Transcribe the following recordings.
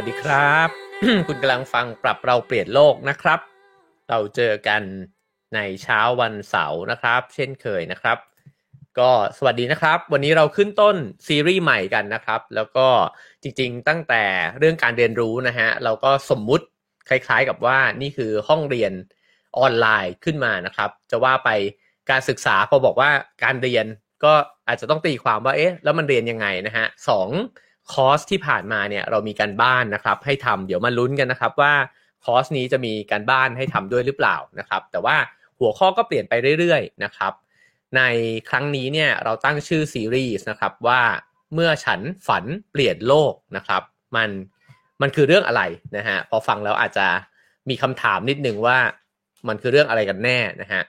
วัสดีครับ คุณกำลังฟังปรับเราเปลี่ยนโลกนะครับ เราเจอกันในเช้าวันเสาร์นะครับ เช่นเคยนะครับ ก็สวัสดีนะครับ วันนี้เราขึ้นต้นซีรีส์ใหม่กันนะครับ แล้วก็จริงๆ ตั้งแต่เรื่องการเรียนรู้นะฮะเราก็สมมุติคล้ายๆกับว่านี่คือห้องเรียนออนไลน์ขึ้นมานะครับ จะว่าไปการศึกษาพอบอกว่าการเรียนก็อาจจะต้องตีความว่าเอ๊ะแล้วมันเรียนยังไงนะฮะสอง คอร์สที่ผ่านมาเนี่ยเรามีการบ้านนะครับ ให้ทำเดี๋ยวมาลุ้นกันนะครับว่าคอร์สนี้จะมีการบ้านให้ทำด้วยหรือเปล่านะครับ แต่ว่าหัวข้อก็เปลี่ยนไปเรื่อยๆนะครับ ในครั้งนี้เนี่ยเราตั้งชื่อซีรีส์นะครับว่าเมื่อฉันฝันเปลี่ยนโลกนะครับ มันมันคือเรื่องอะไรนะฮะพอฟังแล้วอาจจะมีคำถามนิดนึงว่ามันคือเรื่องอะไรกันแน่นะฮะ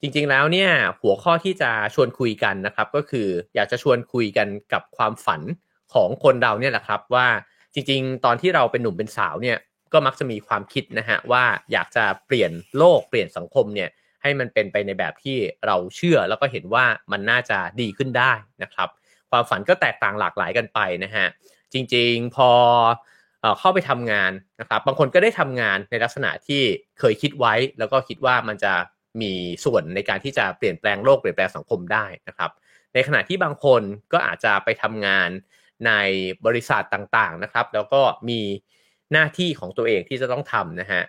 จริงๆแล้วเนี่ยหัวข้อที่จะชวนคุยกันนะครับ ก็คืออยากจะชวนคุยกันกับความฝัน ของคนเราเนี่ยแหละครับว่าจริงๆ ตอนที่เราเป็นหนุ่มเป็นสาวเนี่ยก็มักจะมีความคิดนะฮะว่าอยากจะเปลี่ยนโลกเปลี่ยนสังคมเนี่ยให้มันเป็นไปในแบบที่เราเชื่อแล้วก็เห็นว่ามันน่าจะดีขึ้นได้นะครับ ความฝันก็แตกต่างหลากหลายกันไปนะฮะจริงๆพอเข้าไปทำงานนะครับ บางคนก็ได้ทำงานในลักษณะที่เคยคิดไว้ แล้วก็คิดว่ามันจะมีส่วนในการที่จะเปลี่ยนแปลงโลกเปลี่ยนแปลงสังคมได้นะครับ ในขณะที่บางคนก็อาจจะไปทำงาน ในบริษัทต่างๆนะครับ แล้วก็มีหน้าที่ของตัวเองที่จะต้องทำนะฮะ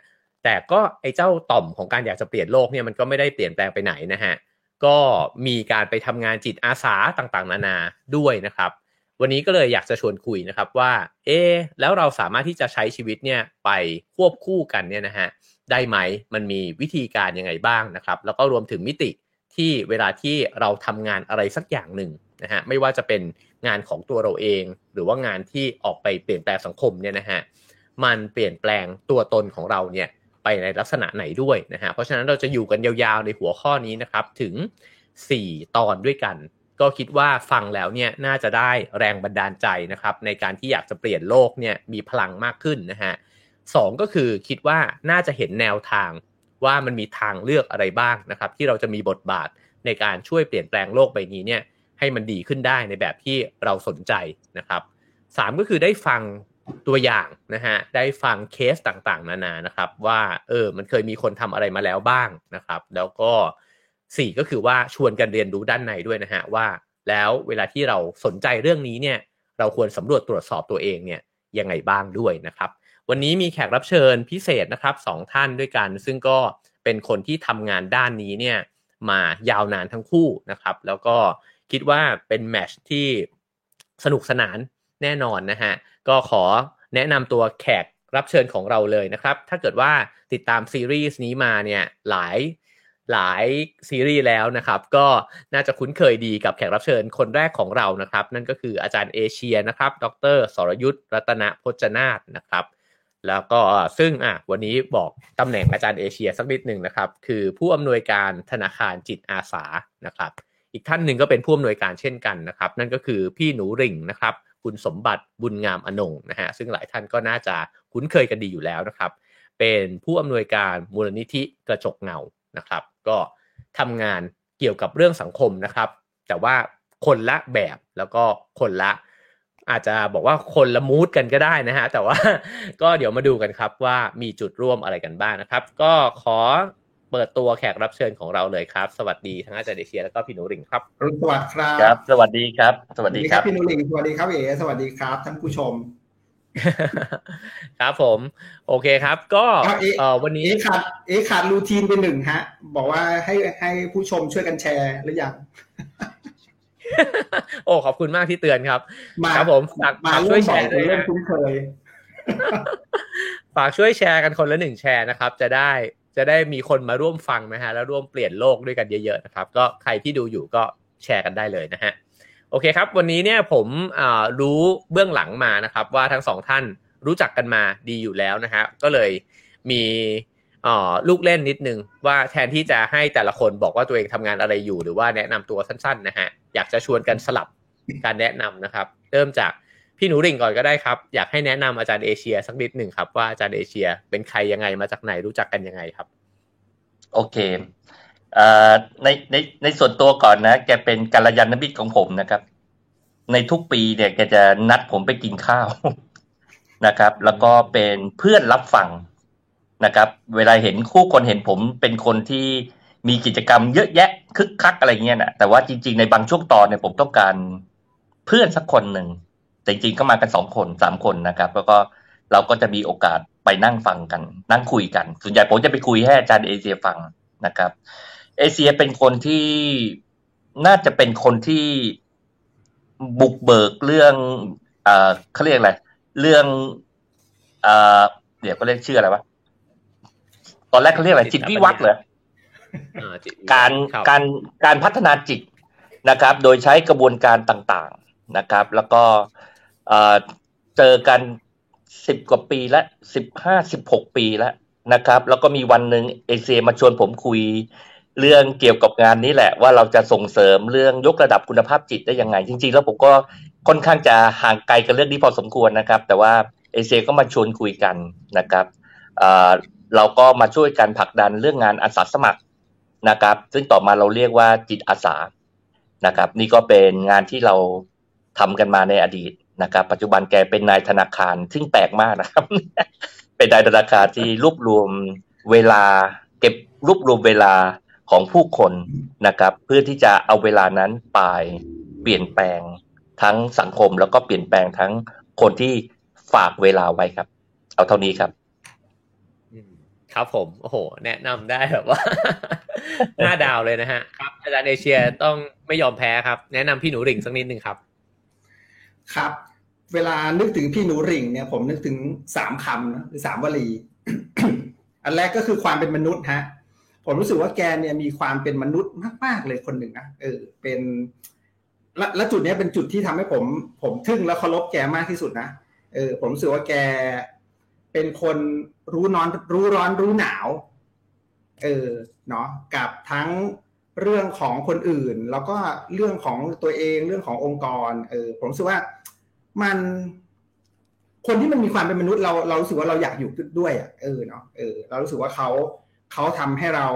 แต่ก็ไอ้เจ้าต่อมของการอยากจะเปลี่ยนโลกเนี่ยมันก็ไม่ได้เปลี่ยนแปลงไปไหนนะฮะก็มีการไปทำงานจิตอาสาต่างๆ นานาด้วยนะครับ วันนี้ก็เลยอยากจะชวนคุยนะครับว่า เอ๊แล้วเราสามารถที่จะใช้ชีวิตเนี่ยไปควบคู่กันเนี่ยนะฮะได้ไหมมันมีวิธีการยังไงบ้างนะครับ แล้วก็รวมถึงมิติที่เวลาที่เราทำงานอะไรสักอย่างหนึ่ง นะฮะไม่ว่าจะเป็นงานของตัวเราเอง หรือว่างานที่ออกไปเปลี่ยนแปลงสังคมเนี่ยนะฮะมันเปลี่ยนแปลงตัวตนของเราเนี่ยไปในลักษณะไหนด้วยนะฮะเพราะฉะนั้นเราจะอยู่กันยาวๆในหัวข้อนี้นะครับถึง 4 ตอนด้วยกัน ก็คิดว่าฟังแล้วเนี่ยน่าจะได้แรงบันดาลใจนะครับในการที่อยากจะเปลี่ยนโลกเนี่ยมีพลังมากขึ้นนะฮะสองก็คือคิดว่าน่าจะเห็นแนวทางว่ามันมีทางเลือกอะไรบ้างนะครับที่เราจะมีบทบาทในการช่วยเปลี่ยนแปลงโลกใบนี้เนี่ย ให้มันดีขึ้นได้ในแบบที่เราสนใจนะครับสามก็คือได้ฟังตัวอย่างนะฮะได้ฟังเคสต่างๆ นานานะครับ ว่าเออมันเคยมีคนทำอะไรมาแล้วบ้างนะครับ แล้วก็สี่ก็คือว่าชวนกันเรียนรู้ด้านในด้วยนะฮะว่า แล้วเวลาที่เราสนใจเรื่องนี้เนี่ยเราควรสำรวจตรวจสอบตัวเองเนี่ยยังไงบ้างด้วยนะครับ วันนี้มีแขกรับเชิญพิเศษนะครับสองท่านด้วยกัน ซึ่งก็เป็นคนที่ทำงานด้านนี้เนี่ยมายาวนานทั้งคู่นะครับ แล้วก็ คิดว่าเป็นแมชที่สนุกสนานแน่นอนนะฮะ ก็ขอแนะนำตัวแขกรับเชิญของเราเลยนะครับ ถ้าเกิดว่าติดตามซีรีส์นี้มาเนี่ยหลายหลายซีรีส์แล้วนะครับ ก็น่าจะคุ้นเคยดีกับแขกรับเชิญคนแรกของเรานะครับ นั่นก็คืออาจารย์เอเชียนะครับ ดรสรยุทธ์รัตนพจนาตนะครับ แล้วก็ซึ่งอะวันนี้บอกตำแหน่งอาจารย์เอเชียสักนิดหนึ่งนะครับ คือผู้อำนวยการธนาคารจิตอาสานะครับ อีกท่านหนึ่งก็เป็นผู้อำนวยการเช่นกันนะครับ นั่นก็คือพี่หนูริ่งนะครับ คุณสมบัติบุญงามอนงนะฮะซึ่งหลายท่านก็น่าจะคุ้นเคยกันดีอยู่แล้วนะครับ เป็นผู้อำนวยการมูลนิธิกระจกเงานะครับ ก็ทำงานเกี่ยวกับเรื่องสังคมนะครับ แต่ว่าคนละแบบแล้วก็คนละ อาจจะบอกว่าคนละมูดกันก็ได้นะฮะแต่ว่าก็เดี๋ยวมาดูกันครับว่ามีจุดร่วมอะไรกันบ้างนะครับ ก็ขอ เปิดตัวแขกรับเชิญของเราเลยครับ สวัสดีทั้งอาจารย์เดเชียแล้วก็พี่หนูริงครับรุสวัสดีครับครับ สวัสดีครับ สวัสดีครับพี่หนูริงสวัสดีครับเอ๋สวัสดีครับท่านผู้ชม ครับผม โอเคครับ ก็เออวันนี้เอขาดเอขาดรูทีนเป็นหนึ่งฮะ บอกว่าให้ให้ผู้ชมช่วยกันแชร์หรือยังโอ้ขอบคุณมากที่เตือนครับครับผมฝากมาช่วยแชร์เรื่องคุ้นเคยฝากช่วยแชร์กันคนละหนึ่งแชร์นะครับ จะได้ จะได้มีคนมาร่วมฟังนะฮะแล้วร่วมเปลี่ยนโลกด้วยกันเยอะๆนะครับ ก็ใครที่ดูอยู่ก็แชร์กันได้เลยนะฮะโอเคครับ วันนี้เนี่ยผมรู้เบื้องหลังมานะครับ ว่าทั้งสองท่านรู้จักกันมาดีอยู่แล้วนะฮะก็เลยมีลูกเล่นนิดนึงว่าแทนที่จะให้แต่ละคนบอกว่าตัวเองทำงานอะไรอยู่ หรือว่าแนะนำตัวสั้นๆนะฮะอยากจะชวนกันสลับการแนะนำนะครับ เริ่มจาก พี่หนูริ่งก่อนก็ได้ครับ อยากให้แนะนำอาจารย์เอเชียสักนิดหนึ่งครับ ว่าอาจารย์เอเชียเป็นใครยังไงมาจากไหนรู้จักกันยังไงครับ โอเคอในในในส่วนตัวก่อนนะ แกเป็นกัลยาณมิตรของผมนะครับ ในทุกปีเนี่ยแกจะนัดผมไปกินข้าวนะครับ แล้วก็เป็นเพื่อนรับฟังนะครับ เวลาเห็นคู่คนเห็นผมเป็นคนที่มีกิจกรรมเยอะแยะคึกคักอะไรเงี้ยนะแต่ว่าจริง ๆ ในบางช่วงตอนเนี่ยผมต้องการเพื่อนสักคนหนึ่งแต่ จริงๆก็มากันสองคนสามคนนะครับ แล้วก็เราก็จะมีโอกาสไปนั่งฟังกัน นั่งคุยกัน ส่วนใหญ่ผมจะไปคุยให้อาจารย์เอเชียฟังนะครับ เอเชียเป็นคนที่น่าจะเป็นคนที่บุกเบิกเรื่องเอ่อเขาเรียกอะไร เรื่องเอ่อเดี๋ยวเขาเรียกชื่ออะไรวะตอนแรกเขาเรียกอะไรจิตวิวัฒน์เหรออ่าจิตวิทยการคบการการพัฒนาจิตนะครับ โดยใช้กระบวนการต่างๆนะครับ แล้วก็ เจอกันสิบกว่าปีแล้วสิบห้าสิบหกปีแล้วนะครับ แล้วก็มีวันหนึ่งเอเซมาชวนผมคุยเรื่องเกี่ยวกับงานนี้แหละ ว่าเราจะส่งเสริมเรื่องยกระดับคุณภาพจิตได้ยังไง จริง ๆ แล้วผมก็ค่อนข้างจะห่างไกลกับเรื่องนี้พอสมควรนะครับ แต่ว่าเอเซก็มาชวนคุยกันนะครับเเราก็มาช่วยกันผลักดันเรื่องงานอาสาสมัครนะครับ ซึ่งต่อมาเราเรียกว่าจิตอาสานะครับ นี่ก็เป็นงานที่เราทำกันมาในอดีต นะครับ ปัจจุบันแกเป็นนายธนาคารซึ่งแปลกมากนะครับ เป็นนายธนาคารที่รวบรวมเวลา เก็บรวบรวมเวลาของผู้คนนะครับ เพื่อที่จะเอาเวลานั้นไปเปลี่ยนแปลงทั้งสังคมแล้วก็เปลี่ยนแปลงทั้งคนที่ฝากเวลาไว้ครับ เอาเท่านี้ครับครับผมโอ้โห แนะนำได้แบบว่า หน้าดาวเลยนะฮะครับอาจารย์เอเชียต้องไม่ยอมแพ้ครับ แนะนำพี่หนูริ่งสักนิดนึงครับ ครับ เวลานึกถึงพี่หนูริ่งเนี่ยผมนึกถึงสามคำนะหรือสามวลี อันแรกก็คือความเป็นมนุษย์ฮะผมรู้สึกว่าแกเนี่ยมีความเป็นมนุษย์มาก ๆ เลยคนหนึ่งนะเออเป็นและและจุดนี้เป็นจุดที่ทำให้ผม ผมทึ่งและเคารพแกมากที่สุดนะเออผมรู้สึกว่าแกเป็นคนรู้นอนรู้ร้อนรู้หนาว เออเนาะกับทั้ง เรื่องของคนอื่น แล้วก็เรื่องของตัวเองเรื่องขององค์กรเออผมรู้สึกว่ามันคนที่มันมีความเป็นมนุษย์เราเรารู้สึกว่าเราอยากอยู่ด้วยอะเออเนาะเออเรารู้สึกว่าเขาเขาทำให้เรา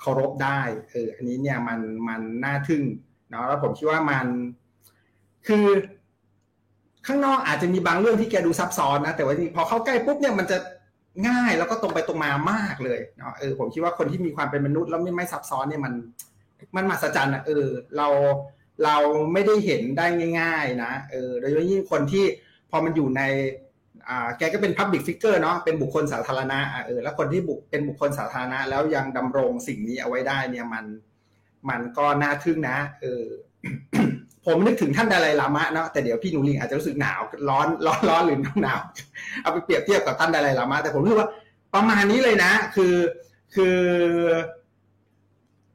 เคารพได้เอออันนี้เนี่ยมันมันน่าทึ่งเนาะแล้วผมคิดว่ามัน คือ ข้างนอกอาจจะมีบางเรื่องที่แกดูซับซ้อนนะแต่ว่าพอเข้าใกล้ปุ๊บเนี่ยมันจะ ง่ายแล้วก็ตรงไปตรงมามากเลยเนาะเออผมคิดว่าคนที่มีความเป็นมนุษย์แล้วไม่ไม่ซับซ้อนเนี่ยมัน มันมหัศจรรย์อะเออ เราเราไม่ได้เห็นได้ง่าย ๆ นะเออโดยเฉพาะยิ่งคนที่พอมันอยู่ในอ่าแกก็เป็น Public Figure เนาะเป็นบุคคลสาธารณะอะเออแล้วคนที่บุกเป็นบุคคลสาธารณะ แล้วยังดำรงสิ่งนี้เอาไว้ได้เนี่ยมัน มันก็น่าทึ่งนะ เออ ผมนึกถึงท่านดาไลลามะเนาะแต่เดี๋ยวพี่หนูลิงอาจจะรู้สึกหนาวร้อนร้อนร้อนหรือหนาวเอาไปเปรียบเทียบกับท่านดาไลลามะแต่ผมรู้สึกว่าประมาณนี้เลยนะ คือคือ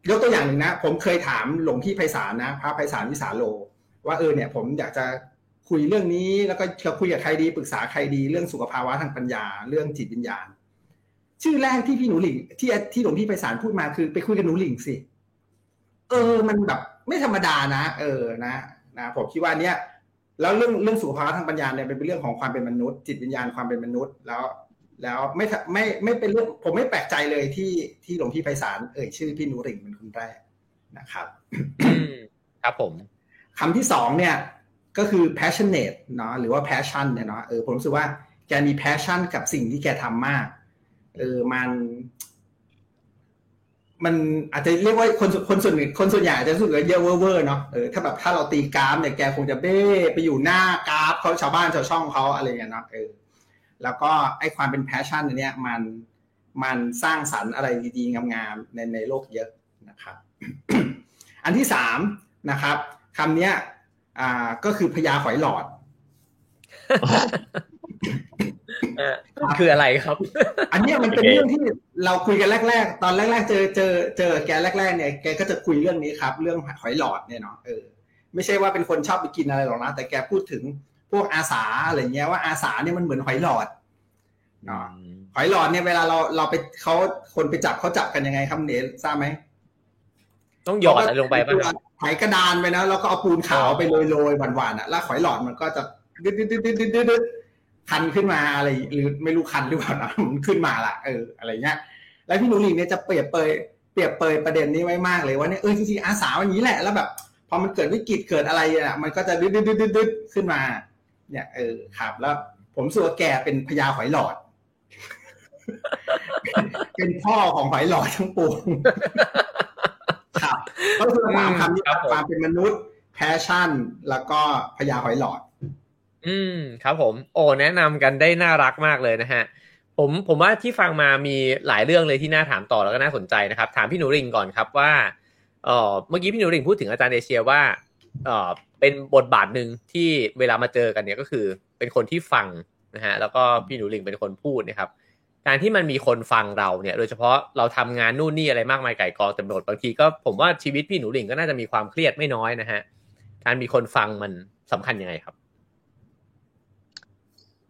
ยกตัวอย่างหนึ่งนะ ผมเคยถามหลวงพี่ไพศาลนะ พระไพศาลวิสาโล ว่าเออเนี่ย ผมอยากจะคุยเรื่องนี้ แล้วก็จะคุยกับใครดีปรึกษาใครดีเรื่องสุขภาวะทางปัญญา เรื่องจิตวิญญาณ ชื่อแรกที่พี่หนูหลิงที่ที่หลวงพี่ไพศาลพูดมาคือ ไปคุยกับหนูหลิงสิเออ มันแบบ ไม่ธรรมดานะ เออนะนะผมคิดว่าเนี้ยแล้วเรื่องเรื่องสุขภาวะทางปัญญาเนี่ยเป็นเรื่องของความเป็นมนุษย์ จิตวิญญาณความเป็นมนุษย์ แล้ว แล้วไม่ไม่ไม่เป็นเรื่องผมไม่แปลกใจเลยที่ที่หลวงพี่ไพศาลเอ่ยชื่อพี่หนูหลิงเป็นคนแรกนะครับอืมครับผมคำที่สองเนี่ยก็คือ passionate เนาะหรือว่า passion เนี่ยเนาะเออผมรู้สึกว่าแกมี passion กับสิ่งที่แกทำมากเออมัน มันอาจจะเรียกว่าคนคนส่วนคนส่วนใหญ่อาจจะรู้สึกว่าเยอะเวอร์เนาะเออถ้าแบบถ้าเราตีกราฟเนี่ยแกคงจะเบ้ไปอยู่หน้ากราฟเขาชาวบ้านชาวช่องเขาอะไรเงี้ยเนาะเออแล้วก็ไอความเป็น passion อันเนี้ยมันมันสร้างสรรค์อะไรดีๆงามๆในในโลกเยอะนะครับ อันที่สามนะครับคำเนี้ยอ่าก็คือพญาหอยหลอด คืออะไรครับ อันเนี้ยมันเป็นเรื่องที่เราคุยกันแรก ๆ ตอนแรก ๆ เจอเจอเจอแกแรก ๆ เนี่ยแกก็จะคุยเรื่องนี้ครับ เรื่องหอยหลอดเนี่ยเนาะเออไม่ใช่ว่าเป็นคนชอบไปกินอะไรหรอกนะแต่แกพูดถึงพวกอาสาอะไรเงี้ยว่าอาสาเนี่ยมันเหมือนหอยหลอดเนาะหอยหลอดเนี่ยเวลาเราเราไปเขาคนไปจับเขาจับกันยังไงครับเนทราบไหมต้องหยอดอะไรลงไปป่ะครับหอยกระดานไปนะแล้วก็เอาปูนขาวไปโรยๆหวานๆอะแล้วหอยหลอดมันก็จะดึดดึดดึดดึดดึดดึด คันขึ้นมาอะไรหรือไม่รู้คันหรือเปล่านะมันขึ้นมาละเอออะไรเงี้ย แล้วพี่หนูหลิงเนี่ยจะเปรียบเปยเปรียบเปยประเด็นนี้ไว้มากเลยว่าเนี่ยเออจริงๆอาสาวันนี้แหละแล้วแบบพอมันเกิดวิกฤตเกิดอะไรอะมันก็จะดึดดึดดึดดึดดึดขึ้นมา เนี่ยเออครับแล้ว ผมรู้สึกว่าแกเป็นพญาหอยหลอด เป็นพ่อของหอยหลอดทั้งปวงครับก็คือสามคำนี้ความเป็นมนุษย์ passion แล้วก็พญาหอยหลอด อืมครับผม โอ้แนะนำกันได้น่ารักมากเลยนะฮะ ผมผมว่าที่ฟังมามีหลายเรื่องเลยที่น่าถามต่อแล้วก็น่าสนใจนะครับ ถามพี่หนูหริ่งก่อนครับว่าเออเมื่อกี้พี่หนูหริ่งพูดถึงอาจารย์เอเชียว่าเออเป็นบทบาทหนึ่งที่เวลามาเจอกันเนี่ยก็คือ เป็นคนที่ฟังนะฮะแล้วก็พี่หนูหริ่งเป็นคนพูดนะครับการที่มันมีคนฟังเราเนี่ย โดยเฉพาะเราทำงานนู่นนี่อะไรมากมายก่ายกองเต็มไปหมดบางทีก็ผมว่าชีวิตพี่หนูหริ่งก็น่าจะมีความเครียดไม่น้อยนะฮะการมีคนฟังมันสำคัญยังไงครับ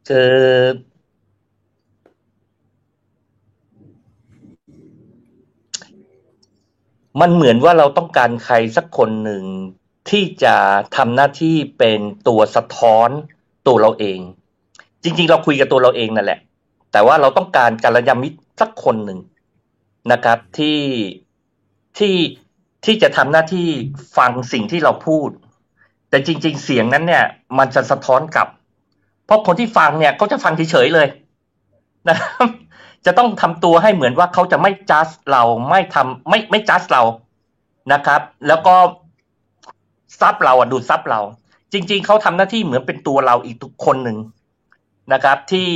คือมันเหมือนว่าเราต้องการใครสักคนหนึ่งที่จะทำหน้าที่เป็นตัวสะท้อนตัวเราเอง จริง ๆ เราคุยกับตัวเราเองนั่นแหละ แต่ว่าเราต้องการการยามิตรสักคนหนึ่งนะครับ ที่ที่ที่จะทำหน้าที่ฟังสิ่งที่เราพูด แต่จริง ๆ เสียงนั้นเนี่ย มันจะสะท้อนกลับ เพราะคนที่ฟังเนี่ยเขาจะฟังเฉยๆเลยนะครับจะต้องทำตัวให้เหมือนว่าเขาจะไม่จัดเราไม่ทำไม่ไม่จัดเรานะครับ แล้วก็ซับเราอะดูซับเรา จริง ๆเขาทำหน้าที่เหมือนเป็นตัวเราอีกทุกคนหนึ่งนะครับ ที่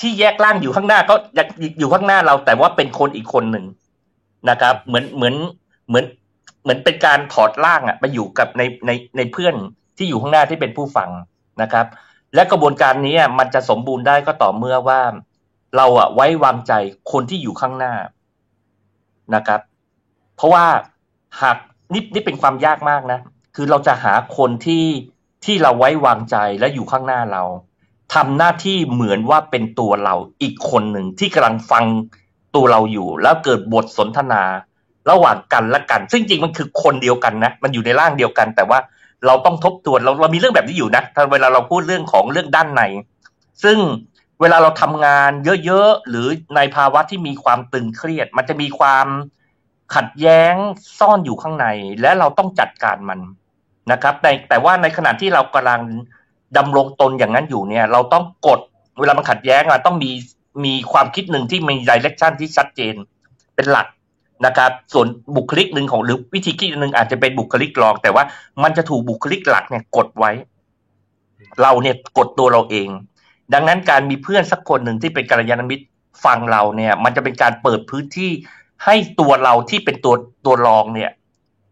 ที่แยกร่างอยู่ข้างหน้าก็อยู่ข้างหน้าเรา แต่ว่าเป็นคนอีกคนหนึ่งนะครับ เหมือนเหมือนเหมือนเหมือนเป็นการถอดร่างอะมาอยู่กับในในในเพื่อนที่อยู่ข้างหน้าที่เป็นผู้ฟังนะครับ และกระบวนการนี้มันจะสมบูรณ์ได้ก็ต่อเมื่อว่า เราอะไว้วางใจคนที่อยู่ข้างหน้านะครับ เพราะว่าหากนี่นี่เป็นความยากมากนะ คือเราจะหาคนที่ที่เราไว้วางใจและอยู่ข้างหน้าเราทำหน้าที่เหมือนว่าเป็นตัวเราอีกคนหนึ่งที่กำลังฟังตัวเราอยู่ แล้วเกิดบทสนทนา ระหว่างกันและกัน ซึ่งจริงมันคือคนเดียวกันนะ มันอยู่ในร่างเดียวกัน แต่ว่า เราต้องทบทวนเราเรามีเรื่องแบบนี้อยู่นะเวลาเราพูดเรื่องของเรื่องด้านใน ซึ่งเวลาเราทำงานเยอะๆ หรือในภาวะที่มีความตึงเครียด มันจะมีความขัดแย้งซ่อนอยู่ข้างใน และเราต้องจัดการมันนะครับแต่แต่ว่าในขณะที่เรากำลังดำรงตนอย่างนั้นอยู่เนี่ย เราต้องกดเวลามันขัดแย้งอะต้องมีมีความคิดหนึ่งที่มีดิเรกชันที่ชัดเจน เป็นหลัก นะครับ ส่วนบุคลิกหนึ่งของหรือวิธีคิดหนึ่งอาจจะเป็นบุคลิกรอง แต่ว่ามันจะถูกบุคลิกหลักเนี่ยกดไว้ เราเนี่ยกดตัวเราเอง ดังนั้นการมีเพื่อนสักคนหนึ่งที่เป็นกัลยาณมิตรฟังเราเนี่ย มันจะเป็นการเปิดพื้นที่ให้ตัวเราที่เป็นตัวตัวรองเนี่ย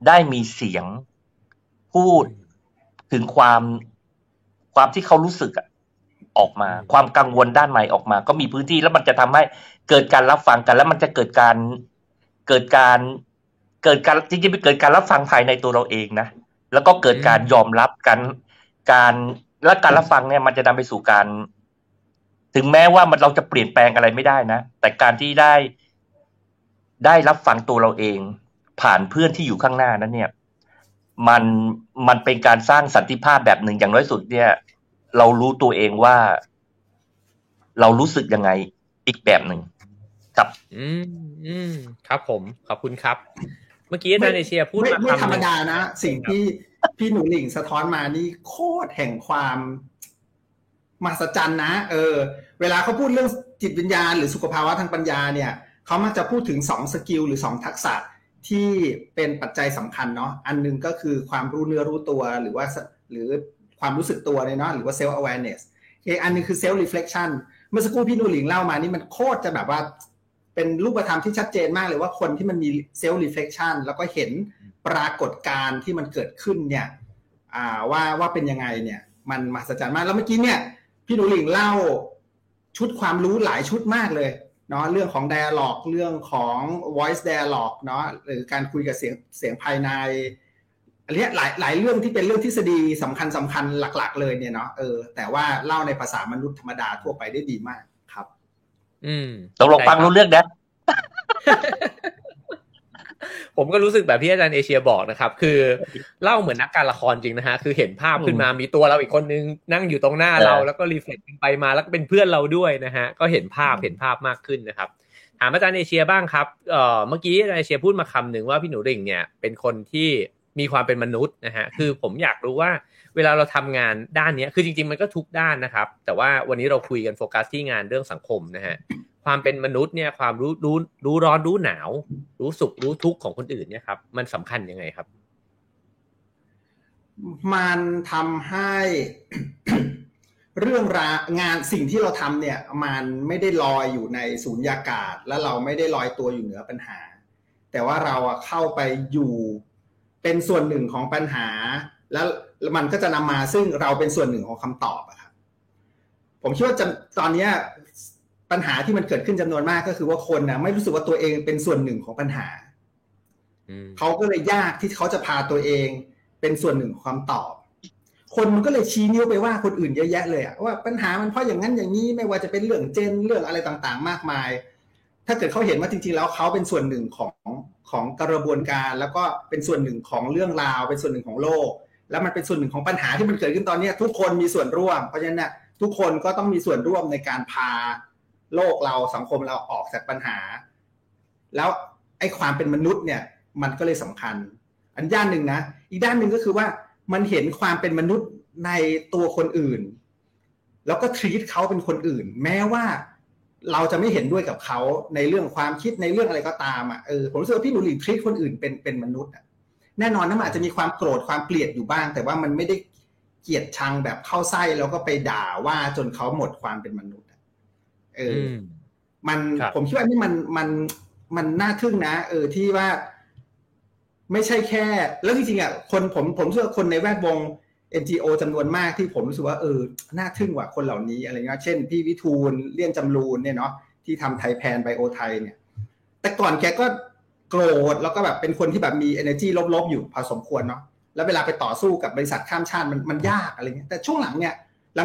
ได้มีเสียงพูดถึงความความที่เขารู้สึกออกมา ความกังวลด้านใหม่ออกมา ก็มีพื้นที่แล้วมันจะทำให้เกิดการรับฟังกัน แล้วมันจะเกิดการ เกิดการเกิดการจริงๆเกิดการรับฟังภายในตัวเราเองนะแล้วก็เกิดการยอมรับกันการและการรับฟังเนี่ยมันจะนำไปสู่การ ถึงแม้ว่ามันเราจะเปลี่ยนแปลงอะไรไม่ได้นะแต่การที่ได้ได้รับฟังตัวเราเอง ผ่านเพื่อนที่อยู่ข้างหน้านั้นเนี่ย มันมันเป็นการสร้างสันติภาพแบบหนึ่งอย่างน้อยสุดเนี่ย เรารู้ตัวเองว่า เรารู้สึกยังไงอีกแบบหนึ่ง ครับ อืมอืมครับผมขอบคุณครับ เมื่อกี้อาจารย์เอเชียพูดมาไม่ธรรมดานะ สิ่งที่พี่หนูหลิงสะท้อนมานี่โคตรแห่งความมหัศจรรย์นะ เออ เวลาเขาพูดเรื่องจิตวิญญาณหรือสุขภาวะทางปัญญาเนี่ยเขามักจะพูดถึงสองสกิลหรือสองทักษะที่เป็นปัจจัยสำคัญเนาะอันนึงก็คือความรู้เนื้อรู้ตัวหรือว่าหรือความรู้สึกตัวเนี่ยเนาะหรือว่า self awareness อีกอันนึงคือ self reflection เมื่อสักครู่พี่นูหลิงเล่ามานี่มันโคตรจะแบบว่า เป็นรูปธรรมที่ชัดเจนมากเลยว่าคนที่มันมี self reflection แล้วก็เห็นปรากฏการณ์ที่มันเกิดขึ้นเนี่ยว่าว่าเป็นยังไงเนี่ย มันมหัศจรรย์มากแล้วเมื่อกี้เนี่ย พี่หนูหลิงเล่าชุดความรู้หลายชุดมากเลยเนาะเรื่องของ dialog เรื่องของ voice dialog เนาะหรือการคุยกับเสียงเสียงภายในอันนี้หลายหลายเรื่องที่เป็นเรื่องทฤษฎีสำคัญสำคัญหลัก ๆ เลยเนี่ยเนาะเออแต่ว่าเล่าในภาษามนุษย์ธรรมดาทั่วไปได้ดีมากครับ อืมตกลงฟังรู้เรื่องนะผมก็รู้สึกแบบที่อาจารย์เอเชียบอกนะครับ คือเล่าเหมือนนักการละครจริงนะฮะ คือเห็นภาพขึ้นมามีตัวเราอีกคนนึงนั่งอยู่ตรงหน้าเราแล้วก็ reflect ไปมาแล้วก็เป็นเพื่อนเราด้วยนะฮะ ก็เห็นภาพเห็นภาพมากขึ้นนะครับถามอาจารย์เอเชียบ้างครับเอ่อเมื่อกี้อาจารย์เอเชียพูดมาคำหนึ่งว่าพี่หนูหริ่งเนี่ยเป็นคนที่มีความเป็นมนุษย์นะฮะ คือผมอยากรู้ว่า เวลาเราทำงานด้านนี้คือจริง ๆ มันก็ทุกด้านนะครับ แต่ว่าวันนี้เราคุยกันโฟกัสที่งานเรื่องสังคมนะฮะความเป็นมนุษย์เนี่ยความรู้รู้รู้ร้อนรู้หนาว รู้สุขรู้ทุกข์ของคนอื่นเนี่ยครับ มันสำคัญยังไงครับ มันทำให้เรื่องรางานสิ่งที่เราทำเนี่ย มันไม่ได้ลอยอยู่ในสูญญากาศ และเราไม่ได้ลอยตัวอยู่เหนือปัญหา แต่ว่าเราเข้าไปอยู่เป็นส่วนหนึ่งของปัญหา แล้ วมันก็จะนำมาซึ่งเราเป็นส่วนหนึ่งของคำตอบอะครับผมคิดว่าตอนนี้ปัญหาที่มันเกิดขึ้นจำนวนมากก็คือว่าคนนะไม่รู้สึกว่าตัวเองเป็นส่วนหนึ่งของปัญหาเขาก็เลยยากที่เขาจะพาตัวเองเป็นส่วนหนึ่งของคำตอบ คนมันก็เลยชี้นิ้วไปว่าคนอื่นเยอะแยะเลยอะว่าปัญหามันเพราะอย่างนั้นอย่างนี้ไม่ว่าจะเป็นเรื่องเจนเรื่องอะไรต่างๆ มากมาย ถ้าเกิดเขาเห็นว่าจริง ๆ แล้วเขาเป็นส่วนหนึ่งของของกระบวนการ แล้วก็เป็นส่วนหนึ่งของเรื่องราว เป็นส่วนหนึ่งของโลก แล้วมันเป็นส่วนหนึ่งของปัญหาที่มันเกิดขึ้นตอนนี้ทุกคนมีส่วนร่วม เพราะฉะนั้นเนี่ยทุกคนก็ต้องมีส่วนร่วมในการพาโลกเราสังคมเราออกจากปัญหา แล้วไอ้ความเป็นมนุษย์เนี่ยมันก็เลยสำคัญ อันด้านหนึ่งนะอีกด้านหนึ่งก็คือว่ามันเห็นความเป็นมนุษย์ในตัวคนอื่น แล้วก็ทรีตเขาเป็นคนอื่น แม้ว่าเราจะไม่เห็นด้วยกับเขาในเรื่องความคิดในเรื่องอะไรก็ตามอะเออผมรู้สึกว่าพี่หนูหลีทรีตคนอื่นเป็นเป็นมนุษย์อะ แน่นอนนะมันอาจจะมีความโกรธความเกลียดอยู่บ้าง แต่ว่ามันไม่ได้เกลียดชังแบบเข้าไส้แล้วก็ไปด่าว่าจนเขาหมดความเป็นมนุษย์เออ มันผมคิดว่านี่มันมันมันน่าทึ่งนะ เออที่ว่า ไม่ใช่แค่ แล้วจริงๆอะคนผมผมเชื่อคนในแวดวง NGO จำนวนมากที่ผมรู้สึกว่าเออน่าทึ่งกว่าคนเหล่านี้อะไรเงี้ยเช่น พี่วิทูลเลี่ยนจำรูนเนี่ยเนาะที่ทำไทยแพนไบโอไทยเนี่ย แต่ก่อนแกก็ โกรธแล้วก็แบบเป็นคนที่แบบมี energy ลบๆอยู่พอสมควรเนาะแล้วเวลาไปต่อสู้กับบริษัทข้ามชาติมันมันยากอะไรเงี้ยแต่ช่วงหลังเนี่ย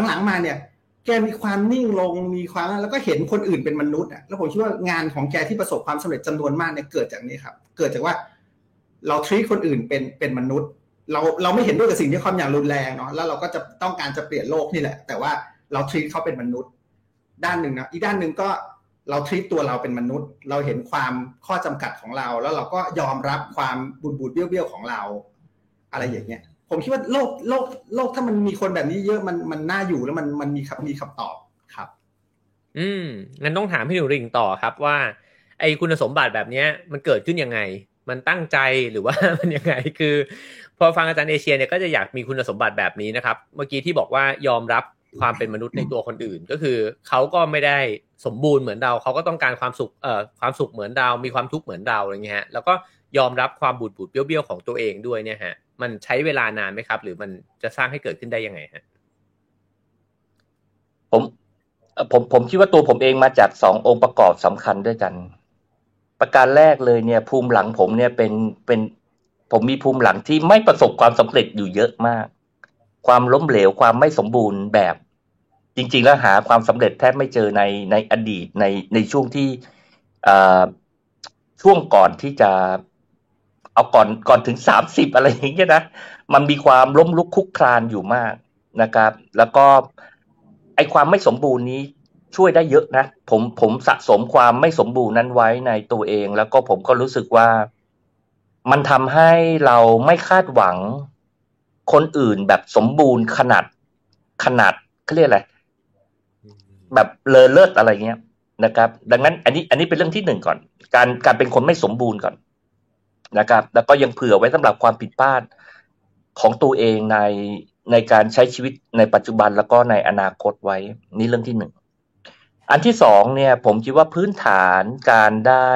หลังๆมาเนี่ยแกมีความนิ่งลงมีความแล้วก็เห็นคนอื่นเป็นมนุษย์อะแล้วผมคิดว่างานของแกที่ประสบความสำเร็จจำนวนมากเนี่ยเกิดจากนี้ครับ เกิดจากว่า เราทรีตคนอื่นเป็นเป็นมนุษย์ เราเราไม่เห็นด้วยกับสิ่งที่เขาอย่างรุนแรงเนาะแล้วเราก็จะต้องการจะเปลี่ยนโลกนี่แหละ แต่ว่าเราทรีตเขาเป็นมนุษย์ ด้านหนึ่งนะอีกด้านหนึ่งก็ เราทรีตตัวเราเป็นมนุษย์ เราเห็นความข้อจำกัดของเรา แล้วเราก็ยอมรับความบูดบูดเบี้ยวเบี้ยวของเรา อะไรอย่างเงี้ย ผมคิดว่าโลกโลกโลกถ้ามันมีคนแบบนี้เยอะมันมันน่าอยู่แล้วมันมันมีคำมีคำตอบครับ อืมงั้นต้องถามพี่หนูริงต่อครับว่า ไอคุณสมบัติแบบเนี้ย มันเกิดขึ้นยังไง มันตั้งใจหรือว่ามันยังไงคือ พอฟังอาจารย์เอเชียเนี่ยก็จะอยากมีคุณสมบัติแบบนี้นะครับ เมื่อกี้ที่บอกว่ายอมรับความเป็นมนุษย์ในตัวคนอื่นก็คือเขาก็ไม่ได้ สมบูรณ์เหมือนเราเขาก็ต้องการความสุขเอ่อความสุขเหมือนเรา มีความทุกข์เหมือนเราอะไรเงี้ยฮะแล้วก็ยอมรับความบูดบูดเบี้ยวๆของตัวเองด้วยเนี่ยฮะมันใช้เวลานานไหมครับ หรือมันจะสร้างให้เกิดขึ้นได้ยังไงฮะผมผมผมคิดว่าตัวผมเองมาจากสององค์ประกอบสำคัญด้วยกัน ประการแรกเลยเนี่ย ภูมิหลังผมเนี่ยเป็นเป็นผมมีภูมิหลังที่ไม่ประสบความสำเร็จอยู่เยอะมาก ความล้มเหลวความไม่สมบูรณ์แบบ จริง ๆ แล้วหาความสำเร็จแทบไม่เจอในในอดีตในในช่วงที่ช่วงก่อนที่จะ เอาก่อนก่อนถึงสามสิบอะไรอย่างเงี้ยนะมันมีความล้มลุกคุกคลานอยู่มากนะครับ แล้วก็ไอความไม่สมบูรณ์นี้ช่วยได้เยอะนะ ผมผมสะสมความไม่สมบูรณ์นั้นไว้ในตัวเอง แล้วก็ผมก็รู้สึกว่ามันทำให้เราไม่คาดหวังคนอื่นแบบสมบูรณ์ขนาดขนาดเขาเรียกอะไร แบบเลอเลิศอะไรเงี้ยนะครับ ดังนั้นอันนี้อันนี้เป็นเรื่องที่หนึ่งก่อน การการเป็นคนไม่สมบูรณ์ก่อนนะครับ แล้วก็ยังเผื่อไว้สำหรับความผิดพลาดของตัวเองในในการใช้ชีวิตในปัจจุบันแล้วก็ในอนาคตไว้ นี่เรื่องที่หนึ่งอันที่สองเนี่ย ผมคิดว่าพื้นฐานการได้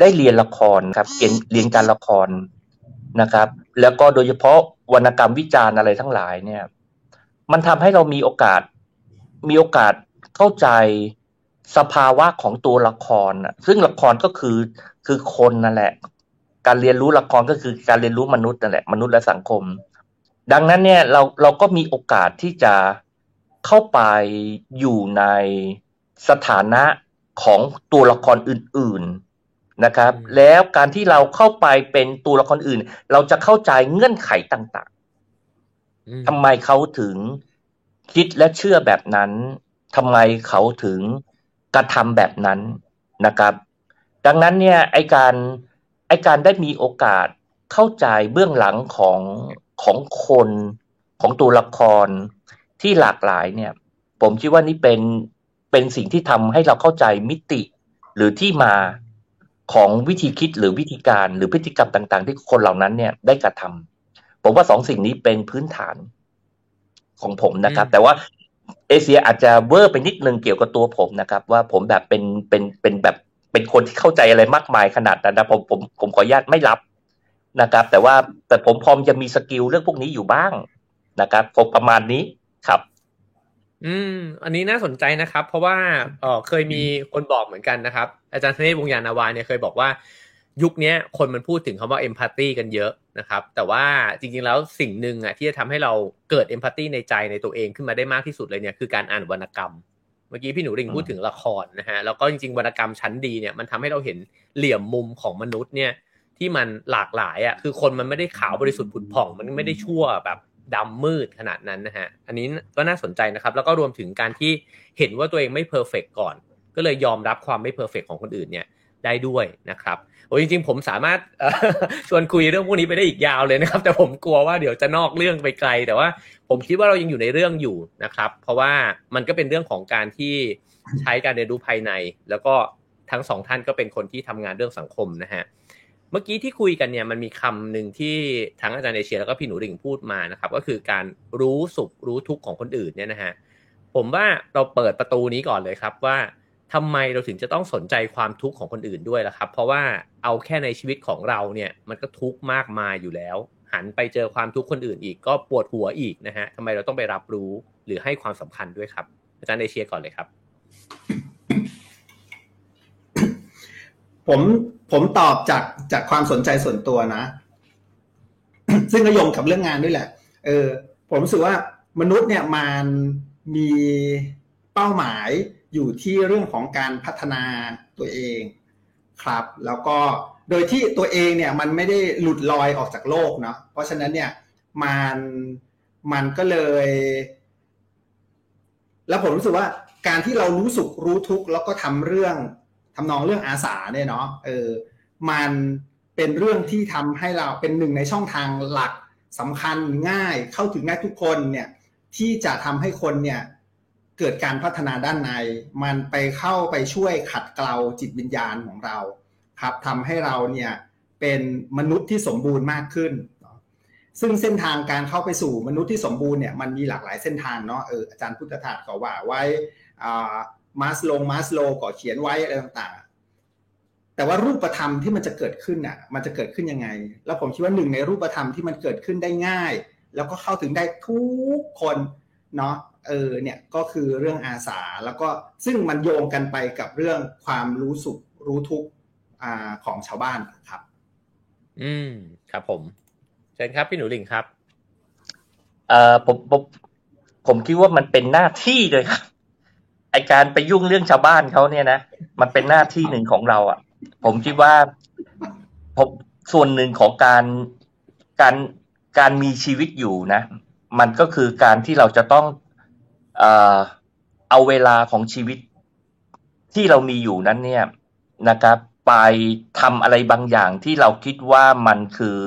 ได้เรียนละครครับเรียนเรียนการละครนะครับ แล้วก็โดยเฉพาะวรรณกรรมวิจารณ์อะไรทั้งหลายเนี่ย มันทำให้เรามีโอกาส มีโอกาสเข้าใจสภาวะของตัวละครซึ่งละครก็คือคือคนนั่นแหละ การเรียนรู้ละครก็คือการเรียนรู้มนุษย์นั่นแหละมนุษย์และสังคม ดังนั้นเนี่ยเราเราก็มีโอกาสที่จะเข้าไปอยู่ในสถานะของตัวละครอื่นนะครับ แล้วการที่เราเข้าไปเป็นตัวละครอื่น เราจะเข้าใจเงื่อนไขต่าง ๆทำไมเขาถึง คิดและเชื่อแบบนั้นทำไมเขาถึงกระทำแบบนั้นนะครับ ดังนั้นเนี่ยไอการไอการได้มีโอกาสเข้าใจเบื้องหลังของของคนของตัวละครที่หลากหลายเนี่ย ผมคิดว่านี่เป็นเป็นสิ่งที่ทำให้เราเข้าใจมิติ หรือที่มาของวิธีคิดหรือวิธีการหรือพฤติกรรมต่าง ๆ ที่คนเหล่านั้นเนี่ยได้กระทำผมว่าสองสิ่งนี้เป็นพื้นฐาน ของผมนะครับ แต่ว่าเอเชียอาจจะเวอร์ไปนิดนึงเกี่ยวกับตัวผมนะครับ ว่าผมแบบเป็นเป็นเป็นแบบเป็นคนที่เข้าใจอะไรมากมายขนาดนั้นนะผมผมผมขออนุญาตไม่รับนะครับ แต่ว่าแต่ผมพร้อมจะมีสกิลเรื่องพวกนี้อยู่บ้างนะครับผมประมาณนี้ครับ อืม อันนี้น่าสนใจนะครับ เพราะว่าเออเคยมีคนบอกเหมือนกันนะครับ อาจารย์ธเนศวงยานาวาเนี่ยเคยบอกว่า ยุคนี้คนมันพูดถึงคำว่าเอมพัตตีกันเยอะนะครับ แต่ว่าจริงๆแล้วสิ่งหนึ่งอะที่จะทำให้เราเกิดเอมพัตตีในใจในตัวเองขึ้นมาได้มากที่สุดเลยเนี่ยคือการอ่านวรรณกรรม เมื่อกี้พี่หนูริงพูดถึงละครนะฮะแล้วก็จริงๆวรรณกรรมชั้นดีเนี่ยมันทำให้เราเห็นเหลี่ยมมุมของมนุษย์เนี่ยที่มันหลากหลายอะคือคนมันไม่ได้ขาวบริสุทธิ์ผุดผ่อง มันไม่ได้ชั่วแบบดำมืดขนาดนั้นนะฮะอันนี้ก็น่าสนใจนะครับ แล้วก็รวมถึงการที่เห็นว่าตัวเองไม่ perfect ก่อน ก็เลยยอมรับความไม่ perfect ของคนอื่นเนี่ยได้ด้วยนะครับ โอ้จริงๆ ผมสามารถชวนคุยเรื่องพวกนี้ไปได้อีกยาวเลยนะครับ แต่ผมกลัวว่าเดี๋ยวจะนอกเรื่องไปไกล แต่ว่าผมคิดว่าเรายังอยู่ในเรื่องอยู่นะครับ เพราะว่ามันก็เป็นเรื่องของการที่ใช้การเรียนรู้ภายใน แล้วก็ทั้งสองท่านก็เป็นคนที่ทำงานเรื่องสังคมนะฮะเมื่อกี้ที่คุยกันเนี่ยมันมีคำหนึ่งที่ทั้งอาจารย์เอเชียแล้วก็พี่หนูริ่งพูดมานะครับ ก็คือการรู้สุขรู้ทุกข์ของคนอื่นเนี่ยนะฮะผมว่าเราเปิดประตูนี้ก่อนเลยครับว่า ทำไมเราถึงจะต้องสนใจความทุกข์ของคนอื่นด้วยล่ะครับ เพราะว่าเอาแค่ในชีวิตของเราเนี่ยมันก็ทุกข์มากมายอยู่แล้ว หันไปเจอความทุกข์คนอื่นอีกก็ปวดหัวอีกนะฮะทำไมเราต้องไปรับรู้หรือให้ความสำคัญด้วยครับ อาจารย์เอเชียก่อนเลยครับ ผมผมตอบจากจากความสนใจส่วนตัวนะ ซึ่งก็โยงกับเรื่องงานด้วยแหละ เออ ผมรู้สึกว่ามนุษย์เนี่ยมันมีเป้าหมาย อยู่ที่เรื่องของการพัฒนาตัวเองครับ แล้วก็โดยที่ตัวเองเนี่ยมันไม่ได้หลุดลอยออกจากโลกเนาะเพราะฉะนั้นเนี่ยมันมันก็เลย แล้วผมรู้สึกว่าการที่เรารู้สุขรู้ทุกข์แล้วก็ทำเรื่องทำนองเรื่องอาสาเนี่ยเนาะเออมันเป็นเรื่องที่ทำให้เราเป็นหนึ่งในช่องทางหลักสำคัญง่ายเข้าถึงง่ายทุกคนเนี่ยที่จะทำให้คนเนี่ย เกิดการพัฒนาด้านใน มันไปเข้าไปช่วยขัดเกลาจิตวิญญาณของเราครับทำให้เราเนี่ยเป็นมนุษย์ที่สมบูรณ์มากขึ้น ซึ่งเส้นทางการเข้าไปสู่มนุษย์ที่สมบูรณ์เนี่ยมันมีหลากหลายเส้นทางเนาะเอออาจารย์พุทธทาสก็ว่าไว้มาสโลงมาสโลก็เขียนไว้อะไรต่างๆ แต่ว่ารูปธรรมที่มันจะเกิดขึ้นอะมันจะเกิดขึ้นยังไง แล้วผมคิดว่าหนึ่งในรูปธรรมที่มันเกิดขึ้นได้ง่าย แล้วก็เข้าถึงได้ทุกคนเนาะ เออเนี่ยก็คือเรื่องอาสาแล้วก็ซึ่งมันโยงกันไปกับเรื่องความรู้สุขรู้ทุกข์อ่าของชาวบ้านครับ อืมครับผมเชิญครับพี่หนูลิงครับเอ่อผมผมผมคิดว่ามันเป็นหน้าที่เลยครับไอการไปยุ่งเรื่องชาวบ้านเขาเนี่ยนะมันเป็นหน้าที่หนึ่งของเราอะ ผมคิดว่าผมส่วนหนึ่งของการการการมีชีวิตอยู่นะ มันก็คือการที่เราจะต้อง เอาเวลาของชีวิตที่เรามีอยู่นั้นเนี่ยนะครับ ไปทำอะไรบางอย่างที่เราคิดว่ามันคือ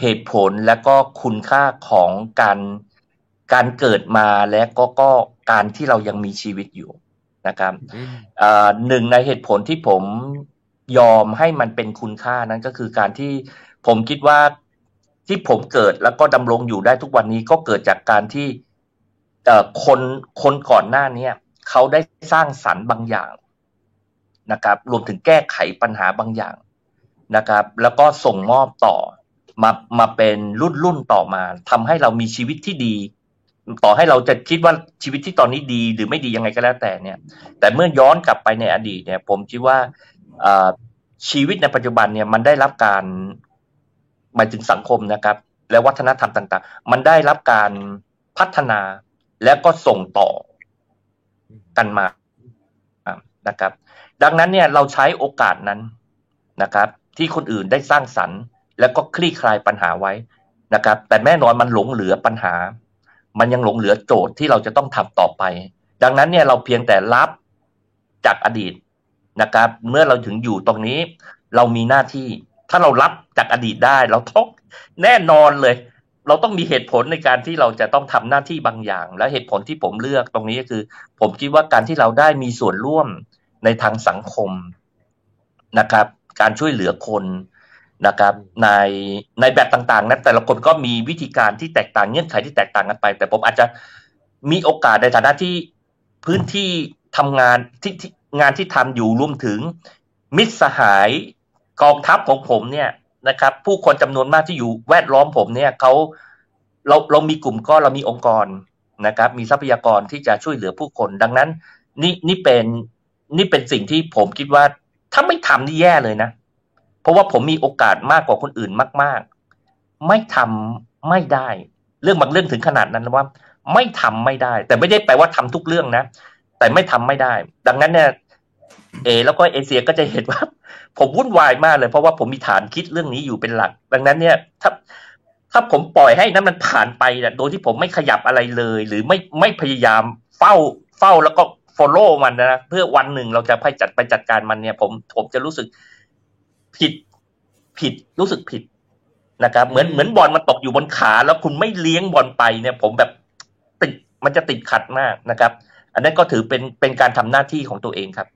เหตุผลและก็คุณค่าของการการเกิดมาและก็ก็การที่เรายังมีชีวิตอยู่นะครับหนึ่งในเหตุผลที่ผมยอมให้มันเป็นคุณค่านั้นก็คือการที่ผมคิดว่าที่ผมเกิดแล้วก็ดำรงอยู่ได้ทุกวันนี้ก็เกิดจากการที่ คนคนก่อนหน้านี้เขาได้สร้างสรรค์บางอย่างนะครับ รวมถึงแก้ไขปัญหาบางอย่างนะครับ แล้วก็ส่งมอบต่อมามาเป็นรุ่นรุ่นต่อมาทำให้เรามีชีวิตที่ดี ต่อให้เราจะคิดว่าชีวิตที่ตอนนี้ดีหรือไม่ดียังไงก็แล้วแต่เนี่ย แต่เมื่อย้อนกลับไปในอดีตเนี่ย ผมคิดว่าชีวิตในปัจจุบันเนี่ยมันได้รับการหมายถึงสังคมนะครับ และวัฒนธรรมต่าง ๆ มันได้รับการพัฒนา แล้วก็ส่งต่อกันมานะครับ ดังนั้นเนี่ยเราใช้โอกาสนั้นนะครับ ที่คนอื่นได้สร้างสรรค์ แล้วก็คลี่คลายปัญหาไว้นะครับ แต่แน่นอนมันหลงเหลือปัญหา มันยังหลงเหลือโจทย์ที่เราจะต้องทำต่อไป ดังนั้นเนี่ยเราเพียงแต่รับจากอดีตนะครับ เมื่อเราถึงอยู่ตรงนี้ เรามีหน้าที่ ถ้าเรารับจากอดีตได้ เราต้องแน่นอนเลย เราต้องมีเหตุผลในการที่เราจะต้องทำหน้าที่บางอย่าง และเหตุผลที่ผมเลือกตรงนี้ก็คือ ผมคิดว่าการที่เราได้มีส่วนร่วมในทางสังคมนะครับ การช่วยเหลือคนนะครับ ในในแบบต่างๆนั้นแต่ละคนก็มีวิธีการที่แตกต่างเงื่อนไขที่แตกต่างกันไป แต่ผมอาจจะมีโอกาสในฐานะที่พื้นที่ทำงานที่งานที่ทำอยู่รวมถึงมิตรสหายกองทัพของผมเนี่ย นะครับ ผู้คนจำนวนมากที่อยู่แวดล้อมผมเนี่ยเขาเราเรามีกลุ่มก้อนเรามีองค์กรนะครับ มีทรัพยากรที่จะช่วยเหลือผู้คน ดังนั้น นี่นี่เป็นนี่เป็นสิ่งที่ผมคิดว่า ถ้าไม่ทำนี่แย่เลยนะ เพราะว่าผมมีโอกาสมากกว่าคนอื่นมาก ๆ ไม่ทำไม่ได้ เรื่องบางเรื่องถึงขนาดนั้นว่า ไม่ทำไม่ได้ แต่ไม่ได้แปลว่าทำทุกเรื่องนะ แต่ไม่ทำไม่ได้ ดังนั้นเนี่ย เอแล้วก็เอเชียก็จะเห็นว่า ผมวุ่นวายมากเลย เพราะว่าผมมีฐานคิดเรื่องนี้อยู่เป็นหลัก ดังนั้นเนี่ย ถ้าถ้าผมปล่อยให้นั้นมันผ่านไปนะโดยที่ผมไม่ขยับอะไรเลย หรือไม่ไม่พยายามเฝ้าเฝ้าแล้วก็ follow มันนะเพื่อวันหนึ่งเราจะไปจัดไปจัดการมันเนี่ย ผมผมจะรู้สึกผิดผิดรู้สึกผิดนะครับ เหมือนเหมือนบอลมันตกอยู่บนขาแล้วคุณไม่เลี้ยงบอลไปเนี่ย ผมแบบติดมันจะติดขัดมากนะครับ อันนั้นก็ถือเป็นเป็นการทำหน้าที่ของตัวเองครับ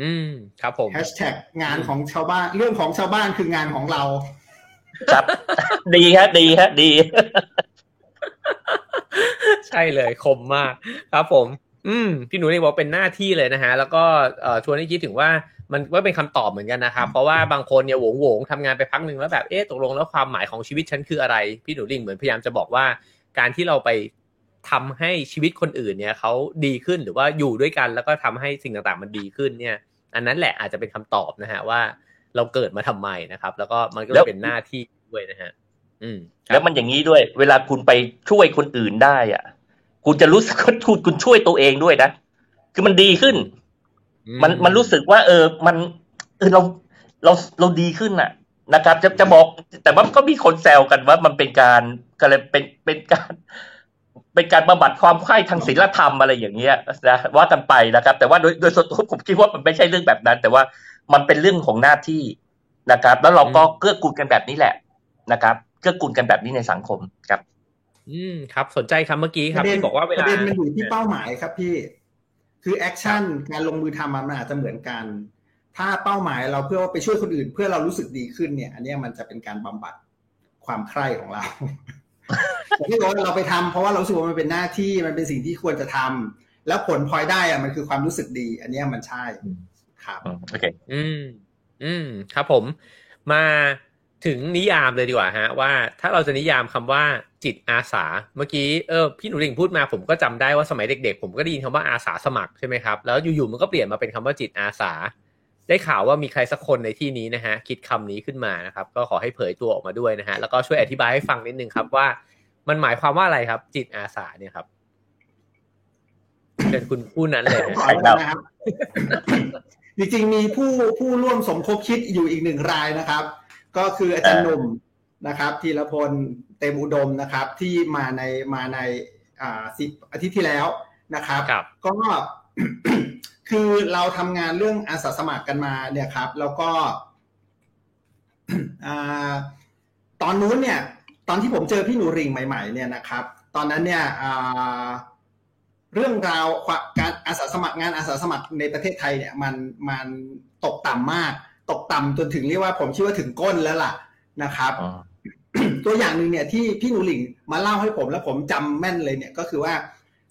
อืมครับผมแฮชแท็กงานของชาวบ้านเรื่องของชาวบ้านคืองานของเรา ครับ ดีฮะดีฮะดี ใช่เลยคมมาก ครับผม อืมพี่หนูนี่บอกเป็นหน้าที่เลยนะฮะ แล้วก็เอ่อชวนให้คิดถึงว่ามันก็เป็นคำตอบเหมือนกันนะครับ เพราะว่าบางคนเนี่ยโหวงโหวงทำงานไปพักหนึ่งแล้วแบบเอ๊ะตกลงแล้วความหมายของชีวิตฉันคืออะไร พี่หนูริ่งเหมือนพยายามจะบอกว่าการที่เราไป ทำให้ชีวิตคนอื่นเนี่ยเขาดีขึ้นหรือว่าอยู่ด้วยกัน แล้วก็ทำให้สิ่งต่างๆมันดีขึ้นเนี่ย อันนั้นแหละอาจจะเป็นคำตอบนะฮะว่าเราเกิดมาทำไมนะครับ แล้วก็มันก็เลยเป็นหน้าที่ด้วยนะฮะอืมครับแล้วมันอย่างนี้ด้วย เวลาคุณไปช่วยคนอื่นได้อะ คุณจะรู้สึกว่าคุณคุณช่วยตัวเองด้วยนะคือมันดีขึ้น มันมันรู้สึกว่า เออ มันเออเราเราเราดีขึ้นน่ะนะครับ จะจะบอก แต่ว่าก็มีคนแซวกันว่ามันเป็นการก็เลยเป็นเป็นการ เป็นการบำบัดความใคร่ทางศีลธรรมอะไรอย่างเงี้ยนะว่ากันไปนะครับ แต่ว่าโดยโดยส่วนตัวผมคิดว่ามันไม่ใช่เรื่องแบบนั้น แต่ว่ามันเป็นเรื่องของหน้าที่นะครับ แล้วเราก็เกื้อกูลกันแบบนี้แหละนะครับเกื้อกูลกันแบบนี้ในสังคมครับ อืมครับ สนใจครับเมื่อกี้คปรับระเด็นที่บอกว่าเวปลาระเด็นมันอยู่ที่เป้าหมายครับพี่ คือ action การลงมือทำมันอาจจะเหมือนกัน ถ้าเป้าหมายเราเพื่อว่าไปช่วยคนอื่น เพื่อเรารู้สึกดีขึ้นเนี่ย อันเนี้ยมันจะเป็นการบำบัดความใคร่ของเรา แต่ที่บอกว่าเราไปทำเพราะว่าเรารู้สึกว่ามันเป็นหน้าที่มันเป็นสิ่งที่ควรจะทำแล้วผลพลอยได้อะมันคือความรู้สึกดี อันเนี้ยมันใช่ครับอืมโอเค อืม อืม ครับผม มาถึงนิยามเลยดีกว่าฮะ ว่าถ้าเราจะนิยามคำว่าจิตอาสา เมื่อกี้เออพี่หนูหลิงพูดมาผมก็จำได้ว่าสมัยเด็กๆ ผมก็ได้ยินคำว่าอาสาสมัครใช่ไหมครับแล้วอยู่ๆมันก็เปลี่ยนมาเป็นคำว่าจิตอาสา ได้ข่าวว่ามีใครสักคนในที่นี้นะฮะคิดคำนี้ขึ้นมานะครับ ก็ขอให้เผยตัวออกมาด้วยนะฮะแล้วก็ช่วยอธิบายให้ฟังนิดนึงครับว่า มันหมายความว่าอะไรครับ จิตอาสาเนี่ยครับเชิญคุณผู้นั้นเลยฮะขอแล้วนะครับจริงๆมีผู้ผู้ร่วมสมคบคิดอยู่อีกหนึ่งรายนะครับ ก็คืออาจารย์หนุ่มนะครับธีรพลเต็มอุดมนะครับ ที่มาในมาในอ่าสิอาทิตย์ที่แล้วนะครับครับก็ คือเราทำงานเรื่องอาสาสมัครกันมาเนี่ยครับ แล้วก็อ่าตอนนู้นเนี่ย ตอนที่ผมเจอพี่หนูริงใหม่ ๆ เนี่ยนะครับ ตอนนั้นเนี่ยอ่าเรื่องราวความการอาสาสมัครงานอาสาสมัครในประเทศไทยเนี่ยมันมันตกต่ำมาก ตกต่ำจนถึงเรียกว่าผมคิดว่าถึงก้นแล้วล่ะนะครับตัวอย่างหนึ่งเนี่ยที่พี่หนูหลิงมาเล่าให้ผมแล้วผมจำแม่นเลยเนี่ยก็คือว่า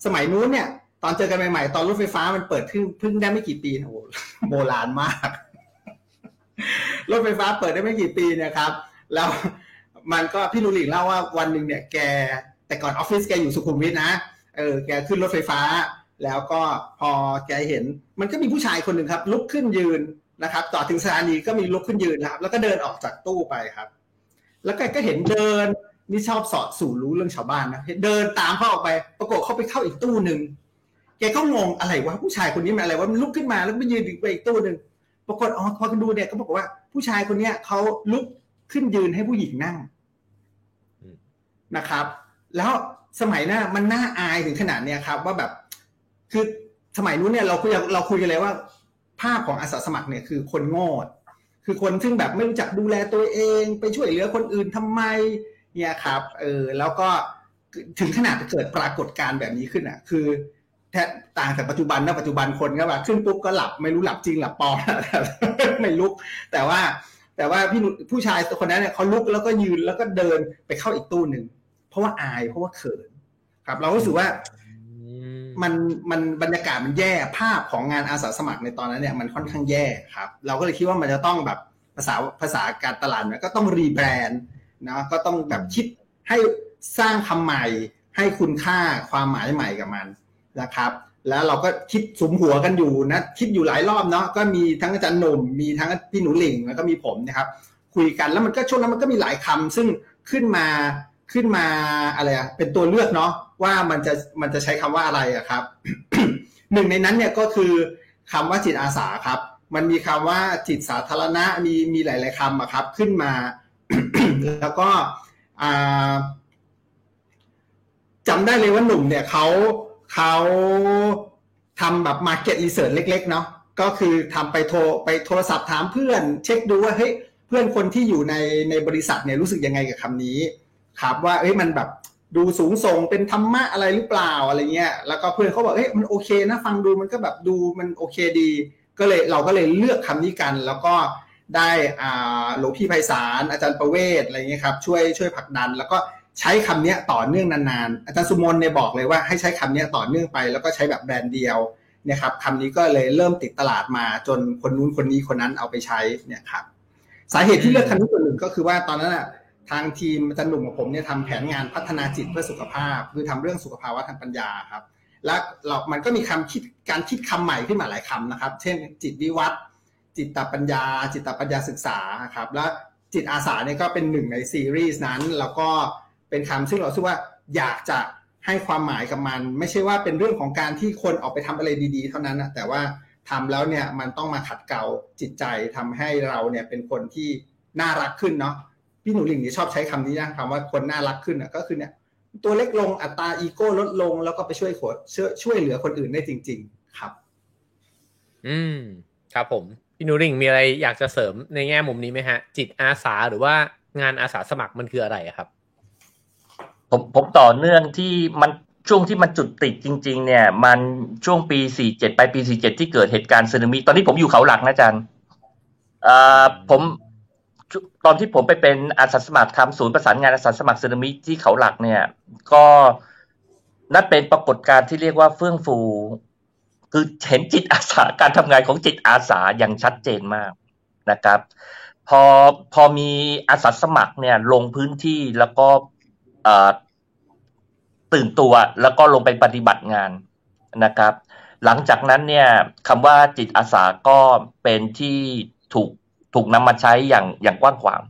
สมัยนู้นเนี่ย ตอนเจอกันใหม่ๆ ตอนรถไฟฟ้ามันเปิดเพิ่งเพิ่งได้ไม่กี่ปีโอ้โหโบราณมาก รถไฟฟ้าเปิดได้ไม่กี่ปีเนะครับ แล้วมันก็พี่หนูหลิงเล่าว่าวันหนึ่งเนี่ยแก แต่ก่อนออฟฟิศแกอยู่สุขุมวิทนะเออแกขึ้นรถไฟฟ้า แล้วก็พอแกเห็น มันก็มีผู้ชายคนหนึ่งครับ ลุกขึ้นยืนนะครับต่อถึงสถานีก็มีลุกขึ้นยืนนะครับ แล้วก็เดินออกจากตู้ไปครับ แล้วแกก็เห็นเดินนี่ชอบสอดสู่รู้เรื่องชาวบ้านนะเห็นเดินตามเขาออกไป ปรากฏเขาไปเข้าอีกตู้หนึ่ง แกก็งงอะไรวะผู้ชายคนนี้มันอะไรวะมันลุกขึ้นมาแล้วไปยืนอีกไปอีกตู้หนึ่งปรากฏอ๋อพอคุณดูเนี่ยก็บอกว่าผู้ชายคนเนี้ยเขาลุกขึ้นยืนให้ผู้หญิงนั่งนะครับ แล้วสมัยหน้ามันน่าอายถึงขนาดเนี้ยครับ ว่าแบบคือสมัยนู้นเนี่ยเราคุยเราคุยกันเลยว่า ภาพของอาสาสมัครเนี่ยคือคนโง่คือคือคนซึ่งแบบไม่รู้จักดูแลตัวเอง ไปช่วยเหลือคนอื่นทำไม เนี่ยครับเออแล้วก็ถึงขนาดเกิดปรากฏการณ์แบบนี้ขึ้นอะ คือ แทต่างจากปัจจุบันนะปัจจุบันคนก็แบบขึ้นปุ๊บก็หลับไม่รู้หลับจริงหลับปลอมไม่ลุก แต่ว่าแต่ว่าพี่ผู้ชายคนนั้นเนี่ยเขาลุกแล้วก็ยืนแล้วก็เดินไปเข้าอีกตู้หนึ่งเพราะว่าอายเพราะว่าเขินครับ เราก็รู้สึกว่ามันมันบรรยากาศมันแย่ภาพของงานอาสาสมัครในตอนนั้นเนี่ยมันค่อนข้างแย่ครับ เราก็เลยคิดว่ามันจะต้องแบบภาษาภาษาการตลาดเนี่ยก็ต้องรีแบรนด์นะก็ต้องแบบคิดให้สร้างคำใหม่ให้คุณค่าความหมายใหม่กับมัน นะครับแล้วเราก็คิดสมหัวกันอยู่นะคิดอยู่หลายรอบเนาะก็มีทั้งอาจารย์หนุ่มมีทั้งพี่หนูหลิงแล้วก็มีผมนะครับ คุยกันแล้วมันก็ช่วงนั้นมันก็มีหลายคำซึ่งขึ้นมาขึ้นมาอะไรอะเป็นตัวเลือกเนาะว่ามันจะมันจะใช้คำว่าอะไรอะครับหนึ่งในนั้นเนี่ยก็คือคำว่าจิตอาสาครับ มันมีคำว่าจิตสาธารณะมีมีหลาย ๆคำอะครับ ขึ้นมา แล้วก็จำได้เลยว่าหนุ่มเนี่ยเขา เขาทำแบบ Market Research เล็ก ๆ เนาะก็คือทำไปโทรไปโทรศัพท์ถามเพื่อนเช็คดูว่าเฮ้ยเพื่อนคนที่อยู่ในในบริษัทเนี่ยรู้สึกยังไงกับคำนี้ครับว่าเอ้ยมันแบบดูสูงส่งเป็นธรรมะอะไรหรือเปล่าอะไรเงี้ยแล้วก็เพื่อนเขาบอกเฮ้ยมันโอเคนะฟังดูมันก็แบบดูมันโอเคดี ก็เลยเราก็เลยเลือกคำนี้กัน แล้วก็ได้อ่าหลวงพี่ไพศาลอาจารย์ประเวศอะไรเงี้ยครับช่วยช่วยผลักดันแล้วก็ ใช้คำนี้ต่อเนื่องนานๆ อาจารย์สุมนเนี่ยบอกเลยว่าให้ใช้คำนี้ต่อเนื่องไป แล้วก็ใช้แบบแบรนด์เดียวนี่ครับคำนี้ก็เลยเริ่มติดตลาดมาจนคนนู้นคนนี้คนนั้นเอาไปใช้เนี่ยครับสาเหตุที่เลือกคำนี้ตัวหนึ่งก็คือว่าตอนนั้นอะทางทีมอาจารย์หนุ่มกับผมเนี่ยทำแผนงานพัฒนาจิตเพื่อสุขภาพ คือทำเรื่องสุขภาวะทางปัญญาครับ และเรา มันก็มีคำคิดการคิดคำใหม่ขึ้นมาหลายคำนะครับ เช่น จิตวิวัฒน์จิตตปัญญา จิตปัญญาศึกษาครับ และจิตอาสาเนี่ยก็เป็นหนึ่งในซีรีส์นั้น แล้วก็ เป็นคำซึ่งเราคิดว่าอยากจะให้ความหมายกับมัน ไม่ใช่ว่าเป็นเรื่องของการที่คนออกไปทำอะไรดี ๆ เท่านั้นนะแต่ว่าทำแล้วเนี่ยมันต้องมาขัดเกลาจิตใจทำให้เราเนี่ยเป็นคนที่น่ารักขึ้นเนาะพี่หนูหลิงนี่ชอบใช้คำนี้นะคำว่าคนน่ารักขึ้นอะก็คือเนี่ยตัวเล็กลงอัตราอีโก้ลดลง แล้วก็ไปช่วยขวดช่วยช่วยเหลือคนอื่นได้จริง ๆ ครับ อืม ครับผมพี่หนูหลิงมีอะไรอยากจะเสริมในแง่มุมนี้ไหมฮะ จิตอาสาหรือว่างานอาสาสมัครมันคืออะไรครับ ผมผมต่อเนื่องที่มันช่วงที่มันจุดติดจริง ๆ เนี่ย มันช่วงปีสี่เจ็ดไปปีสี่เจ็ดที่เกิดเหตุการณ์สึนามิ ตอนนี้ผมอยู่เขาหลักนะอาจารย์อ่าผมตอนที่ผมไปเป็นอาสาสมัครทำศูนย์ประสานงานอาสาสมัครสึนามิที่เขาหลักเนี่ย ก็นั่นเป็นปรากฏการณ์ที่เรียกว่าเฟื่องฟู คือเห็นจิตอาสาการทำงานของจิตอาสาอย่างชัดเจนมากนะครับ พอพอมีอาสาสมัครเนี่ยลงพื้นที่แล้วก็ ตื่นตัวแล้วก็ลงไปปฏิบัติงานนะครับ หลังจากนั้นเนี่ยคำว่าจิตอาสาก็เป็นที่ถูกถูกนำมาใช้อย่างอย่างกว้างขวาง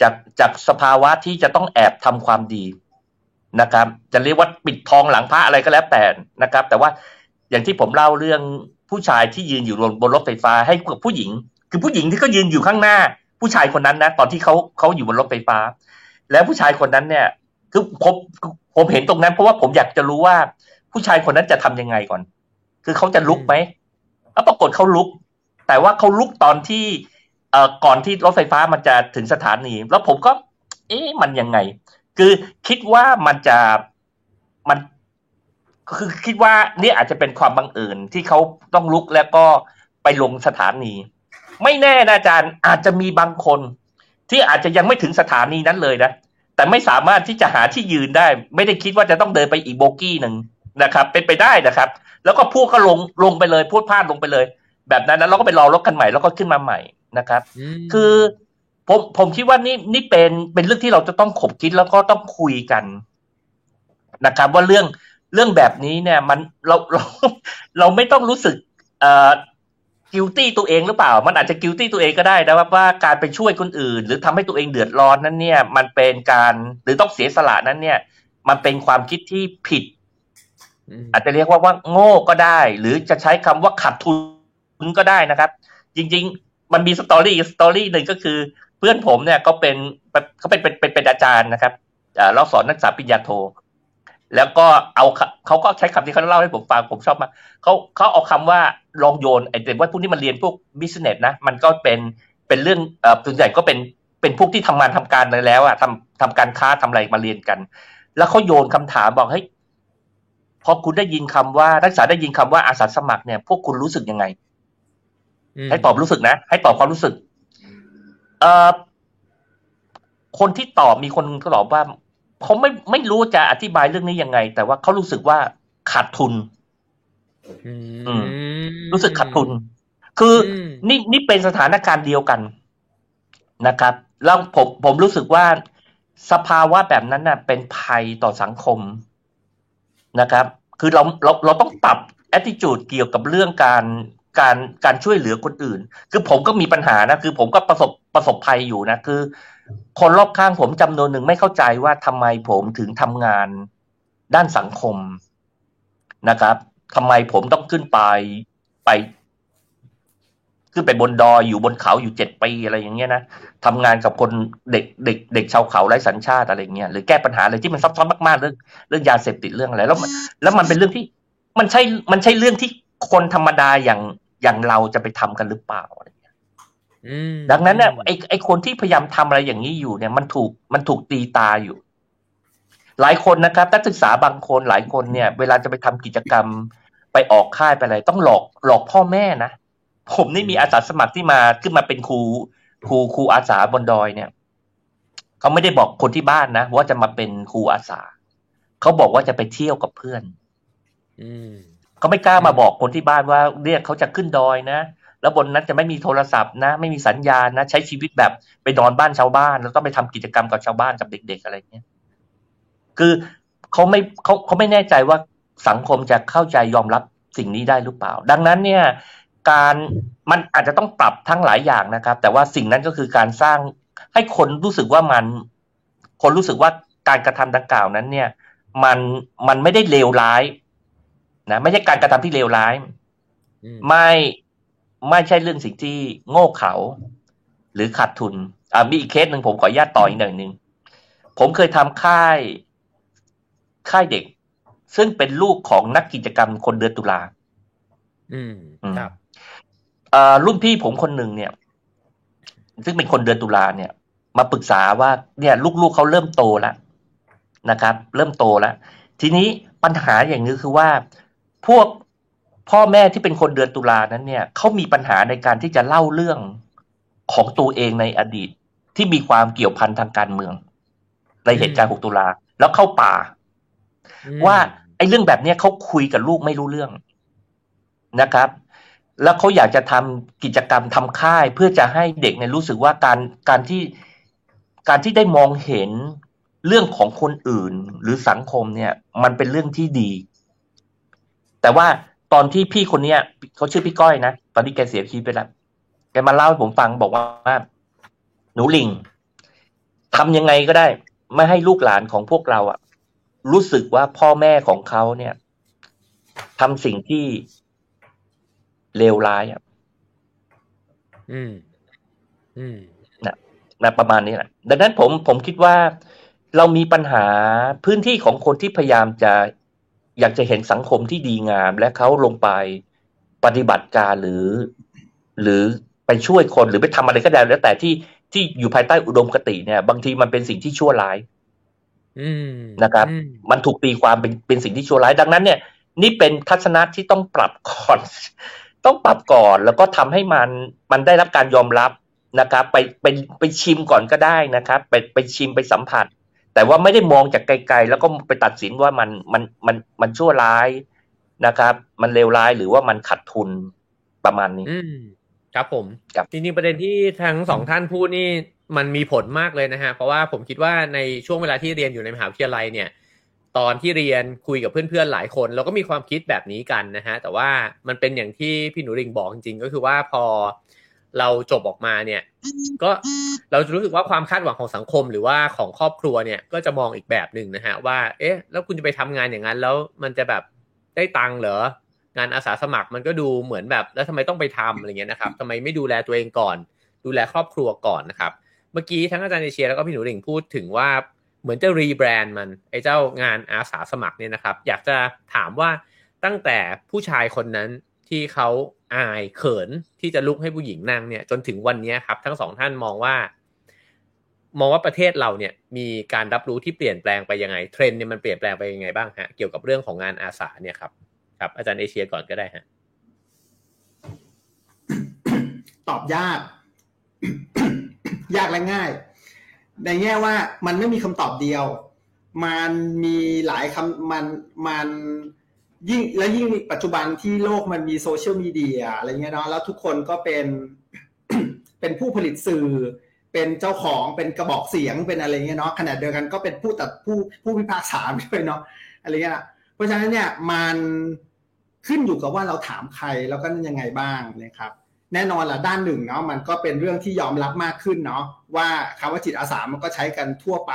จากจากสภาวะที่จะต้องแอบทำความดีนะครับ จะเรียกว่าปิดทองหลังพระอะไรก็แล้วแต่นะครับ แต่ว่าอย่างที่ผมเล่าเรื่องผู้ชายที่ยืนอยู่บนรถไฟฟ้าให้กับผู้หญิง คือผู้หญิงที่ก็ยืนอยู่ข้างหน้า ผู้ชายคนนั้นนะ ตอนที่เขาเขาอยู่บนรถไฟฟ้า แล้วผู้ชายคนนั้นเนี่ย คือผมผมเห็นตรงนั้นเพราะว่าผมอยากจะรู้ว่าผู้ชายคนนั้นจะทํำยังไงก่อน คือเขาจะลุกไหมแล้วปรากฏเขาลุก แต่ว่าเขาลุกตอนที่เอ่อก่อนที่รถไฟฟ้ามันจะถึงสถานี แล้วผมก็ เอ๊ะมันยังไง คือคิดว่ามันจะมัน คือคิดว่านี่อาจจะเป็นความบังเอิญที่เขาต้องลุกแล้วก็ไปลงสถานี ไม่แน่นะอาจารย์อาจจะมีบางคน ที่อาจจะยังไม่ถึงสถานีนั้นเลยนะ แต่ไม่สามารถที่จะหาที่ยืนได้ ไม่ได้คิดว่าจะต้องเดินไปอีกโบกี้หนึ่งนะครับ เป็นไปได้นะครับ แล้วก็พวกก็ลงลงไปเลย พูดพลาดลงไปเลย แบบนั้นแล้วเราก็ไปรอรถกันใหม่แล้วก็ขึ้นมาใหม่นะครับ คือผมผมคิดว่านี่นี่เป็นเป็นเรื่องที่เราจะต้องขบคิดแล้วก็ต้องคุยกันนะครับ ว่าเรื่องเรื่องแบบนี้เนี่ย มันเราเราเราไม่ต้องรู้สึกเอ่อ guilty ตัวเองหรือเปล่า มันอาจจะ guilty ตัวเองก็ได้นะว่าว่าการไปช่วยคนอื่น หรือทำให้ตัวเองเดือดร้อนนั้นเนี่ย มันเป็นการหรือต้องเสียสละนั้นเนี่ย มันเป็นความคิดที่ผิด อาจจะเรียกว่าว่าโง่ก็ได้ หรือจะใช้คำว่าขาดทุนก็ได้นะครับ จริงมันมีสตอรี่สตอรี่หนึ่งก็คือ เพื่อนผมเนี่ยก็เป็นเขาเป็นเป็นเป็นอาจารย์นะครับเราสอนนักศึกษาปริญญาโทแล้วก็เอาเขาก็ใช้คำที่เขาเล่าให้ผมฟังผมชอบมากเขาเขาเอาคำว่า ลองโยนไอ้เด็กว่าพวกนี้มันเรียนพวกบิสเนสนะมันก็เป็นเเป็นเรื่องเอ่อส่วนใหญ่ก็เป็นเป็นพวกที่ทำงานทำการอะไรแล้วอะทำทำการค้าทำอะไรมาเรียนกัน แล้วเขาโยนคำถามบอกเฮ้ยพอคุณได้ยินคำว่านักศึกษาได้ยินคำว่าอาสาสมัครเนี่ย พวกคุณรู้สึกยังไงมให้ตอบรู้สึกนะ ให้ตอบความรู้สึก เอ่อคนที่ตอบมีคนก็ตอบว่าเขาไม่ไม่รู้จะอธิบายเรื่องนี้ยังไง แต่ว่าเขารู้สึกว่าขาดทุนอือืม รู้สึกขาดทุน คืออมนี่นี่เป็นสถานการณ์เดียวกันนะครับ แล้วผมผมรู้สึกว่าสภาวะแบบนั้นน่ะ เป็นภัยต่อสังคมนะครับ คือเราเราเราต้องปรับ attitude เกี่ยวกับเรื่องการการการช่วยเหลือคนอื่น คือผมก็มีปัญหานะ คือผมก็ประสบประสบภัยอยู่นะ คือ คนรอบข้างผมจำนวนหนึ่งไม่เข้าใจว่าทำไมผมถึงทำงานด้านสังคมนะครับ ทำไมผมต้องขึ้นไปไป ขึ้นไปบนดอยอยู่บนเขาอยู่เจ็ดปีอะไรอย่างเงี้ยนะทำงานกับคนเด็กเด็กเด็กชาวเขาไร้สัญชาติอะไรเงี้ยหรือแก้ปัญหาอะไรที่มันซับซ้อนมากๆเรื่องเรื่องยาเสพติดเรื่องอะไรแล้วมันแล้วมันเป็นเรื่องที่มันใช่มันใช่เรื่องที่คนธรรมดาอย่างอย่างเราจะไปทำกันหรือเปล่าอะไรเงี้ยอืมดังนั้นเนี่ยไอไอคนที่พยายามทำอะไรอย่างนี้อยู่เนี่ย มันถูกมันถูกตีตาอยู่ หลายคนนะครับนักศึกษาบางคนหลายคนเนี่ย เวลาจะไปทำกิจกรรม ไปออกค่ายไปอะไรต้องหลอกหลอกพ่อแม่นะผมนี่มีอาสาสมัครที่มาขึ้นมาเป็นครูครูครูอาสาบนดอยเนี่ยเขาไม่ได้บอกคนที่บ้านนะว่าจะมาเป็นครูอาสาเขาบอกว่าจะไปเที่ยวกับเพื่อน อืมเขาไม่กล้ามาบอกคนที่บ้านว่า เรียกเขาจะขึ้นดอยนะแล้วบนนั้นจะไม่มีโทรศัพท์นะ ไม่มีสัญญาณนะ ใช้ชีวิตแบบไปนอนบ้านชาวบ้าน แล้วก็ไปทำกิจกรรมกับชาวบ้านกับเด็ก ๆ อะไรเงี้ยคือเขาไม่เขาเขาไม่แน่ใจว่า สังคมจะเข้าใจยอมรับสิ่งนี้ได้หรือเปล่า ดังนั้นเนี่ยการมันอาจจะต้องปรับทั้งหลายอย่างนะครับ แต่ว่าสิ่งนั้นก็คือการสร้างให้คนรู้สึกว่ามัน คนรู้สึกว่าการกระทำดังกล่าวนั้น เนี่ย มันมันไม่ได้เลวร้ายนะไม่ใช่การกระทำที่เลวร้ายอืมไม่ไม่ใช่เรื่องสิ่งที่โง่เขาหรือขาดทุนอ่ามีอีกเคสหนึ่งผมขออนุญาตต่ออีกหน่อยหนึ่งผมเคยทำค่าย ค่ายเด็ก ซึ่งเป็นลูกของนักกิจกรรมคนเดือนตุลา อืมอืมครับเอ่อรุ่นพี่ผมคนหนึ่งเนี่ย ซึ่งเป็นคนเดือนตุลาเนี่ย มาปรึกษาว่า เนี่ยลูกๆเขาเริ่มโตแล้วนะครับ เริ่มโตแล้วทีนี้ปัญหาอย่างนี้คือว่า พวกพ่อแม่ที่เป็นคนเดือนตุลานั้นเนี่ยเขามีปัญหาในการที่จะเล่าเรื่องของตัวเองในอดีต ที่มีความเกี่ยวพันทางการเมือง ในเหตุการณ์6ตุลาแล้วเข้าป่าอืมว่าไอ้เรื่องแบบนี้เขาคุยกับลูกไม่รู้เรื่องนะครับ แล้วเขาอยากจะทำกิจกรรมทำค่าย เพื่อจะให้เด็กเนี่ยรู้สึกว่าการการที่การที่ได้มองเห็นเรื่องของคนอื่นหรือสังคมเนี่ย มันเป็นเรื่องที่ดี แต่ว่าตอนที่พี่คนเนี้ยเขาชื่อพี่ก้อยนะตอนนี้แกเสียชีวิตไปแล้วแกมาเล่าให้ผมฟังบอกว่าหนูลิงทำยังไงก็ได้ ไม่ให้ลูกหลานของพวกเราอะ รู้สึกว่าพ่อแม่ของเขาเนี่ยทำสิ่งที่เลวร้ายอะอืม อืมนะประมาณนี้แหละดังนั้นผมผมคิดว่าเรามีปัญหาพื้นที่ของคนที่พยายามจะอยากจะเห็นสังคมที่ดีงาม และเขาลงไปปฏิบัติการหรือ หรือไปช่วยคนหรือไปทำอะไรก็ได้แล้วแต่ที่ที่อยู่ภายใต้อุดมคติเนี่ย บางทีมันเป็นสิ่งที่ชั่วร้ายอืม นะครับอืมมันถูกตีความเป็นเป็นสิ่งที่ชั่วร้ายดังนั้นเนี่ย นี่เป็นทัศนะที่ต้องปรับก่อน ต้องปรับก่อนแล้วก็ทำให้มันมันได้รับการยอมรับนะครับ ไปไปไปชิมก่อนก็ได้นะครับ ไปไปชิมไปสัมผัส แต่ว่าไม่ได้มองจากไกลๆ แล้วก็ไปตัดสินว่ามันมันมันมันชั่วร้ายนะครับ มันเลวร้ายหรือว่ามันขัดทุนประมาณนี้อืมครับผมครับจริงๆประเด็นที่ทั้งสองท่านพูดนี่ มันมีผลมากเลยนะฮะเพราะว่าผมคิดว่าในช่วงเวลาที่เรียนอยู่ในมหาวิทยาลัยเนี่ย ตอนที่เรียนคุยกับเพื่อนๆหลายคน เราก็มีความคิดแบบนี้กันนะฮะแต่ว่ามันเป็นอย่างที่พี่หนูริงบอกจริงๆ ก็คือว่าพอเราจบออกมาเนี่ยก็เราจะรู้สึกว่าความคาดหวังของสังคมหรือว่าของครอบครัวเนี่ยก็จะมองอีกแบบหนึ่งนะฮะว่า เอ๊ะ แล้วคุณจะไปทำงานอย่างนั้น แล้วมันจะแบบได้ตังค์เหรองานอาสาสมัครมันก็ดูเหมือนแบบ แล้วทำไมต้องไปทำอะไรเงี้ยนะครับทำไมไม่ดูแลตัวเองก่อน ดูแลครอบครัวก่อนนะครับ เมื่อกี้ทั้งอาจารย์เอเชียแล้วก็พี่หนูหลิงพูดถึงว่าเหมือนจะรีแบรนด์มันไอ้เจ้างานอาสาสมัครเนี่ยนะครับ อยากจะถามว่าตั้งแต่ผู้ชายคนนั้นทที่เขาอายเขินที่จะลุกให้ผู้หญิงนั่งเนี่ย จนถึงวันนี้ครับ ทั้งสองท่านมองว่า มองว่าประเทศเราเนี่ย มีการรับรู้ที่เปลี่ยนแปลงไปยังไงเทรนด์เนี่ยมันเปลี่ยนแปลงไปยังไงบ้างฮะเกี่ยวกับเรื่องของงานอาสาเนี่ยครับครับ อาจารย์เอเชียก่อนก็ได้ฮะตอบยาก ยากและง่าย ในแง่ว่ามันไม่มีคำตอบเดียว มันมีหลายคำมันมันยิ่งและยิ่งปัจจุบันที่โลกมันมีโซเชียลมีเดียอะไรเงี้ยเนาะแล้วทุกคนก็เป็นเป็นผู้ผลิตสื่อ เป็นเจ้าของเป็นกระบอกเสียงเป็นอะไรเงี้ยเนาะขณะเดียวกันก็เป็นผู้ตัดผู้ผู้พิพากษาด้วยเนาะอะไรเงี้ยเพราะฉะนั้นเนี่ยมันขึ้นอยู่กับว่าเราถามใครแล้วก็ยังไงบ้างนะครับ แน่นอนละด้านหนึ่งเนาะมันก็เป็นเรื่องที่ยอมรับมากขึ้นเนาะว่าคำว่าจิตอาสามันก็ใช้กันทั่วไป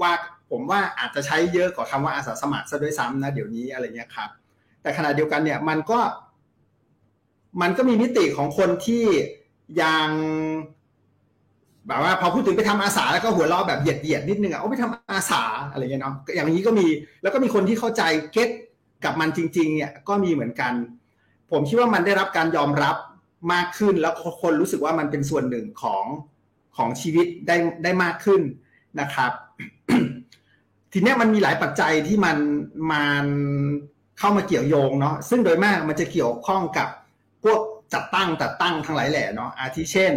ว่าผมว่าอาจจะใช้เยอะกว่าคำว่าอาสาสมัครซะด้วยซ้ำนะเดี๋ยวนี้อะไรเงี้ยครับ แต่ขณะเดียวกันเนี่ยมันก็ มันก็มีมิติของคนที่ยังแบบว่าพอพูดถึงไปทำอาสาแล้วก็หัวเราะแบบเหยียดเหยียดนิดนึงอะโอ้ไปทำอาสาอะไรเงี้ยเนาะอย่างนี้ก็มีแล้วก็มีคนที่เข้าใจเก็ตกับมันจริง ๆ เนี่ยก็มีเหมือนกัน ผมคิดว่ามันได้รับการยอมรับ มากขึ้นแล้วคนรู้สึกว่ามันเป็นส่วนหนึ่งของของชีวิตได้ได้มากขึ้นนะครับ ทีนี้มันมีหลายปัจจัยที่มันมันเข้ามาเกี่ยวโยงเนาะซึ่งโดยมากมันจะเกี่ยวข้องกับพวกจัดตั้งจัดตั้งทั้งหลายแหล่เนาะอาทิเช่น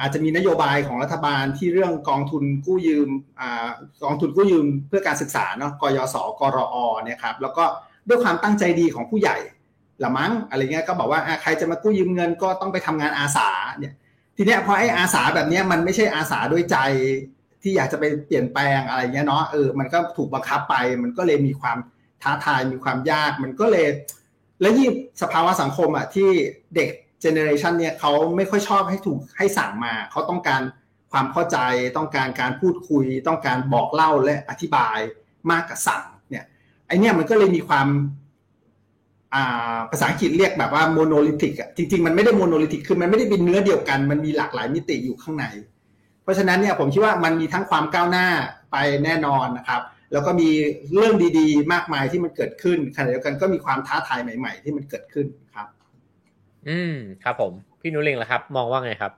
อาจจะมีนโยบายของรัฐบาลที่เรื่องกองทุนกู้ยืมกองทุนกู้ยืมเพื่อการศึกษาเนาะกยศกรอเนี่ยครับแล้วก็ด้วยความตั้งใจดีของผู้ใหญ่ ละมั้งอะไรเงี้ยก็บอกว่าใครจะมากู้ยืมเงินก็ต้องไปทำงานอาสาเนี่ยทีเนี้ยพอไอ้อาสาแบบเนี้ยมันไม่ใช่อาสาด้วยใจที่อยากจะไปเปลี่ยนแปลงอะไรเงี้ยเนาะเออมันก็ถูกบังคับไป มันก็เลยมีความท้าทายมีความยาก มันก็เลย และยิ่งสภาวะสังคมอะที่เด็ก generation เนี่ยเขาไม่ค่อยชอบให้ถูกให้สั่งมาเขาต้องการความเข้าใจต้องการการพูดคุย ต้องการบอกเล่าและอธิบายมากกว่าสั่งเนี่ยไอเนี่ยมันก็เลยมีความ ภาษาอังกฤษเรียกแบบว่า monolithic อะจริงๆ มันไม่ได้ monolithic คือมันไม่ได้เป็นเนื้อเดียวกัน มันมีหลากหลายมิติอยู่ข้างใน เพราะฉะนั้นเนี่ยผมคิดว่ามันมีทั้งความก้าวหน้าไปแน่นอนนะครับ แล้วก็มีเรื่องดีๆ มากมายที่มันเกิดขึ้นขณะเดียวกันก็มีความท้าทายใหม่ ๆ ที่มันเกิดขึ้นครับ อืมครับผม พี่หนูหริ่งล่ะครับ มองว่าไงครับ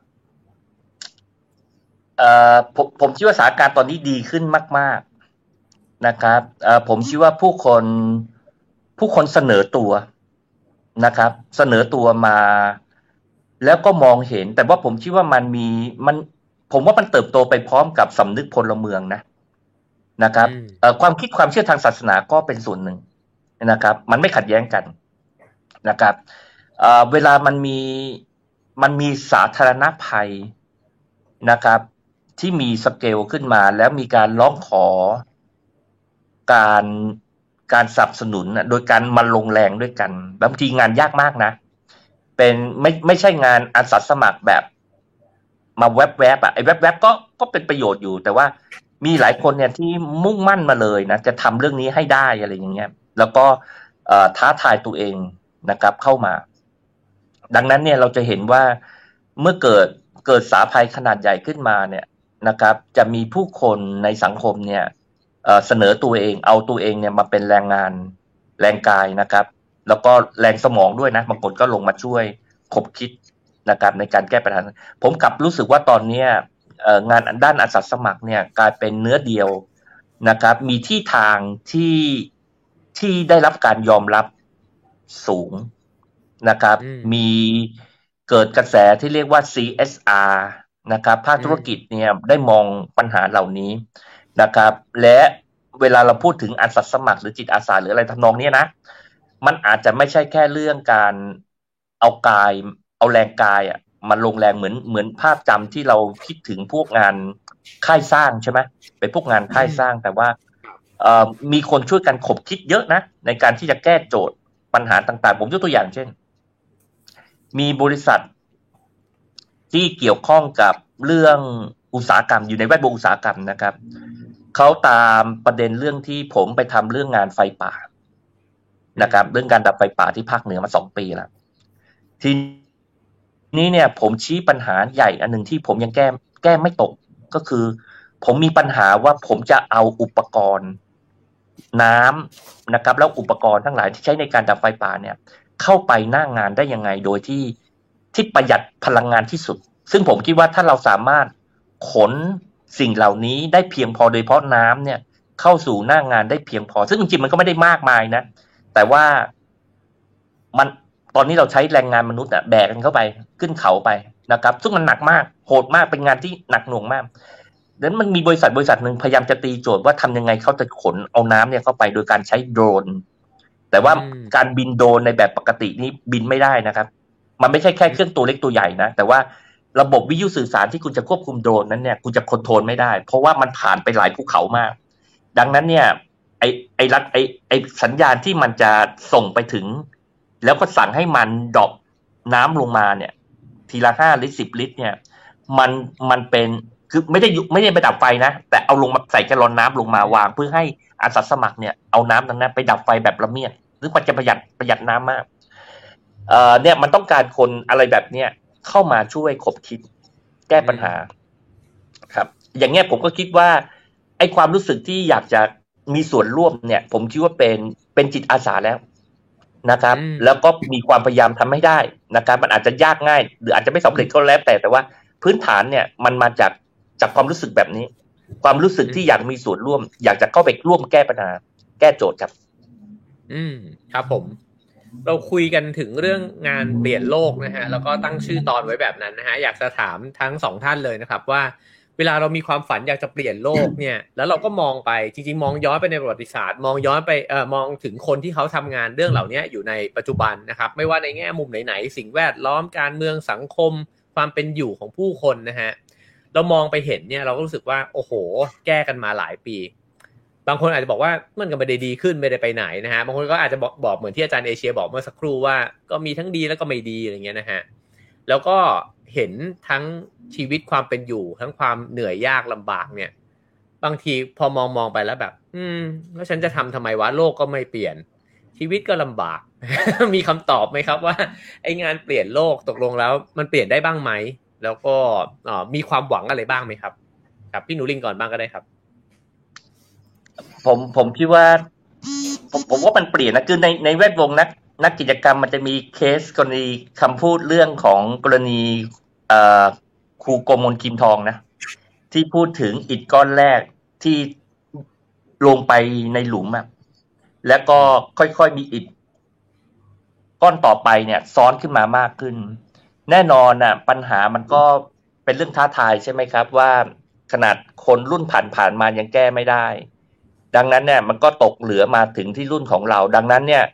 เอ่อผมผมคิดว่าสถานการณ์ตอนนี้ดีขึ้นมาก ๆนะครับเอ่อผมคิดว่าผู้คน ผู้คนเสนอตัวนะครับ เสนอตัวมา แล้วก็มองเห็น แต่ว่าผมคิดว่ามันมีมัน ผมว่ามันเติบโตไปพร้อมกับสำนึกพลเมืองนะนะครับความคิดความเชื่อทางศาสนาก็เป็นส่วนหนึ่งนะครับ มันไม่ขัดแย้งกันนะครับเวลามันมีมันมีสาธารณภัยนะครับ ที่มีสเกลขึ้นมาแล้วมีการร้องขอการ การสนับสนุนโดยการมาลงแรงด้วยกัน บางทีงานยากมากนะ เป็นไม่ไม่ใช่งานอาสาสมัครแบบ มาแวบๆบอะไอ้แวบๆก็ก็เป็นประโยชน์อยู่ แต่ว่ามีหลายคนเนี่ยที่มุ่งมั่นมาเลยนะจะทำเรื่องนี้ให้ได้อะไรอย่างเงี้ย แล้วก็ท้าทายตัวเองนะครับ เข้ามา ดังนั้นเนี่ยเราจะเห็นว่าเมื่อเกิดเกิดสาภัยขนาดใหญ่ขึ้นมาเนี่ยนะครับ จะมีผู้คนในสังคมเนี่ย เสนอตัวเองเอาตัวเองเนี่ยมาเป็นแรงงานแรงกายนะครับ แล้วก็แรงสมองด้วยนะบางคนก็ลงมาช่วยคบคิดนะครับในการแก้ปัญหา ผมกลับรู้สึกว่าตอนนี้งานด้านอาสาสมัครเนี่ยกลายเป็นเนื้อเดียวนะครับ มีที่ทางที่ที่ได้รับการยอมรับสูงนะครับ มีเกิดกระแสที่เรียกว่า CSR นะครับ ภาคธุรกิจเนี่ยได้มองปัญหาเหล่านี้ นะครับ และเวลาเราพูดถึงอาสาสมัครหรือจิตอาสาหรืออะไรทำนองนี้นะ มันอาจจะไม่ใช่แค่เรื่องการเอากาย เอาแรงกายอะมันลงแรงเหมือนเหมือนภาพจำที่เราคิดถึงพวกงานค่ายสร้างใช่ไหมเป็นพวกงานค่ายสร้างแต่ว่าเออมีคนช่วยกันขบคิดเยอะนะ ในการที่จะแก้โจทย์ปัญหาต่างๆ ผมยกตัวอย่างเช่น มีบริษัทที่เกี่ยวข้องกับเรื่องอุตสาหกรรมอยู่ในแวดวงอุตสาหกรรมนะครับ เขาตามประเด็นเรื่องที่ผมไปทำเรื่องงานไฟป่านะครับ เรื่องการดับไฟป่าที่ภาคเหนือมาสองปีแล้วทีนี้เนี่ย ผมชี้ปัญหาใหญ่อันหนึ่งที่ผมยังแก้แก้ไม่ตกก็คือ ผมมีปัญหาว่าผมจะเอาอุปกรณ์น้ำนะครับ แล้วอุปกรณ์ทั้งหลายที่ใช้ในการดับไฟป่าเนี่ย เข้าไปหน้างานได้ยังไงโดยที่ที่ประหยัดพลังงานที่สุด ซึ่งผมคิดว่าถ้าเราสามารถขน สิ่งเหล่านี้ได้เพียงพอโดยเฉพาะน้ำเนี่ยเข้าสู่หน้างานได้เพียงพอ ซึ่งจริงๆมันก็ไม่ได้มากมายนะ แต่ว่ามันตอนนี้เราใช้แรงงานมนุษย์อะแบกกันเข้าไปขึ้นเขาไปนะครับ ซึ่งมันหนักมากโหดมากเป็นงานที่หนักหน่วงมากดังนั้นมันมีบริษัทบริษัทหนึ่งพยายามจะตีโจทย์ว่าทำยังไงเขาจะขนเอาน้ำเนี่ยเข้าไปโดยการใช้โดรน แต่ว่าการบินโดรนในแบบปกตินี้บินไม่ได้นะครับ มันไม่ใช่แค่เครื่องตัวเล็กตัวใหญ่นะแต่ว่า ระบบวิทยุสื่อสารที่คุณจะควบคุมโดรนนั้นเนี่ยคุณจะคอนโทรลไม่ได้ เพราะว่ามันผ่านไปหลายภูเขามาก ดังนั้นเนี่ยไอไอรัดไอไอสัญญาณที่มันจะส่งไปถึง แล้วก็สั่งให้มันดรอปน้ำลงมาเนี่ย ทีละห้าลิตรสิบลิตร เนี่ย มันมันเป็นคือไม่ได้ไม่ได้ไปดับไฟนะ แต่เอาลงมาใส่แกลลอนน้ำลงมาวาง เพื่อให้อาสาสมัครเนี่ยเอาน้ำตรงนั้นไปดับไฟแบบละเมียดหรือมันจะประหยัดประหยัดน้ำมากเอ่อเนี่ยมันต้องการคนอะไรแบบเนี้ย เข้ามาช่วยขบคิด แก้ปัญหา ครับ อย่างเงี้ยผมก็คิดว่า ไอ้ความรู้สึกที่อยากจะมีส่วนร่วมเนี่ย ผมคิดว่าเป็นเป็นจิตอาสาแล้วนะครับ แล้วก็มีความพยายามทำให้ได้นะครับ มันอาจจะยากง่าย หรืออาจจะไม่สำเร็จก็แล้วแต่แต่ว่าพื้นฐานเนี่ยมันมาจากจากความรู้สึกแบบนี้ ความรู้สึกที่อยากมีส่วนร่วม อยากจะเข้าไปร่วมแก้ปัญหา แก้โจทย์ครับ อืม ครับผม เราคุยกันถึงเรื่องงานเปลี่ยนโลกนะฮะแล้วก็ตั้งชื่อตอนไว้แบบนั้นนะฮะอยากจะถามทั้งสองท่านเลยนะครับว่า เวลาเรามีความฝันอยากจะเปลี่ยนโลกเนี่ย แล้วเราก็มองไปจริง ๆ มองย้อนไปในประวัติศาสตร์ มองย้อนไปเอ่อมองถึงคนที่เขาทำงานเรื่องเหล่านี้อยู่ในปัจจุบันนะครับ ไม่ว่าในแง่มุมไหนๆสิ่งแวดล้อมการเมืองสังคม ความเป็นอยู่ของผู้คนนะฮะเรามองไปเห็นเนี่ยเราก็รู้สึกว่าโอ้โห แก้กันมาหลายปี บางคนอาจจะบอกว่ามันก็ไม่ได้ดีขึ้นไม่ได้ไปไหนนะฮะบางคนก็อาจจะบอกบอกเหมือนที่อาจารย์เอเชียบอกเมื่อสักครู่ว่าก็มีทั้งดีแล้วก็ไม่ดีอะไรเงี้ยนะฮะแล้วก็เห็นทั้งชีวิตความเป็นอยู่ ทั้งความเหนื่อยยากลำบากเนี่ย บางทีพอมองมองไปแล้วแบบ อืม แล้วฉันจะทำทำไมวะโลกก็ไม่เปลี่ยน ชีวิตก็ลำบาก มีคำตอบไหมครับว่าไองานเปลี่ยนโลกตกลงแล้ว มันเปลี่ยนได้บ้างไหมแล้วก็มีความหวังอะไรบ้างไหมครับ ครับพี่หนูลิงก่อนบ้างก็ได้ครับ ผมผมคิดว่า ผมผมว่ามันเปลี่ยนนะคือในในแวดวงนัก นักกิจกรรมมันจะมีเคสกรณีคำพูดเรื่องของกรณีเอครูโกมลคิมทองนะ ที่พูดถึงอิฐก้อนแรกที่ลงไปในหลุมอะแล้วก็ค่อยๆมีอิฐก้อนต่อไปเนี่ย ซ้อนขึ้นมามากขึ้น แน่นอนอะ ปัญหามันก็เป็นเรื่องท้าทายใช่ไหมครับ ว่าขนาดคนรุ่นผ่านผ่านมายังแก้ไม่ได้ ดังนั้นเนี่ยมันก็ตกเหลือมาถึงที่รุ่นของเรา ดังนั้นเนี่ย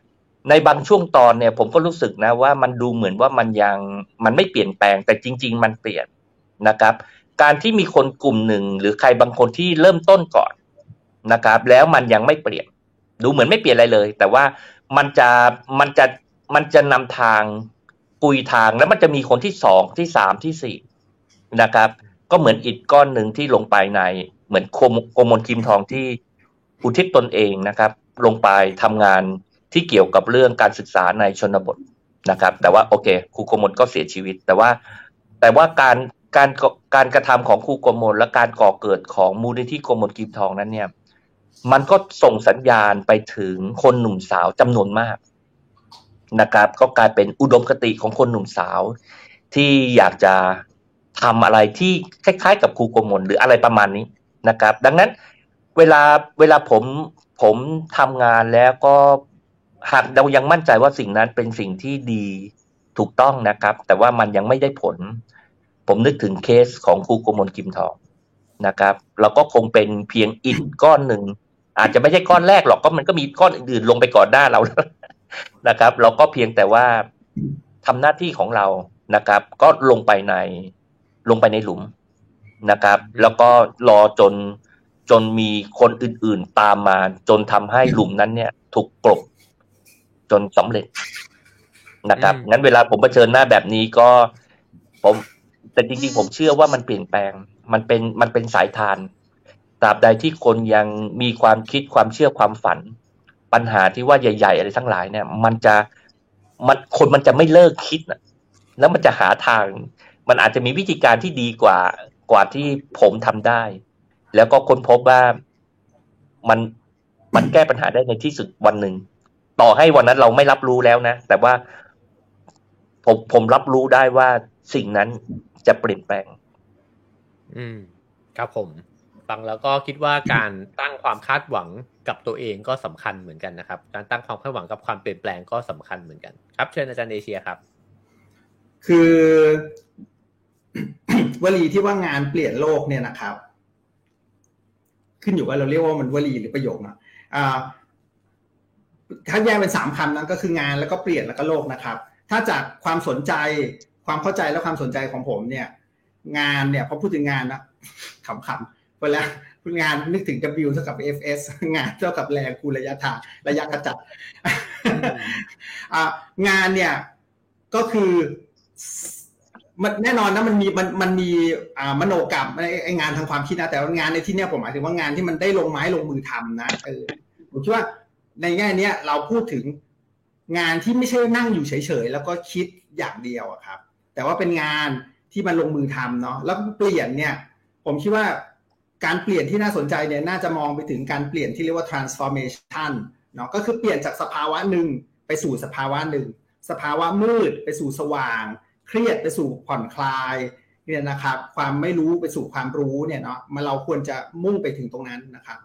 ในบางช่วงตอนเนี่ย ผมก็รู้สึกนะว่ามันดูเหมือนว่ามันยังมันไม่เปลี่ยนแปลงแต่จริง ๆ มันเปลี่ยนนะครับ การที่มีคนกลุ่มหนึ่ง หรือใครบางคนที่เริ่มต้นก่อนนะครับ แล้วมันยังไม่เปลี่ยน ดูเหมือนไม่เปลี่ยนอะไรเลย แต่ว่ามันจะมันจะมันจะนำทางปุยทางแล้วมันจะมีคนที่สองที่สามที่สี่นะครับ ก็เหมือนอิฐก้อนหนึ่งที่ลงไปในเหมือนโคมโกมลคิมทองที่ อุทิศตนเองนะครับ ลงไปทำงานที่เกี่ยวกับเรื่องการศึกษาในชนบทนะครับ แต่ว่าโอเคครูโกมลก็เสียชีวิต แต่ว่าแต่ว่าการการการกระทำของครูโกมลและการก่อเกิดของมูลนิธิโกมลกิมทองนั้นเนี่ย มันก็ส่งสัญญาณไปถึงคนหนุ่มสาวจำนวนมากนะครับ ก็กลายเป็นอุดมคติของคนหนุ่มสาว ที่อยากจะทำอะไรที่คล้ายๆ กับครูโกมลหรืออะไรประมาณนี้นะครับ ดังนั้น เวลาเวลาผมผมทำงานแล้วก็หากเรายังมั่นใจว่าสิ่งนั้นเป็นสิ่งที่ดีถูกต้องนะครับ แต่ว่ามันยังไม่ได้ผล ผมนึกถึงเคสของครูโกมลกิมทองนะครับ เราก็คงเป็นเพียงอิฐก้อนหนึ่ง อาจจะไม่ใช่ก้อนแรกหรอกก็มันก็มีก้อนอื่นๆลงไปก่อนหน้าเรานะครับ เราก็เพียงแต่ว่าทำหน้าที่ของเรานะครับ ก็ลงไปในลงไปในหลุมนะครับ แล้วก็รอจน จนมีคนอื่นๆตามมา จนทำให้หลุมนั้นเนี่ย ถูกกลบจนสำเร็จนะครับ งั้นเวลาผมเผชิญหน้าแบบนี้ก็ ผมแต่จริงๆผมเชื่อว่ามันเปลี่ยนแปลง มันเป็นมันเป็นสายทานตราบใดที่คนยังมีความคิดความเชื่อความฝัน ปัญหาที่ว่าใหญ่ ๆ อะไรทั้งหลายเนี่ย มันจะมันคนมันจะไม่เลิกคิดนะแล้วมันจะหาทาง มันอาจจะมีวิธีการที่ดีกว่ากว่าที่ผมทำได้ แล้วก็ค้นพบว่ามันมันแก้ปัญหาได้ในที่สุดวันหนึ่ง ต่อให้วันนั้นเราไม่รับรู้แล้วนะ แต่ว่าผมผมรับรู้ได้ว่าสิ่งนั้นจะเปลี่ยนแปลง อืม ครับผม ฟังแล้วก็คิดว่าการตั้งความคาดหวังกับตัวเองก็สำคัญเหมือนกันนะครับ การตั้งความคาดหวังกับความเปลี่ยนแปลงก็สำคัญเหมือนกัน ครับเชิญอาจารย์เอเชียครับ คือวลีที่ว่างานเปลี่ยนโลกเนี่ยนะครับ ขึ้นอยู่ว่าเราเรียกว่ามันวลีหรือประโยคนะอ่าถ้าแยกเป็นสามคำนั้นก็คืองานแล้วก็เปลี่ยนแล้วก็โลกนะครับ ถ้าจากความสนใจความเข้าใจและความสนใจของผมเนี่ย งานเนี่ยพอพูดถึงงานนะขำๆเวลาพูดงานนึกถึง W เท่ากับ FS งานเท่ากับแรงคูณระยะทางระยะกระจัดงานเนี่ยก็คือ มันแน่นอนนะมันมีมันมันมีอ่ามโนกรรมไองานทางความคิดนะแต่ว่างานในที่เนี้ยผมหมายถึงว่างานที่มันได้ลงไม้ลงมือทำนะเออผมคิดว่าในแง่เนี้ยเราพูดถึงงานที่ไม่ใช่นั่งอยู่เฉยๆแล้วก็คิดอย่างเดียวอะครับ แต่ว่าเป็นงานที่มันลงมือทำเนาะแล้วเปลี่ยนเนี่ย ผมคิดว่าการเปลี่ยนที่น่าสนใจเนี่ยน่าจะมองไปถึงการเปลี่ยนที่เรียกว่า transformation เนาะก็คือเปลี่ยนจากสภาวะหนึ่งไปสู่สภาวะหนึ่ง สภาวะมืดไปสู่สว่าง เครียดไปสู่ผ่อนคลายเนี่ยนะครับความไม่รู้ไปสู่ความรู้เนี่ยเนาะมาเราควรจะมุ่งไปถึงตรงนั้นนะครับ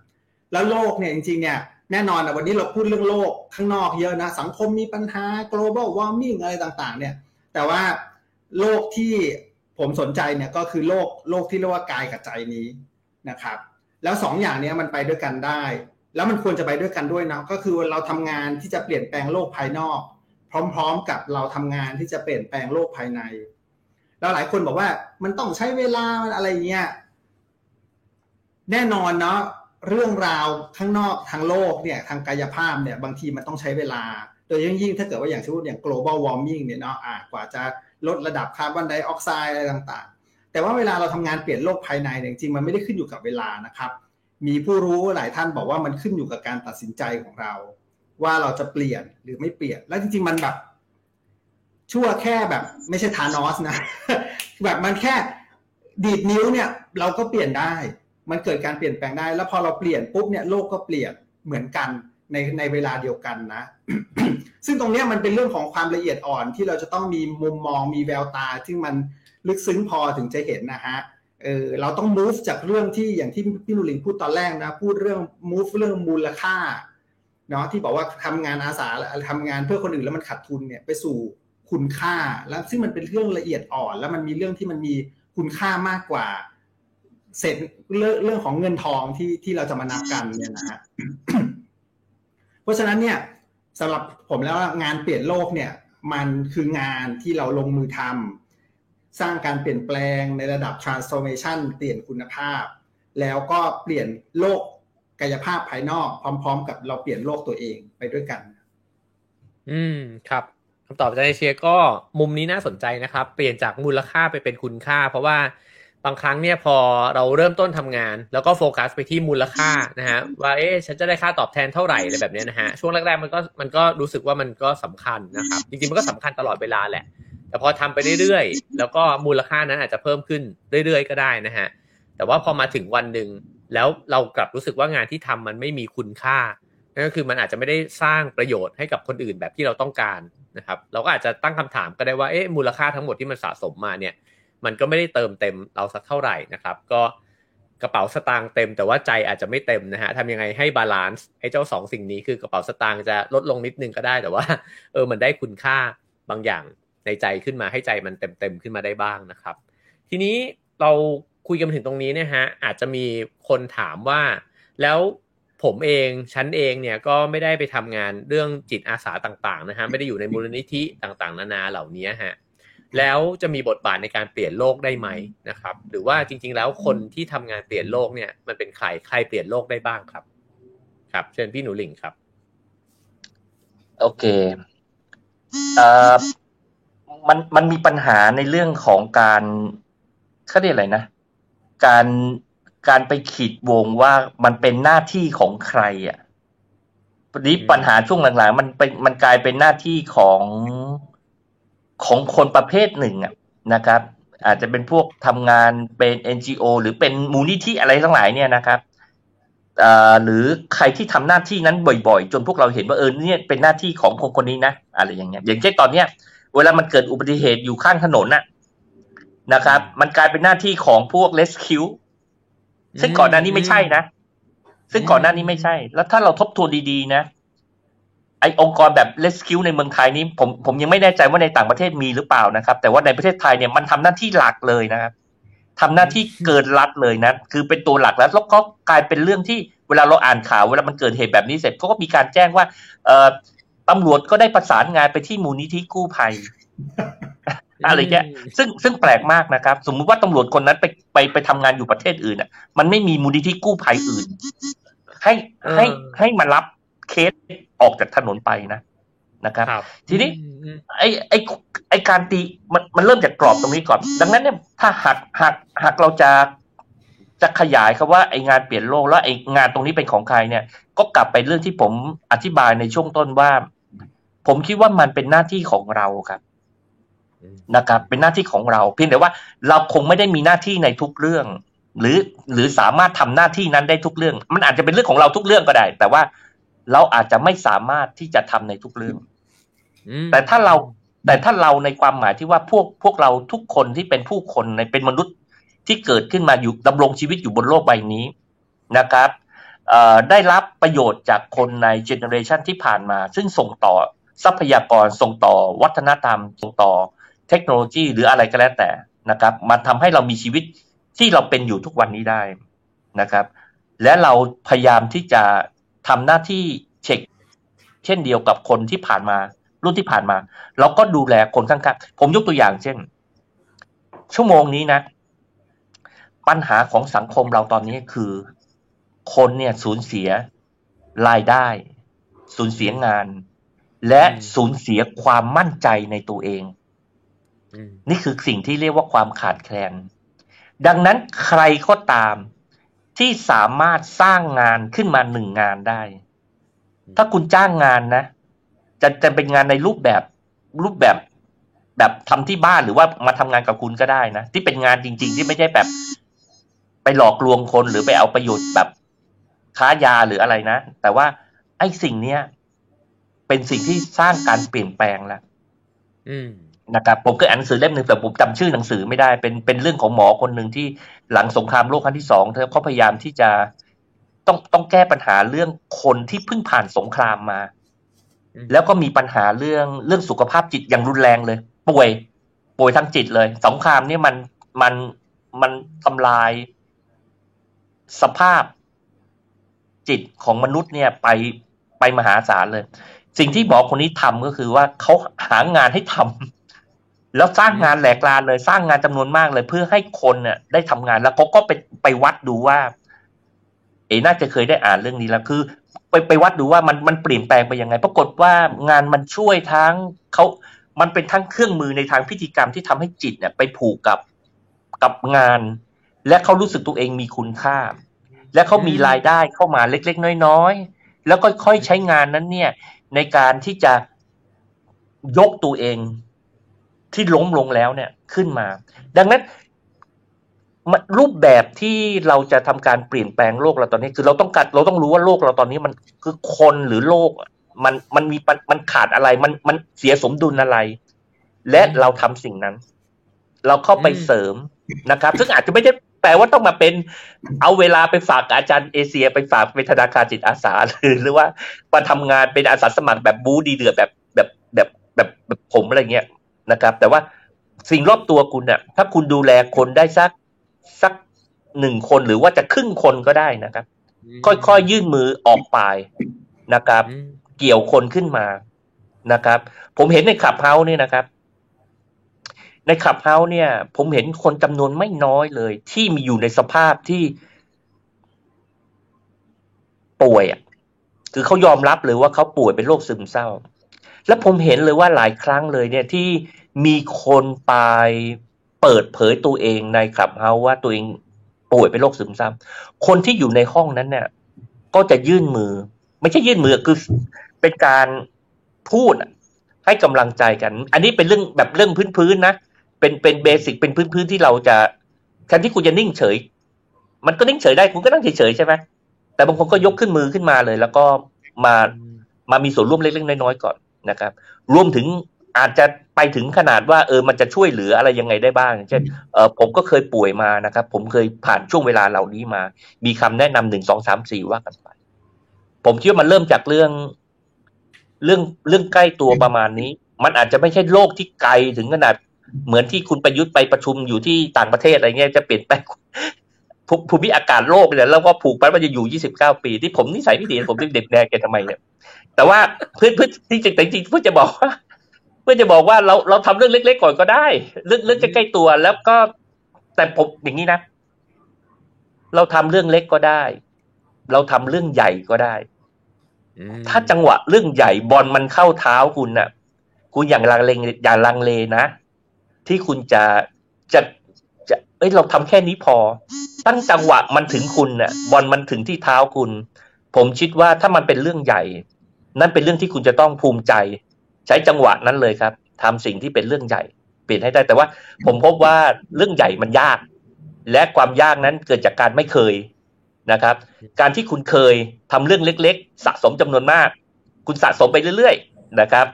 แล้วโลกเนี่ยจริงๆเนี่ยแน่นอนนะวันนี้เราพูดเรื่องโลกข้างนอกเยอะนะ สังคมมีปัญหา global warming อะไรต่างๆ เนี่ย แต่ว่าโลกที่ผมสนใจเนี่ยก็คือโลกโลกที่เรียกว่ากายกับใจนี้นะครับ แล้วสองอย่างนี้มันไปด้วยกันได้ แล้วมันควรจะไปด้วยกันด้วยนะก็คือเราทำงานที่จะเปลี่ยนแปลงโลกภายนอก พร้อมๆกับเราทำงานที่จะเปลี่ยนแปลงโลกภายใน แล้วหลายคนบอกว่ามันต้องใช้เวลาอะไรเงี้ยแน่นอนเนาะเรื่องราวข้างนอกทางโลกเนี่ยทางกายภาพเนี่ยบางทีมันต้องใช้เวลา โดยยิ่งยิ่งถ้าเกิดว่าอย่างเช่นอย่าง global warming เนี่ยเนาะกว่าจะลดระดับคาร์บอนไดออกไซด์อะไรต่างๆ แต่ว่าเวลาเราทำงานเปลี่ยนโลกภายในเนี่ยจริงๆมันไม่ได้ขึ้นอยู่กับเวลานะครับ มีผู้รู้หลายท่านบอกว่ามันขึ้นอยู่กับการตัดสินใจของเรา ว่าเราจะเปลี่ยนหรือไม่เปลี่ยน แล้วจริง ๆ มันแบบ ชั่วแค่แบบ ไม่ใช่ทานอสนะ แบบมันแค่ดีดนิ้วเนี่ย เราก็เปลี่ยนได้ มันเกิดการเปลี่ยนแปลงได้ แล้วพอเราเปลี่ยนปุ๊บเนี่ยโลกก็เปลี่ยนเหมือนกันในในเวลาเดียวกันนะ ซึ่งตรงนี้มันเป็นเรื่องของความละเอียดอ่อนที่เราจะต้องมีมุมมองมีแววตาที่มันลึกซึ้งพอถึงจะเห็นนะฮะเออเราต้อง move จากเรื่องที่อย่างที่พี่นุลินพูดตอนแรกนะ พูดเรื่อง move เรื่องมูลค่า เนาะที่บอกว่าทำงานอาสาทำงานเพื่อคนอื่นแล้วมันขาดทุนเนี่ยไปสู่คุณค่า แล้วซึ่งมันเป็นเรื่องละเอียดอ่อน แล้วมันมีเรื่องที่มันมีคุณค่ามากกว่าเสร็จเรื่องเรื่องของเงินทองที่ที่เราจะมานับกันเนี่ยนะฮะเพราะฉะนั้นเนี่ยสำหรับผมแล้วงานเปลี่ยนโลกเนี่ย มันคืองานที่เราลงมือทำสร้างการเปลี่ยนแปลงในระดับ transformation เปลี่ยนคุณภาพ แล้วก็เปลี่ยนโลก กายภาพภายนอกพร้อม ๆ กับเราเปลี่ยนโลกตัวเองไปด้วยกัน อืมครับคำตอบจากเอเชียก็มุมนี้น่าสนใจนะครับ เปลี่ยนจากมูลค่าไปเป็นคุณค่า เพราะว่าบางครั้งเนี่ยพอเราเริ่มต้นทำงาน แล้วก็โฟกัสไปที่มูลค่านะฮะว่าเอ๊ะฉันจะได้ค่าตอบแทนเท่าไหร่อะไรแบบนี้นะฮะช่วงแรกๆมันก็มันก็รู้สึกว่ามันก็สำคัญนะครับ จริงๆมันก็สำคัญตลอดเวลาแหละ แต่พอทำไปเรื่อยๆ แล้วก็มูลค่านั้นอาจจะเพิ่มขึ้นเรื่อยๆ ก็ได้นะฮะแต่ว่าพอมาถึงวันหนึ่ง แล้วเรากลับรู้สึกว่างานที่ทำมันไม่มีคุณค่านั่นก็คือมันอาจจะไม่ได้สร้างประโยชน์ให้กับคนอื่นแบบที่เราต้องการนะครับ เราก็อาจจะตั้งคำถามก็ได้ว่าเอ๊ะมูลค่าทั้งหมดที่มันสะสมมาเนี่ย มันก็ไม่ได้เติมเต็มเราสักเท่าไหร่นะครับ ก็กระเป๋าสตางค์เต็ม แต่ว่าใจอาจจะไม่เต็มนะฮะทำยังไงให้ balance ไอ้เจ้าสองสิ่งนี้คือกระเป๋าสตางค์จะลดลงนิดนึงก็ได้แต่ว่า เออมันได้คุณค่าบางอย่างในใจขึ้นมาให้ใจมันเต็มเต็มขึ้นมาได้บ้างนะครับ ทีนี้เรา คุยกันถึงตรงนี้เนี่ยฮะอาจจะมีคนถามว่า แล้วผมเองฉันเองเนี่ยก็ไม่ได้ไปทำงานเรื่องจิตอาสาต่างๆนะฮะไม่ได้อยู่ในมูลนิธิต่างๆ นานาเหล่านี้ฮะแล้วจะมีบทบาทในการเปลี่ยนโลกได้ไหมนะครับ หรือว่าจริง ๆ แล้วคนที่ทำงานเปลี่ยนโลกเนี่ยมันเป็นใครใครเปลี่ยนโลกได้บ้างครับ ครับเชิญพี่หนูหลิงครับ โอเคเอ่อมันมันมีปัญหาในเรื่องของการเขาเรียกอะไรนะ การการไปขีดวงว่ามันเป็นหน้าที่ของใครอะนี้ปัญหาช่วงหลังๆ มันเป็นมันกลายเป็นหน้าที่ของของคนประเภทหนึ่งอะนะครับ อาจจะเป็นพวกทำงานเป็น NGO หรือเป็นมูลนิธิอะไรทั้งหลายเนี่ยนะครับหรือใครที่ทำหน้าที่นั้นบ่อยๆ จนพวกเราเห็นว่าเออเนี่ยเป็นหน้าที่ของคนคนนี้นะอะไรอย่างเงี้ยอย่างเช่นตอนเนี้ยเวลามันเกิดอุบัติเหตุอยู่ข้างถนนน่ะ นะครับ มันกลายเป็นหน้าที่ของพวกเลสคิวซึ่งก่อนหน้านี้ไม่ใช่นะ ซึ่งก่อนหน้านี้ไม่ใช่ แล้วถ้าเราทบทวนดีๆนะ ไอองค์กรแบบเลสคิวในเมืองไทยนี้ผมผมยังไม่แน่ใจว่าในต่างประเทศมีหรือเปล่านะครับ แต่ว่าในประเทศไทยเนี่ยมันทำหน้าที่หลักเลยนะครับทำหน้าที่เกินรัดเลยนะ คือเป็นตัวหลักแล้วแล้วก็กลายเป็นเรื่องที่เวลาเราอ่านข่าวเวลามันเกิดเหตุแบบนี้เสร็จเขาก็มีการแจ้งว่า เอ่อตำรวจก็ได้ประสานงานไปที่มูลนิธิกู้ภัย อะไรเงี้ยซึ่งซึ่งแปลกมากนะครับ สมมุติว่าตำรวจคนนั้นไปไปไปทำงานอยู่ประเทศอื่นอะ มันไม่มีมูลนิธิกู้ภัยอื่น ให้ให้ให้มารับเคสออกจากถนนไปนะนะครับ ทีนี้ไอ้ไอ้ไอ้การตีมันมันเริ่มจากกรอบตรงนี้ก่อน ดังนั้นเนี่ยถ้าหากหากหากเราจะจะขยายครับว่าไอ้งานเปลี่ยนโลกแล้วไอ้งานตรงนี้เป็นของใครเนี่ย ก็กลับไปเรื่องที่ผมอธิบายในช่วงต้นว่า ผมคิดว่ามันเป็นหน้าที่ของเราครับ นะครับเป็นหน้าที่ของเรา เพียงแต่ว่าเราคงไม่ได้มีหน้าที่ในทุกเรื่อง หรือหรือสามารถทำหน้าที่นั้นได้ทุกเรื่อง มันอาจจะเป็นเรื่องของเราทุกเรื่องก็ได้ แต่ว่าเราอาจจะไม่สามารถที่จะทำในทุกเรื่องแต่ถ้าเราแต่ถ้าเราในความหมายที่ว่าพวกพวกเราทุกคนที่เป็นผู้คนในเป็นมนุษย์ที่เกิดขึ้นมาอยู่ดำรงชีวิตอยู่บนโลกใบนี้นะครับได้รับประโยชน์จากคนในเจเนอเรชันที่ผ่านมา ซึ่งส่งต่อทรัพยากรส่งต่อวัฒนธรรม ส่งต่อ เทคโนโลยีหรืออะไรก็แล้วแต่นะครับ มันทำให้เรามีชีวิตที่เราเป็นอยู่ทุกวันนี้ได้นะครับ และเราพยายามที่จะทำหน้าที่เช็ค เช่นเดียวกับคนที่ผ่านมา รุ่นที่ผ่านมา เราก็ดูแลคนข้างๆ ผมยกตัวอย่างเช่น ชั่วโมงนี้นะ ปัญหาของสังคมเราตอนนี้คือ คนเนี่ยสูญเสียรายได้ สูญเสียงาน และสูญเสียความมั่นใจในตัวเอง นี่คือสิ่งที่เรียกว่าความขาดแคลน ดังนั้นใครก็ตามที่สามารถสร้างงานขึ้นมาหนึ่งงานได้ ถ้าคุณจ้างงานนะ จะจะเป็นงานในรูปแบบรูปแบบ แบบทำที่บ้านหรือว่ามาทำงานกับคุณก็ได้นะ ที่เป็นงานจริง ๆ ที่ไม่ใช่แบบ ไปหลอกลวงคนหรือไปเอาประโยชน์แบบค้ายาหรืออะไรนะ แต่ว่าไอ้สิ่งเนี้ยเป็นสิ่งที่สร้างการเปลี่ยนแปลงแล้ว นะครับผมเคยอ่านหนังสือเล่มหนึ่งแต่ผมจำชื่อหนังสือไม่ได้เป็นเป็นเรื่องของหมอคนหนึ่งที่หลังสงครามโลกครั้งที่สองเธอเขาพยายามที่จะต้องต้องแก้ปัญหาเรื่องคนที่เพิ่งผ่านสงครามมา แล้วก็มีปัญหาเรื่องเรื่องสุขภาพจิตอย่างรุนแรงเลย ป่วย ป่วยทางจิตเลย สงครามนี่มันมันมันทำลาย สภาพจิตของมนุษย์เนี่ยไปไปมหาศาลเลย สิ่งที่หมอคนนี้ทำก็คือว่าเขาหางานให้ทำ แล้วสร้างงานแหลกลานเลยสร้างงานจำนวนมากเลย เพื่อให้คนเนี่ยได้ทำงานแล้วเขาก็ไปไปวัดดูว่า เอ๋น่าจะเคยได้อ่านเรื่องนี้แล้วคือ ไปไปวัดดูว่ามันมันเปลี่ยนแปลงไปยังไง ปรากฏว่างานมันช่วยทั้งเขามันเป็นทั้งเครื่องมือในทางพิธีกรรมที่ทำให้จิตเนี่ย ไปผูกกับกับงาน และเขารู้สึกตัวเองมีคุณค่า และเขามีรายได้เข้ามาเล็กๆน้อยๆแล้วก็ค่อยใช้งานนั้นเนี่ย ในการที่จะยกตัวเอง ที่ล้มลงแล้วเนี่ยขึ้นมา ดังนั้นรูปแบบที่เราจะทำการเปลี่ยนแปลงโลกเราตอนนี้ คือเราต้องการเราต้องรู้ว่าโลกเราตอนนี้มันคือคนหรือโลก มันมันมีมันขาดอะไร มันมันเสียสมดุลอะไร และเราทำสิ่งนั้น เราเข้าไปเสริมนะครับ ซึ่งอาจจะไม่ได้แปลว่าต้องมาเป็นเอาเวลาไปฝากอาจารย์เอเชีย ไปฝากเป็นธนาคารจิตอาสาหรือหรือว่ามาทำงานเป็นอาสาสมัครแบบบูดีเดือดแบบแบบแบบแบบแบบผมอะไรเงี้ย นะครับ แต่ว่าสิ่งรอบตัวคุณเนี่ยถ้าคุณดูแลคนได้สักสักหนึ่งคนหรือว่าจะครึ่งคนก็ได้นะครับ ค่อยๆยยื่นมือออกไปนะครับ เกี่ยวคนขึ้นมานะครับ ผมเห็นในขับเฮาเนี่ยนะครับ ในขับเฮาเนี่ย ผมเห็นคนจำนวนไม่น้อยเลย ที่มีอยู่ในสภาพที่ป่วยอะคือเขายอมรับเลยว่าเขาป่วยเป็นโรคซึมเศร้า แล้วผมเห็นเลยว่าหลายครั้งเลยเนี่ยที่มีคนไปเปิดเผยตัวเองในขับเฮาว่าตัวเองป่วยเป็นโรคซึมเศร้าคนที่อยู่ในห้องนั้นเนี่ยก็จะยื่นมือ ไม่ใช่ยื่นมือคือเป็นการพูดให้กำลังใจกัน อันนี้เป็นเรื่องแบบเรื่องพื้นๆนะเป็นเป็นเบสิกเป็นพื้นๆที่เราจะแทนที่คุณจะนิ่งเฉย มันก็นิ่งเฉยได้คุณก็นั่งเฉยๆใช่ไหมแต่บางคนก็ยกขึ้นมือขึ้นมาเลย แล้วก็มามามีส่วนร่วมเล็กๆน้อยๆก่อน นะครับ รวมถึงอาจจะไปถึงขนาดว่าเออมันจะช่วยเหลืออะไรยังไงได้บ้าง เช่นเออผมก็เคยป่วยมานะครับ ผมเคยผ่านช่วงเวลาเหล่านี้มา มีคำแนะนำหนึ่งสองสามสี่ว่ากันไป ผมคิดว่ามันเริ่มจากเรื่อง เรื่องเรื่องใกล้ตัวประมาณนี้ มันอาจจะไม่ใช่โลกที่ไกลถึงขนาดเหมือนที่คุณประยุทธ์ไปประชุมอยู่ที่ต่างประเทศอะไรเงี้ยจะเปลี่ยนแปลงภูมิอากาศโลกเนี่ยแล้วก็ผูกพันว่าจะอยู่ยี่สิบเก้าปี ที่ผมนิสัยไม่ดีผมเด็กแดงแกทำไมเนี่ย แต่ว่าเพื่อนเพื่อนที่จริงจริงเพื่อจะบอกว่าเพื่อจะบอกว่าเราเราทำเรื่องเล็ก ๆ ก่อนก็ได้ เรื่องเรื่องใกล้ๆตัว แล้วก็แต่ผมอย่างนี้นะ เราทำเรื่องเล็กก็ได้ เราทำเรื่องใหญ่ก็ได้ถ้าจังหวะเรื่องใหญ่บอลมันเข้าเท้าคุณน่ะ คุณอย่างลังเลอย่าลังเลนะที่คุณจะจะจะเอ้ยเราทำแค่นี้พอ ตั้งจังหวะมันถึงคุณน่ะ บอลมันถึงที่เท้าคุณ ผมคิดว่าถ้ามันเป็นเรื่องใหญ่ นั่นเป็นเรื่องที่คุณจะต้องภูมิใจ ใช้จังหวะนั้นเลยครับทำสิ่งที่เป็นเรื่องใหญ่ เปลี่ยนให้ได้แต่ว่า ผมพบว่าเรื่องใหญ่มันยาก และความยากนั้นเกิดจากการไม่เคยนะครับ การที่คุณเคยทำเรื่องเล็ก ๆ สะสมจำนวนมาก คุณสะสมไปเรื่อย ๆ นะครับ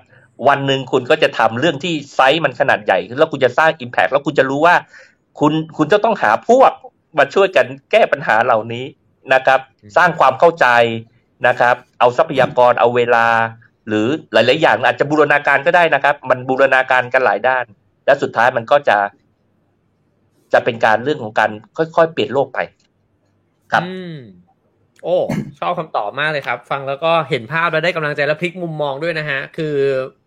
วันหนึ่งคุณก็จะทำเรื่องที่ไซส์มันขนาดใหญ่แล้วคุณจะสร้างอิมแพกแล้วคุณจะรู้ว่า คุณคุณจะต้องหาพวกมาช่วยกันแก้ปัญหาเหล่านี้นะครับ สร้างความเข้าใจ นะครับ เอาทรัพยากรเอาเวลา หรือหลาย ๆ อย่างอาจจะบูรณาการก็ได้นะครับ มันบูรณาการกันหลายด้าน และสุดท้ายมันก็จะ จะเป็นการเรื่องของการค่อย ๆ เปลี่ยนโลกไป ครับอืมโอ้ชอบคำตอบมากเลยครับ ฟังแล้วก็เห็นภาพแล้วได้กำลังใจและพลิกมุมมองด้วยนะฮะ คือ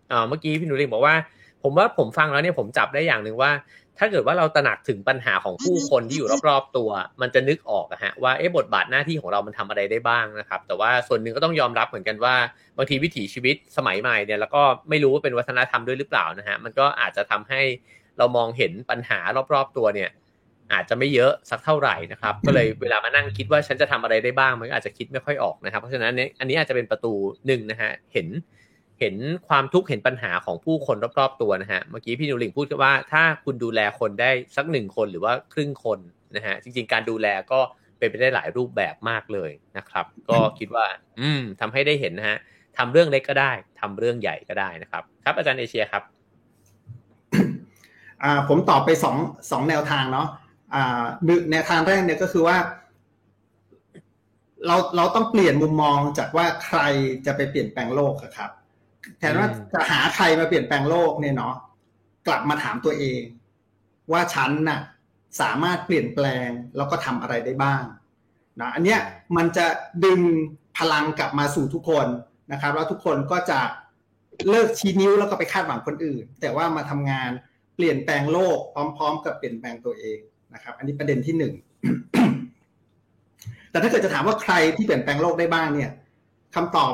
เอ่อเมื่อกี้พี่หนูริงบอกว่า ผมว่าผมฟังแล้วเนี่ยผมจับได้อย่างหนึ่งว่า ถ้าเกิดว่าเราตระหนักถึงปัญหาของผู้คนที่อยู่รอบๆตัว มันจะนึกออกอะฮะว่าเอ๊ะบทบาทหน้าที่ของเรามันทำอะไรได้บ้างนะครับ แต่ว่าส่วนหนึ่งก็ต้องยอมรับเหมือนกันว่าบางทีวิถีชีวิตสมัยใหม่เนี่ยแล้วก็ไม่รู้ว่าเป็นวัฒนธรรมด้วยหรือเปล่านะฮะมันก็อาจจะทำให้เรามองเห็นปัญหารอบๆตัวเนี่ย อาจจะไม่เยอะสักเท่าไหร่นะครับ ก็เลยเวลามานั่งคิดว่าฉันจะทำอะไรได้บ้างมันก็อาจจะคิดไม่ค่อยออกนะครับ เพราะฉะนั้นเนี่ยอันนี้อาจจะเป็นประตูหนึ่งนะฮะเห็น เห็นความทุกข์เห็นปัญหาของผู้คนรอบๆตัวนะฮะเมื่อกี้พี่นิวลิงพูดว่าถ้าคุณดูแลคนได้สักหนึ่งคนหรือว่าครึ่งคนนะฮะจริง ๆ การดูแลก็เป็นไปได้หลายรูปแบบมากเลยนะครับ ก็คิดว่า อืมทำให้ได้เห็นนะฮะทำเรื่องเล็กก็ได้ทำเรื่องใหญ่ก็ได้นะครับ ครับ อาจารย์เอเชียครับอ่าผมตอบไปสองสองแนวทางเนาะอ่าหนึ่งแนวทางแรกเนี่ยก็คือว่า เราเราต้องเปลี่ยนมุมมองจากว่าใครจะไปเปลี่ยนแปลงโลกอะครับ แทนว่าจะหาใครมาเปลี่ยนแปลงโลกเนี่ยเนาะกลับมาถามตัวเอง ว่าฉันน่ะสามารถเปลี่ยนแปลงแล้วก็ทำอะไรได้บ้างนะอันเนี้ยมันจะดึงพลังกลับมาสู่ทุกคนนะครับ แล้วทุกคนก็จะเลิกชี้นิ้วแล้วก็ไปคาดหวังคนอื่น แต่ว่ามาทำงานเปลี่ยนแปลงโลกพร้อม ๆ กับเปลี่ยนแปลงตัวเองนะครับ อันนี้ประเด็นที่หนึ่งแต่ถ้าเกิดจะถามว่าใครที่เปลี่ยนแปลงโลกได้บ้างเนี่ยคำตอบ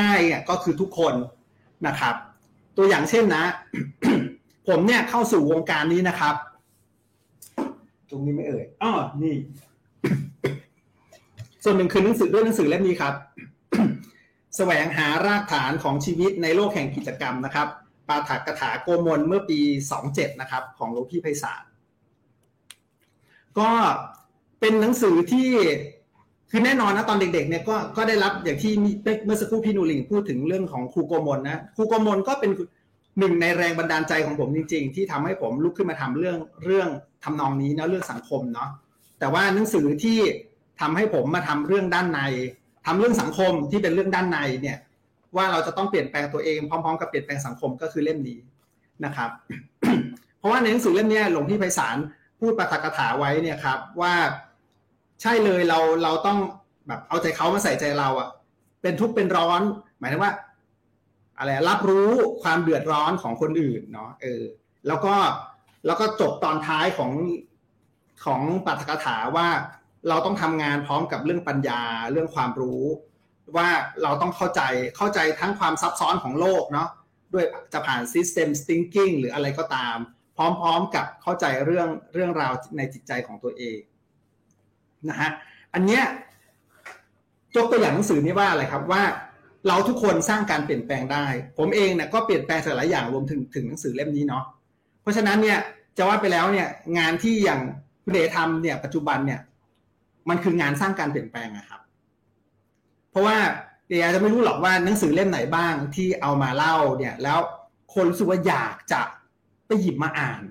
ง่ายๆเนี่ยก็คือทุกคน นะครับ ตัวอย่างเช่นนะ ผมเนี่ยเข้าสู่วงการนี้นะครับ ตรงนี้ไม่เอ่ยอ้อนี่ ส่วนหนึ่งคือหนังสือด้วยหนังสือเล่มนี้ครับแสวงหารากฐานของชีวิตในโลกแห่งกิจกรรมนะครับปาฐกถาโกมลเมื่อปี 27 นะครับ ของหลวงพี่ไพศาลก็เป็นหนังสือที่ คือแน่นอนนะตอนเด็กๆเนี่ยก็ก็ได้รับอย่างที่เมื่อสักครู่พี่นูลิงพูดถึงเรื่องของครูโกมลนะครูโกมลก็เป็นหนึ่งในแรงบันดาลใจของผมจริง ๆ ที่ทำให้ผมลุกขึ้นมาทำเรื่องเรื่องทำนองนี้นะเรื่องสังคมเนาะแต่ว่าหนังสือที่ทำให้ผมมาทำเรื่องด้านในทำเรื่องสังคมที่เป็นเรื่องด้านในเนี่ยว่าเราจะต้องเปลี่ยนแปลงตัวเองพร้อม ๆ กับเปลี่ยนแปลงสังคมก็คือเล่มนี้นะครับ เพราะว่าในหนังสือเล่มนี้หลวงพี่ไพศาลพูดปาฐกถาไว้เนี่ยครับว่า ใช่เลยเราเราต้องแบบเอาใจเขามาใส่ใจเราอะเป็นทุกข์เป็นร้อน หมายถึงว่า อะไรรับรู้ความเดือดร้อนของคนอื่นเนาะเออ แล้วก็แล้วก็จบตอนท้ายของของปาฐกถาว่าเราต้องทำงานพร้อมกับเรื่องปัญญาเรื่องความรู้ ว่าเราต้องเข้าใจเข้าใจทั้งความซับซ้อนของโลกเนาะด้วยจะผ่าน system thinking หรืออะไรก็ตาม พร้อมๆกับเข้าใจเรื่องเรื่องราวในจิตใจของตัวเอง นะฮะอันเนี้ยยกตัวอย่างหนังสือนี้ว่าอะไรครับว่าเราทุกคนสร้างการเปลี่ยนแปลงได้ ผมเองเนี่ยก็เปลี่ยนแปลงหลายอย่างรวมถึงถึงหนังสือเล่มนี้เนาะเพราะฉะนั้นเนี่ยจะว่าไปแล้วเนี่ยงานที่อย่างคุณเดทำเนี่ยปัจจุบันเนี่ยมันคืองานสร้างการเปลี่ยนแปลงนะครับ เพราะว่าเดียจะไม่รู้หรอกว่าหนังสือเล่มไหนบ้างที่เอามาเล่าเนี่ย แล้วคนรู้สึกว่าอยากจะไปหยิบมาอ่าน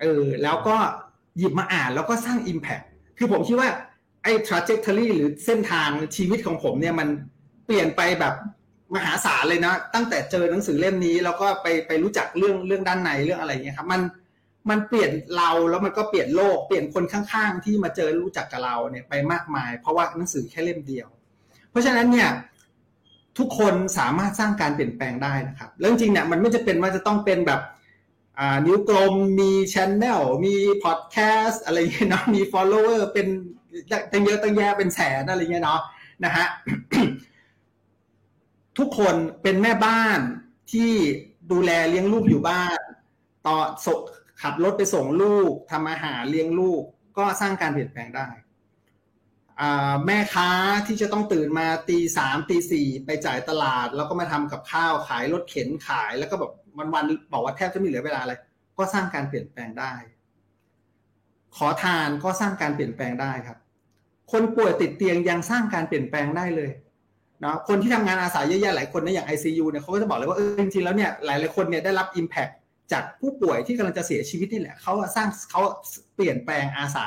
เออแล้วก็หยิบมาอ่านแล้วก็สร้าง Impact คือผมคิดว่าไอ้ trajectory หรือเส้นทางชีวิตของผมเนี่ยมันเปลี่ยนไปแบบมหาศาลเลยนะ ตั้งแต่เจอหนังสือเล่มนี้ แล้วก็ไปไปรู้จักเรื่องเรื่องด้านในเรื่องอะไรเงี้ยครับมันมันเปลี่ยนเราแล้วมันก็เปลี่ยนโลกเปลี่ยนคนข้างๆ ที่มาเจอรู้จักกับเราเนี่ยไปมากมาย เพราะว่าหนังสือแค่เล่มเดียว เพราะฉะนั้นเนี่ยทุกคนสามารถสร้างการเปลี่ยนแปลงได้นะครับแล้วจริงเนี่ยมันไม่จะเป็นว่าจะต้องเป็นแบบ นิ้วกลมมีชแนลมีพอดแคสต์อะไรเงี้ยเนาะมี follower เป็นตั้งเยอะตั้งแยะเป็นแสนอะไรเงี้ยเนาะนะฮะทุกคนเป็นแม่บ้านที่ดูแลเลี้ยงลูกอยู่บ้าน ต่อขับรถไปส่งลูกทำอาหารเลี้ยงลูก ก็สร้างการเปลี่ยนแปลงได้ แม่ค้าที่จะต้องตื่นมาตีสามตีสี่ไปจ่ายตลาด แล้วก็มาทำกับข้าวขายรถเข็นขายแล้วก็แบบวันๆบอกว่าแทบจะไม่เหลือเวลาอะไรก็สร้างการเปลี่ยนแปลงได้ ขอทานก็สร้างการเปลี่ยนแปลงได้ครับ คนป่วยติดเตียงยังสร้างการเปลี่ยนแปลงได้เลยนะคนที่ทำงานอาสาเยอะๆหลายคนนะอย่าง ICU เนี่ยเขาก็จะบอกเลยว่าเออจริงๆแล้วเนี่ยหลายๆคนเนี่ยได้รับ Impact จากผู้ป่วยที่กำลังจะเสียชีวิตนี่แหละเขาสร้างเขาเปลี่ยนแปลงอาสา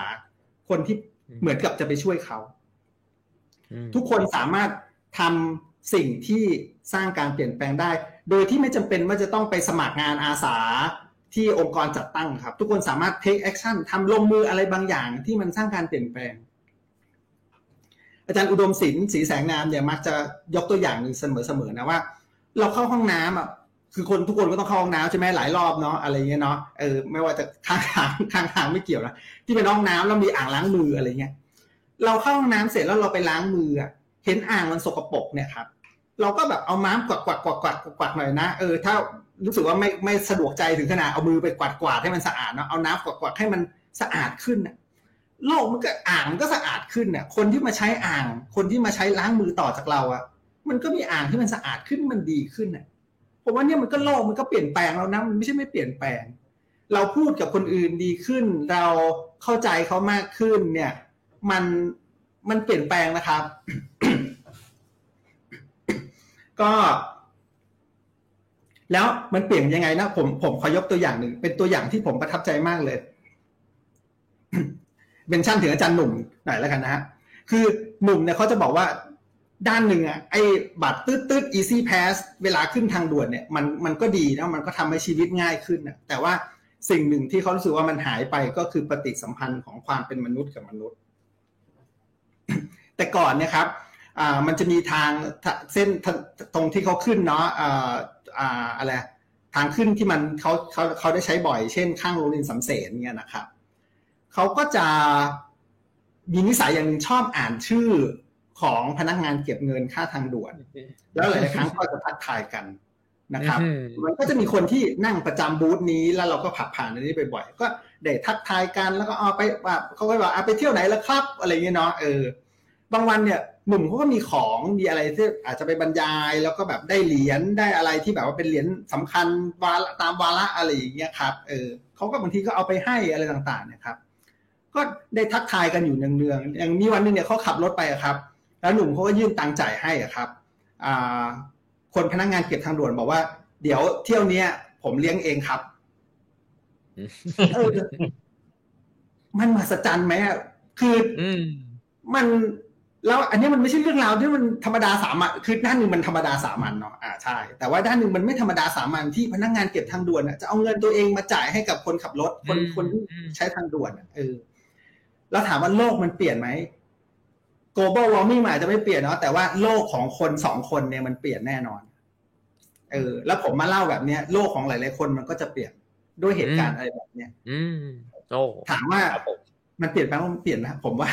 คนที่ เหมือนกับจะไปช่วยเขา ทุกคนสามารถทำสิ่งที่สร้างการเปลี่ยนแปลงได้ โดยที่ไม่จำเป็นว่าจะต้องไปสมัครงานอาสาที่องค์กรจัดตั้งครับ ทุกคนสามารถ take action ทำลงมืออะไรบางอย่างที่มันสร้างการเปลี่ยนแปลง อาจารย์อุดมศิลป์สีแสงนามเนี่ยมักจะยกตัวอย่างหนึ่งเสมอๆนะว่า เราเข้าห้องน้ำอะ คือคนทุกคนก็ต้องเข้าห้องน้ำใช่ไหมหลายรอบเนาะอะไรเงี้ยเนาะเออไม่ว่าจะข้างทางข้างทางไม่เกี่ยวนะที่เป็นห้องน้ำแล้วมีอ่างล้างมืออะไรเงี้ยเราเข้าห้องน้ำเสร็จแล้วเราไปล้างมือเห็นอ่างมันสกปรกเนี่ยครับ เราก็แบบเอาม้ามกวาดกวาดกวาดกวาดกวาดหน่อยนะเออถ้ารู้สึกว่าไม่ไม่สะดวกใจถึงขนาดเอามือไปกวาดกวาดให้มันสะอาดเนาะเอาน้ำกวาดกวาดให้มันสะอาดขึ้นน่ะโลกมันก็อ่างมันก็สะอาดขึ้นน่ะคนที่มาใช้อ่าง คนที่มาใช้ล้างมือต่อจากเราอะมันก็มีอ่างที่มันสะอาดขึ้นมันดีขึ้นน่ะ ผมว่าเนี่ยมันก็โลกมันก็เปลี่ยนแปลงแล้วนะมันไม่ใช่ไม่เปลี่ยนแปลง เราพูดกับคนอื่นดีขึ้น เราเข้าใจเขามากขึ้น เนี่ย มันมันเปลี่ยนแปลงนะครับ ก็ แล้วมันเปลี่ยนยังไงนะผมผมขอยกตัวอย่างหนึ่งเป็นตัวอย่างที่ผมประทับใจมากเลยเป็นชั่นถึงอาจารย์หนุ่มหน่อยแล้วกันนะฮะคือหนุ่มเนี่ยเขาจะบอกว่า ด้านหนึ่งอะไอ้บัตรตืดตืด easy pass เวลาขึ้นทางด่วนเนี่ยมันมันก็ดีนะมันก็ทำให้ชีวิตง่ายขึ้นนะแต่ว่าสิ่งหนึ่งที่เขารู้สึกว่ามันหายไปก็คือปฏิสัมพันธ์ของความเป็นมนุษย์กับมนุษย์ แต่ก่อนเนี่ยครับอ่ามันจะมีทางเส้นตรงที่เขาขึ้นเนาะอ่าอ่าอะไรทางขึ้นที่มันเขาเขาเขาได้ใช้บ่อย เช่น ข้างโรงเรียนสำเสนเนี่ยนะครับเขาก็จะมีนิสัยอย่างหนึ่งชอบอ่านชื่อ ของพนักงานเก็บเงินค่าทางด่วน แล้วหลายครั้งก็จะทักทายกันนะครับ มันก็จะมีคนที่นั่งประจำบูธนี้แล้วเราก็ผักผ่านอันนี้บ่อยๆก็ได้ทักทายกันแล้วก็เอาไปแบบเขาก็บอกเอาไปเที่ยวไหนแล้วครับ อะไรเงี้ยเนาะเออบางวันเนี่ยหนุ่มเขาก็มีของมีอะไรที่อาจจะไปบรรยายแล้วก็แบบได้เหรียญได้อะไรที่แบบว่าเป็นเหรียญสำคัญวาตามวาระอะไรอย่างเงี้ยครับเออเขาก็บางทีก็เอาไปให้อะไรต่างๆเนี่ยครับ ก็ได้ทักทายกันอยู่เนืองๆอย่างมีวันนึงเนี่ยเขาขับรถไปครับ แล้วหนุ่มเขาก็ยื่นตังจ่ายให้อะครับคนพนักงงานเก็บทางด่วนบอกว่า เดี๋ยวเที่ยวนี้ผมเลี้ยงเองครับมันมหัศจรรย์ไหมคือมันแล้วอันนี้มันไม่ใช่เรื่องราวที่มันธรรมดาสามัญคือด้านหนึ่งมันธรรมดาสามัญเนาะอ่าใช่ แต่ว่าด้านหนึ่งมันไม่ธรรมดาสามัญที่พนักงานเก็บทางด่วนจะเอาเงินตัวเองมาจ่ายให้กับคนขับรถ คนคนที่ใช้ทางด่วนเออแล้วถามว่าโลกมันเปลี่ยนไหม global warming อาจจะไม่เปลี่ยนเนาะแต่ว่าโลกของคนสองคนเนี่ยมันเปลี่ยนแน่นอน เออ แล้วผมมาเล่าแบบเนี้ย โลกของหลายๆคนมันก็จะเปลี่ยนด้วยเหตุการณ์อะไรแบบเนี้ยอืมโอ้ถามว่ามันเปลี่ยนไปมันเปลี่ยนนะผมว่า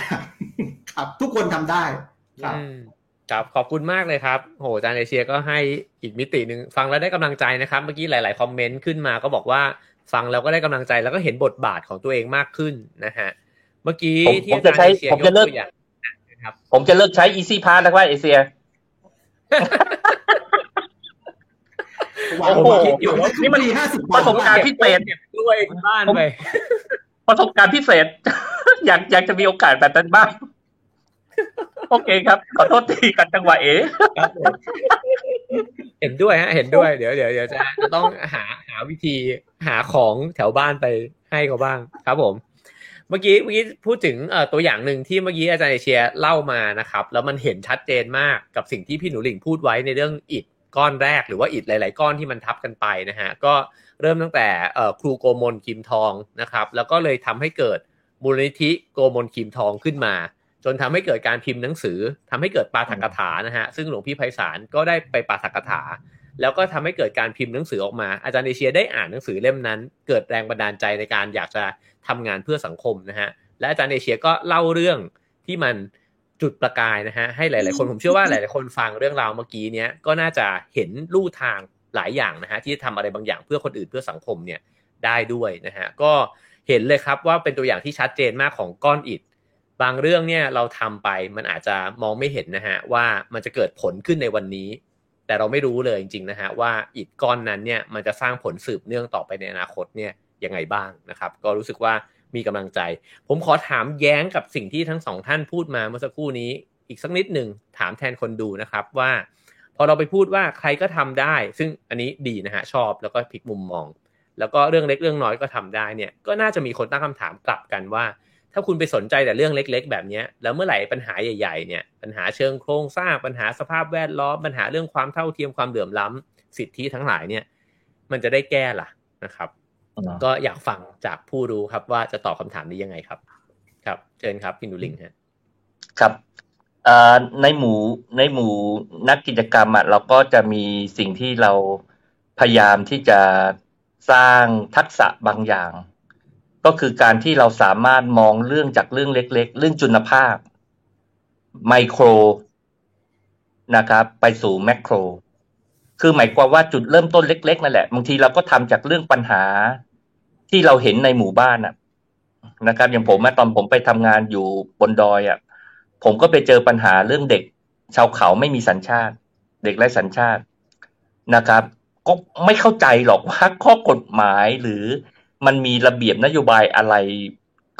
ครับ ทุกคนทำได้ ครับครับขอบคุณมากเลยครับโหอาจารย์เอเชียก็ให้อีกมิติหนึ่งฟังแล้วได้กำลังใจนะครับ เมื่อกี้หลาย ๆ คอมเมนต์ขึ้นมาก็บอกว่าฟังแล้วก็ได้กำลังใจแล้วก็เห็นบทบาทของตัวเองมากขึ้นนะฮะเมื่อกี้ที่อาจารย์เอเชียยกตัวอย่าง ครับ ผมจะเลิกใช้ Easy Pass แล้วว่าเอเชียโอ้โหนี่มันห้าสิบประสบการณ์พิเศษด้วยบ้านไปประสบการณ์พิเศษ อยากอยากจะมีโอกาสแบบนั้นบ้าง โอเคครับ ขอโทษทีกันจังหวะเอ๋ครับผมเห็นด้วยฮะ เห็นด้วยเดี๋ยวเดี๋ยวเดี๋ยวจะจะต้องหาหาวิธีหาของแถวบ้านไปให้เขาบ้างครับผม เมื่อกี้เมื่อกี้พูดถึงตัวอย่างหนึ่งที่เมื่อกี้อาจารย์เชียเล่ามานะครับ แล้วมันเห็นชัดเจนมากกับสิ่งที่พี่หนูหลิงพูดไว้ในเรื่องอิฐก้อนแรกหรือว่าอิฐหลาย ๆ ก้อนที่มันทับกันไปนะฮะก็เริ่มตั้งแต่ครูโกมลคิมทองนะครับ แล้วก็เลยทำให้เกิดมูลนิธิโกมลคิมทองขึ้นมา จนทำให้เกิดการพิมพ์หนังสือทำให้เกิดปาฐกถานะฮะซึ่งหลวงพี่ไพศาลก็ได้ไปปาฐกถา แล้วก็ทำให้เกิดการพิมพ์หนังสือออกมา อาจารย์เอเชียได้อ่านหนังสือเล่มนั้น เกิดแรงบันดาลใจในการอยากจะทำงานเพื่อสังคมนะฮะ และอาจารย์เอเชียก็เล่าเรื่องที่มันจุดประกายนะฮะให้หลาย ๆ คนผมเชื่อว่าหลาย ๆ คนฟังเรื่องราวเมื่อกี้เนี้ยก็น่าจะเห็นลู่ทางหลายอย่างนะฮะที่จะทำอะไรบางอย่างเพื่อคนอื่นเพื่อสังคมเนี่ยได้ด้วยนะฮะก็เห็นเลยครับว่าเป็นตัวอย่างที่ชัดเจนมากของก้อนอิฐบางเรื่องเนี่ยเราทำไปมันอาจจะมองไม่เห็นนะฮะว่ามันจะเกิดผลขึ้นในวันนี้ แต่เราไม่รู้เลยจริงๆนะฮะว่าอิฐก้อนนั้นเนี่ยมันจะสร้างผลสืบเนื่องต่อไปในอนาคตเนี่ยยังไงบ้างนะครับก็รู้สึกว่ามีกำลังใจ ผมขอถามแย้งกับสิ่งที่ทั้งสองท่านพูดมาเมื่อสักครู่นี้ อีกสักนิดหนึ่งถามแทนคนดูนะครับว่า พอเราไปพูดว่าใครก็ทำได้ ซึ่งอันนี้ดีนะฮะชอบแล้วก็พลิกมุมมอง แล้วก็เรื่องเล็กเรื่องน้อยก็ทำได้เนี่ยก็น่าจะมีคนตั้งคำถามกลับกันว่า ถ้าคุณไปสนใจแต่เรื่องเล็ก ๆ แบบเนี้ยแล้วเมื่อไหร่ปัญหาใหญ่ๆเนี่ยปัญหาเชิงโครงสร้างปัญหาสภาพแวดล้อมปัญหาเรื่องความเท่าเทียมความเหลื่อมล้ำสิทธิทั้งหลายเนี่ย มันจะได้แก้ล่ะนะครับ ก็อยากฟังจากผู้รู้ครับว่าจะตอบคำถามนี้ยังไงครับ ครับเชิญครับพี่หนูลิงฮะครับเอ่อในหมู่ในหมู่นักกิจกรรมอะเราก็จะมีสิ่งที่เราพยายามที่จะสร้างทักษะบางอย่าง ก็คือการที่เราสามารถมองเรื่องจากเรื่องเล็ก ๆ เรื่องจุลภาพ ไมโครนะครับ ไปสู่แมคโคร คือหมายความว่าจุดเริ่มต้นเล็ก ๆ นั่นแหละ บางทีเราก็ทำจากเรื่องปัญหาที่เราเห็นในหมู่บ้านอะนะครับ อย่างผมอตอนผมไปทำงานอยู่บนดอยอะผมก็ไปเจอปัญหาเรื่องเด็ก ชาวเขาไม่มีสัญชาติ เด็กไร้สัญชาตินะครับ ก็ไม่เข้าใจหรอกว่าข้อกฎหมายหรือ มันมีระเบียบนโยบายอะไร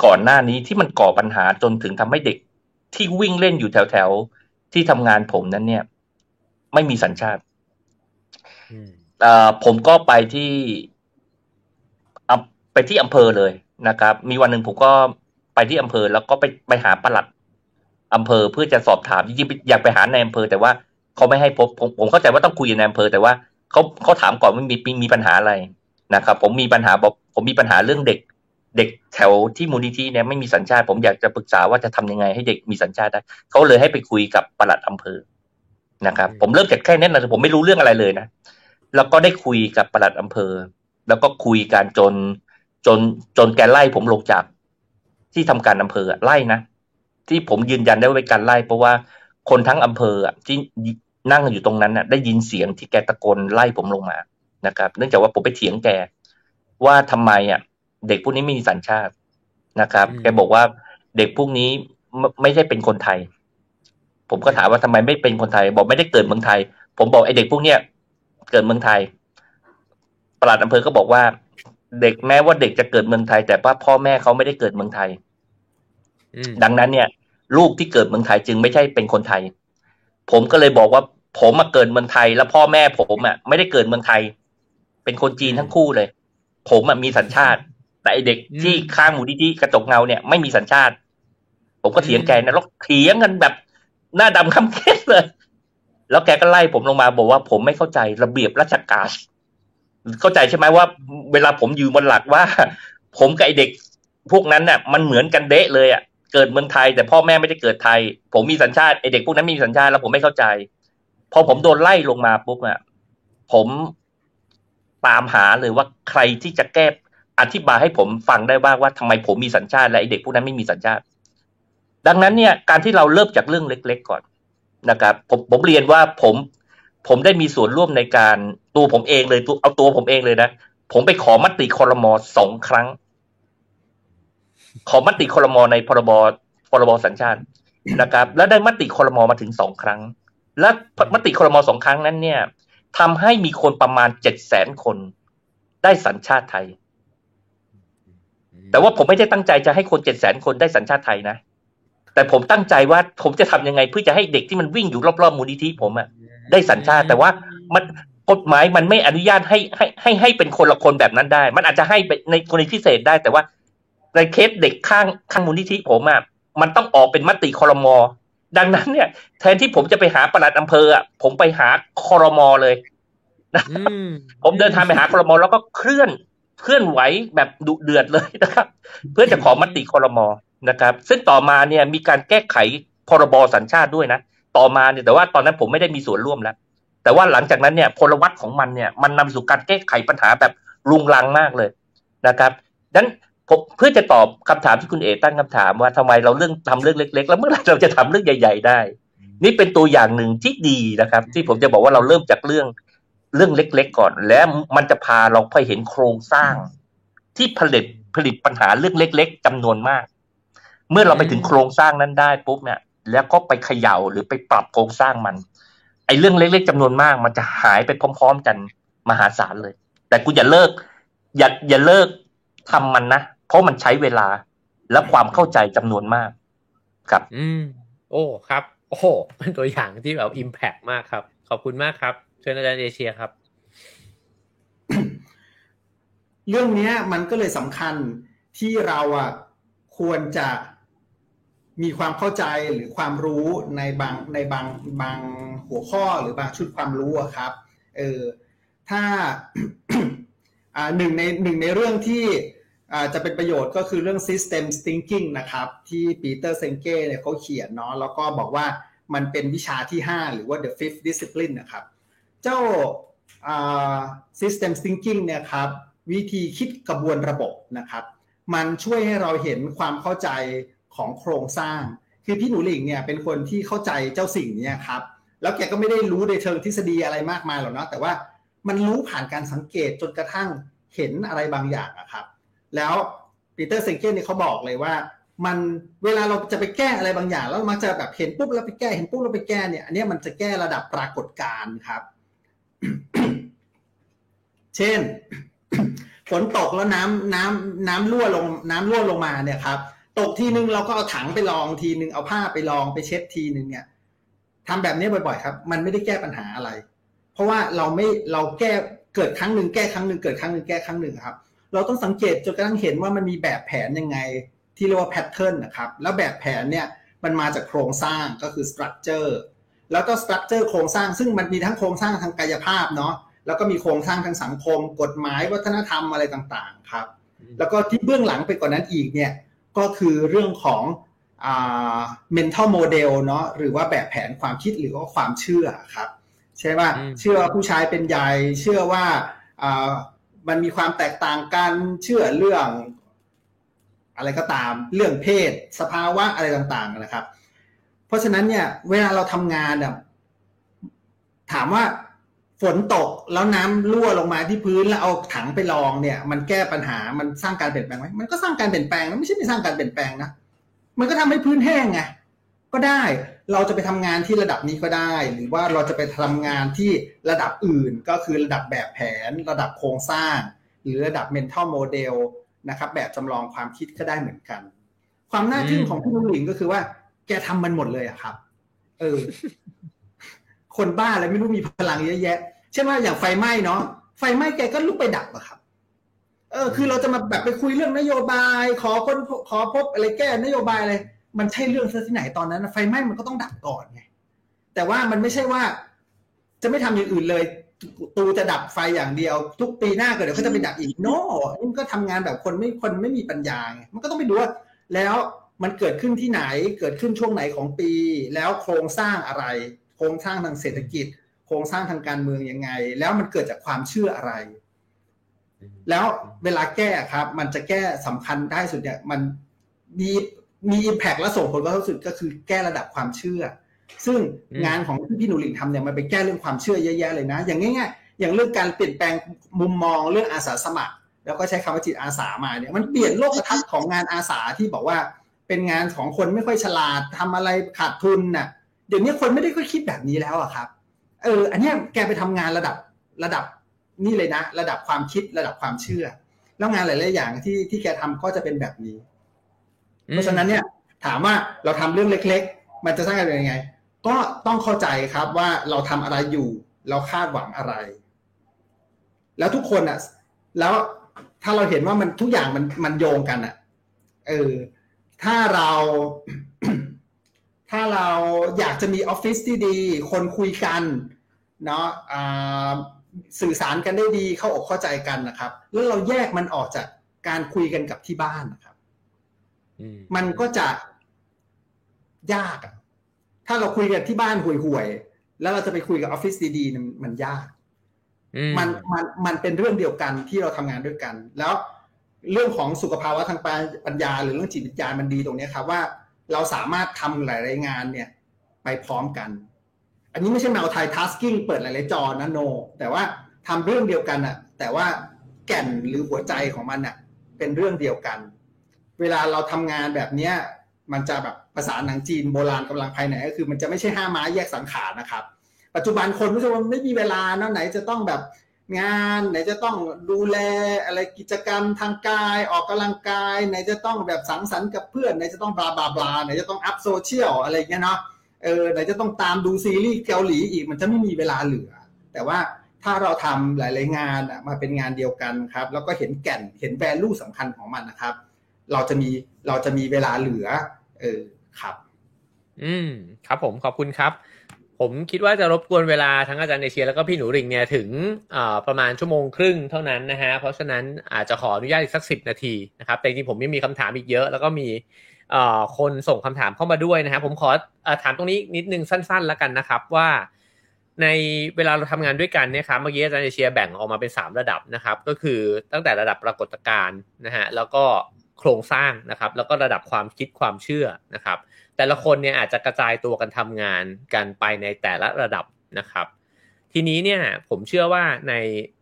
ก่อนหน้านี้ที่มันก่อปัญหาจนถึงทำให้เด็กที่วิ่งเล่นอยู่แถวๆที่ทำงานผมนั้นเนี่ย ไม่มีสัญชาติอืมเอ่อผมก็ไปที่อำไปที่อำเภอเลยนะครับ มีวันหนึ่งผมก็ไปที่อำเภอ แล้วก็ไปไปหาปลัดอำเภอเพื่อจะสอบถามจริงๆอยากไปหาในอำเภอ แต่ว่าเขาไม่ให้พบผมผมเข้าใจว่าต้องคุยกับในอำเภอแต่ว่าเขาเขาถามก่อนว่ามีมีมีปัญหาอะไรนะครับ ผมมีปัญหาบอก ผมมีปัญหาเรื่องเด็ก เด็กแถวที่มูลนิธิเนี่ยไม่มีสัญชาติ ผมอยากจะปรึกษาว่าจะทำยังไงให้เด็กมีสัญชาติได้เขาเลยให้ไปคุยกับปลัดอำเภอนะครับ ผมเริ่มจากแค่นั้นนะผมไม่รู้เรื่องอะไรเลยนะแล้วก็ได้คุยกับปลัดอำเภอ แล้วก็คุยกันจนจนจนแกไล่ผมลงจากที่ทำการอำเภออะไล่นะที่ผมยืนยันได้ว่าเป็นการไล่เพราะว่าคนทั้งอำเภออะที่นั่งอยู่ตรงนั้นน่ะ ได้ยินเสียงที่แกตะโกนไล่ผมลงมานะครับ เนื่องจากว่าผมไปเถียงแก ว่าทำไมอะ เด็กพวกนี้ไม่มีสัญชาตินะครับอืมแกบอกว่าเด็กพวกนี้ไม่ไม่ใช่เป็นคนไทย ผมก็ถามว่าทำไมไม่เป็นคนไทย บอกไม่ได้เกิดเมืองไทย ผมบอกไอเด็กพวกเนี้ยเกิดเมืองไทยปลัดอำเภอก็บอกว่า เด็กแม้ว่าเด็กจะเกิดเมืองไทย แต่ว่าพ่อแม่เขาไม่ได้เกิดเมืองไทยอืมดังนั้นเนี่ย ลูกที่เกิดเมืองไทยจึงไม่ใช่เป็นคนไทย ผมก็เลยบอกว่า ผมมาเกิดเมืองไทย แล้วพ่อแม่ผมอะไม่ได้เกิดเมืองไทย เป็นคนจีนทั้งคู่เลย ผมอะมีสัญชาติ แต่ไอเด็กที่ข้างหมู่ที่ที่กระจกเงาเนี่ยไม่มีสัญชาติ ผมก็เถียงแกนะแล้วเถียงกันแบบหน้าดำคำเคสเลย แล้วแกก็ไล่ผมลงมาบอกว่า ผมไม่เข้าใจระเบียบราชการเข้าใจใช่ไหมว่า เวลาผมยืนบนหลักว่า ผมกับไอเด็กพวกนั้นน่ะ มันเหมือนกันเดะเลยอะเกิดเมืองไทย แต่พ่อแม่ไม่ได้เกิดไทย ผมมีสัญชาติไอเด็กพวกนั้นไม่มีสัญชาติแล้วผมไม่เข้าใจ พอผมโดนไล่ลงมาปุ๊บอะผม ตามหาเลยว่าใครที่จะแก้อธิบายให้ผมฟังได้บ้างว่าทำไมผมมีสัญชาติและไอเด็กพวกนั้นไม่มีสัญชาติ ดังนั้นเนี่ยการที่เราเริ่มจากเรื่องเล็ก ๆ ก่อนนะครับ ผมผมเรียนว่าผมผมได้มีส่วนร่วมในการตัวผมเองเลยตัวเอาตัวผมเองเลยนะผมไปขอมติคอรมอสองครั้ง ขอมติคอรมอในพรบพรบสัญชาตินะครับ แล้วได้มติคอรมอมาถึงสองครั้ง และมติคอรมอสองครั้งนั้นเนี่ย ทำให้มีคนประมาณเจ็ดแสนคนได้สัญชาติไทย แต่ว่าผมไม่ได้ตั้งใจจะให้คนเจ็ดแสนคนได้สัญชาติไทยนะ แต่ผมตั้งใจว่าผมจะทำยังไงเพื่อจะให้เด็กที่มันวิ่งอยู่รอบๆมูลนิธิผมอะได้สัญชาติ แต่ว่ามันกฎหมายมันไม่อนุญาตให้ให้ให้ให้เป็นคนละคนแบบนั้นได้ มันอาจจะให้ในกรณีพิเศษได้ แต่ว่าในเคสเด็กข้างข้างมูลนิธิผมอะมันต้องออกเป็นมติคอรมอ ดังนั้นเนี่ย แทนที่ผมจะไปหาปลัดอำเภออะผมไปหาคอรมอเลยนะผมเดินทางไปหาคอรมอแล้วก็เคลื่อนเคลื่อนไหวแบบดุเดือดเลยนะครับ เพื่อจะขอมติคอรมอนะครับ ซึ่งต่อมาเนี่ยมีการแก้ไขพรบสัญชาติด้วยนะต่อมาเนี่ยแต่ว่าตอนนั้นผมไม่ได้มีส่วนร่วมแล้ว แต่ว่าหลังจากนั้นเนี่ยพลวัตของมันเนี่ยมันนำสู่การแก้ไขปัญหาแบบรุงรังมากเลยนะครับดังนั้น ผมเพื่อจะตอบคำถามที่คุณเอตั้งคำถามว่าทำไมเราเรื่องทำเรื่องเล็ก ๆ แล้วเมื่อไหร่เราจะทำเรื่องใหญ่ ๆ ได้ นี่เป็นตัวอย่างหนึ่งที่ดีนะครับ ที่ผมจะบอกว่าเราเริ่มจากเรื่องเรื่องเล็ก ๆ ก่อน แล้วมันจะพาเราไปเห็นโครงสร้าง ที่ผลิตผลิตปัญหาเรื่องเล็ก ๆจำนวนมาก เมื่อเราไปถึงโครงสร้างนั้นได้ปุ๊บเนี่ย แล้วก็ไปเขย่าหรือไปปรับโครงสร้างมัน ไอ้เรื่องเล็ก ๆจำนวนมาก มันจะหายไปพร้อม ๆ กันมหาศาลเลย แต่คุณอย่าเลิกอย่าอย่าเลิกทำมันนะ เพราะมันใช้เวลาและความเข้าใจจำนวนมากครับ อืม โอ้ครับ โอ้โหเป็นตัวอย่างที่แบบอิมแพกมากครับ ขอบคุณมากครับ เชิญอาจารย์เอเชียครับ เรื่องนี้มันก็เลยสำคัญที่เราอะควรจะมีความเข้าใจหรือความรู้ในบางในบางบางหัวข้อหรือบางชุดความรู้อะครับ เออถ้าอ่าหนึ่งในหนึ่งในเรื่องที่อ่า จะเป็นประโยชน์ก็คือเรื่อง system thinking นะครับ ที่ปีเตอร์เซงเก้เนี่ยเขาเขียนเนาะแล้วก็บอกว่ามันเป็นวิชาที่ 5 หรือว่า the fifth discipline นะครับ เจ้า system thinking เนี่ยครับวิธีคิดกระบวนระบบนะครับ มันช่วยให้เราเห็นความเข้าใจของโครงสร้าง คือพี่หนูหลิงเนี่ยเป็นคนที่เข้าใจเจ้าสิ่งนี้ครับแล้วแกก็ไม่ได้รู้ในเชิงทฤษฎีอะไรมากมายหรอกนะแต่ว่ามันรู้ผ่านการสังเกตจนกระทั่งเห็นอะไรบางอย่างอะครับ แล้วปีเตอร์เซงเกนเนี่ยเขาบอกเลยว่า มันเวลาเราจะไปแก้อะไรบางอย่าง แล้วมักจะแบบเห็นปุ๊บแล้วไปแก้เห็นปุ๊บแล้วไปแก้เนี่ยอันนี้มันจะแก้ระดับปรากฏการณ์ครับ เช่นฝนตกแล้วน้ำน้ำน้ำรั่วลง น้ำรั่วลงมาเนี่ยครับ ตกทีนึงเราก็เอาถังไปลองทีนึงเอาผ้าไปลองไปเช็ดทีนึงเนี่ยทำแบบนี้บ่อยๆครับ มันไม่ได้แก้ปัญหาอะไร เพราะว่าเราไม่เราแก้เกิดครั้งหนึ่งแก้ครั้งหนึ่งเกิดครั้งหนึ่งแก้ครั้งหนึ่งครับ เราต้องสังเกตจนกระทั่งเห็นว่ามันมีแบบแผนยังไง ที่เรียกว่า pattern นะครับ แล้วแบบแผนเนี่ยมันมาจากโครงสร้างก็คือ structure แล้วก็ structure โครงสร้างซึ่งมันมีทั้งโครงสร้างทางกายภาพเนาะแล้วก็มีโครงสร้างทางสังคม กฎหมายวัฒนธรรมอะไรต่างๆครับ แล้วก็ที่เบื้องหลังไปกว่านั้นอีกเนี่ยก็คือเรื่องของอ่า mental model เนาะหรือว่าแบบแผนความคิดหรือว่าความเชื่อครับ ใช่ป่ะเชื่อว่าผู้ชายเป็นใหญ่เชื่อว่าอ่า มันมีความแตกต่างกันเชื่อเรื่อง อะไรก็ตาม เรื่องเพศ สภาวะอะไรต่างๆนะครับ เพราะฉะนั้นเนี่ย เวลาเราทำงานเนี่ยถามว่าฝนตกแล้วน้ำรั่วลงมาที่พื้นแล้วเอาถังไปรองเนี่ย มันแก้ปัญหามันสร้างการเปลี่ยนแปลงไหมมันก็สร้างการเปลี่ยนแปลงนะไม่ใช่ไม่สร้างการเปลี่ยนแปลงนะมันก็ทำให้พื้นแห้งไงก็ได้ เราจะไปทำงานที่ระดับนี้ก็ได้ หรือว่าเราจะไปทำงานที่ระดับอื่นก็คือระดับแบบแผน ระดับโครงสร้าง หรือระดับ mental model นะครับแบบจำลองความคิดก็ได้เหมือนกัน ความน่าทึ่งของพี่นุ่งหลิงก็คือว่า แกทำมันหมดเลยอะครับ เออ คนบ้าอะไรไม่รู้มีพลังเยอะแยะ เช่นว่าอย่างไฟไหม้เนาะไฟไหม้แกก็ลุกไปดับอะครับ เออ คือเราจะมาแบบไปคุยเรื่องนโยบาย ขอคนขอพบอะไรแก้นโยบายอะไร มันใช่เรื่องซะที่ไหนตอนนั้นไฟไหม้มันก็ต้องดับก่อนไงแต่ว่ามันไม่ใช่ว่า จะไม่ทำอย่างอื่นเลย ตูจะดับไฟอย่างเดียว ทุกปีหน้าก็เดี๋ยวเขาจะไปดับอีกโน่นี่ก็ทำงานแบบคนไม่คนไม่มีปัญญาไงมันก็ต้องไปดูว่า แล้วมันเกิดขึ้นที่ไหนเกิดขึ้นช่วงไหนของปี แล้วโครงสร้างอะไร โครงสร้างทางเศรษฐกิจ โครงสร้างทางการเมืองยังไง แล้วมันเกิดจากความเชื่ออะไร แล้วเวลาแก้ครับ มันจะแก้สำคัญได้สุดเนี่ยมันมี มีอิมแพกและส่งผลกระทบสุดก็คือแก้ระดับความเชื่อ ซึ่งงานของพี่หนูหลิงทำเนี่ยมันไปแก้เรื่องความเชื่อเยอะแยะเลยนะ อย่างง่ายๆ อย่างเรื่องการเปลี่ยนแปลงมุมมองเรื่องอาสาสมัคร แล้วก็ใช้คำว่าจิตอาสามาเนี่ยมันเปลี่ยนโลกทัศน์ของงานอาสาที่บอกว่าเป็นงานของคนไม่ค่อยฉลาดทำอะไรขาดทุนน่ะเดี๋ยวนี้คนไม่ได้ค่อยคิดแบบนี้แล้วอะครับ เออ อันนี้แกไปทำงานระดับระดับนี่เลยนะ ระดับความคิดระดับความเชื่อ แล้วงานหลาย ๆ อย่างที่ที่แกทำก็จะเป็นแบบนี้ เพราะฉะนั้นเนี่ยถามว่าเราทำเรื่องเล็ก ๆ มันจะสร้างอะไรยังไง ก็ต้องเข้าใจครับว่าเราทำอะไรอยู่ เราคาดหวังอะไร แล้วทุกคนอะ แล้วถ้าเราเห็นว่ามันทุกอย่างมันมันโยงกันอะ เออ ถ้าเรา ถ้าเราอยากจะมีออฟฟิศที่ดี คนคุยกัน เนาะสื่อสารกันได้ดีเข้าอกเข้าใจกันนะครับ แล้วเราแยกมันออกจากการคุยกันกับที่บ้านนะครับ มันก็จะยากอะถ้าเราคุยกันที่บ้านห่วยๆแล้วเราจะไปคุยกับออฟฟิศดีๆมันยากมันมันมันเป็นเรื่องเดียวกันที่เราทำงานด้วยกัน แล้วเรื่องของสุขภาวะทางปัญญา หรือเรื่องจิตวิญญาณมันดีตรงนี้ครับว่าเราสามารถทำหลายๆงานเนี่ย ไปพร้อมกัน อันนี้ไม่ใช่ multitasking เปิดหลายๆจอนะโน แต่ว่าทำเรื่องเดียวกันอะแต่ว่าแก่นหรือหัวใจของมันอะเป็นเรื่องเดียวกัน เวลาเราทำงานแบบเนี้ยมันจะแบบภาษาหนังจีนโบราณกำลังภายในก็คือ มันจะไม่ใช่ห้าม้าแยกสังขารนะครับ ปัจจุบันคนรู้สึกว่าไม่มีเวลาเนาะไหนจะต้องแบบงานไหนจะต้องดูแลอะไรกิจกรรมทางกายออกกำลังกาย ไหนจะต้องแบบสังสรรค์กับเพื่อนไหนจะต้อง blah blah blah ไหนจะต้อง up social อะไรเงี้ยเนาะเออไหนจะต้องตามดูซีรีส์เกาหลีอีกมันจะไม่มีเวลาเหลือ แต่ว่าถ้าเราทำหลาย ๆ งานมาเป็นงานเดียวกันครับ แล้วก็เห็นแก่นเห็น value สำคัญของมันนะครับ เราจะมีเราจะมีเวลาเหลือ เออครับ อืมครับผมขอบคุณครับ ผมคิดว่าจะรบกวนเวลาทั้งอาจารย์เอเชียแล้วก็พี่หนูหริ่งเนี่ยถึงประมาณชั่วโมงครึ่งเท่านั้นนะฮะเพราะฉะนั้นอาจจะขออนุญาตอีกสักสิบนาทีนะครับแต่จริงๆผมยังมีคำถามอีกเยอะ แล้วก็มีคนส่งคำถามเข้ามาด้วยนะฮะผมขอถามตรงนี้นิดนึงสั้น ๆ แล้วกันนะครับว่าในเวลาเราทำงานด้วยกันเนี่ยครับเมื่อกี้อาจารย์เอเชียแบ่งออกมาเป็น 3 ระดับนะครับ ก็คือตั้งแต่ระดับปรากฏการณ์นะฮะแล้วก็ โครงสร้างนะครับ แล้วก็ระดับความคิดความเชื่อนะครับ แต่ละคนเนี่ยอาจจะกระจายตัวกันทำงานกันไปในแต่ละระดับนะครับ ทีนี้เนี่ยผมเชื่อว่าใน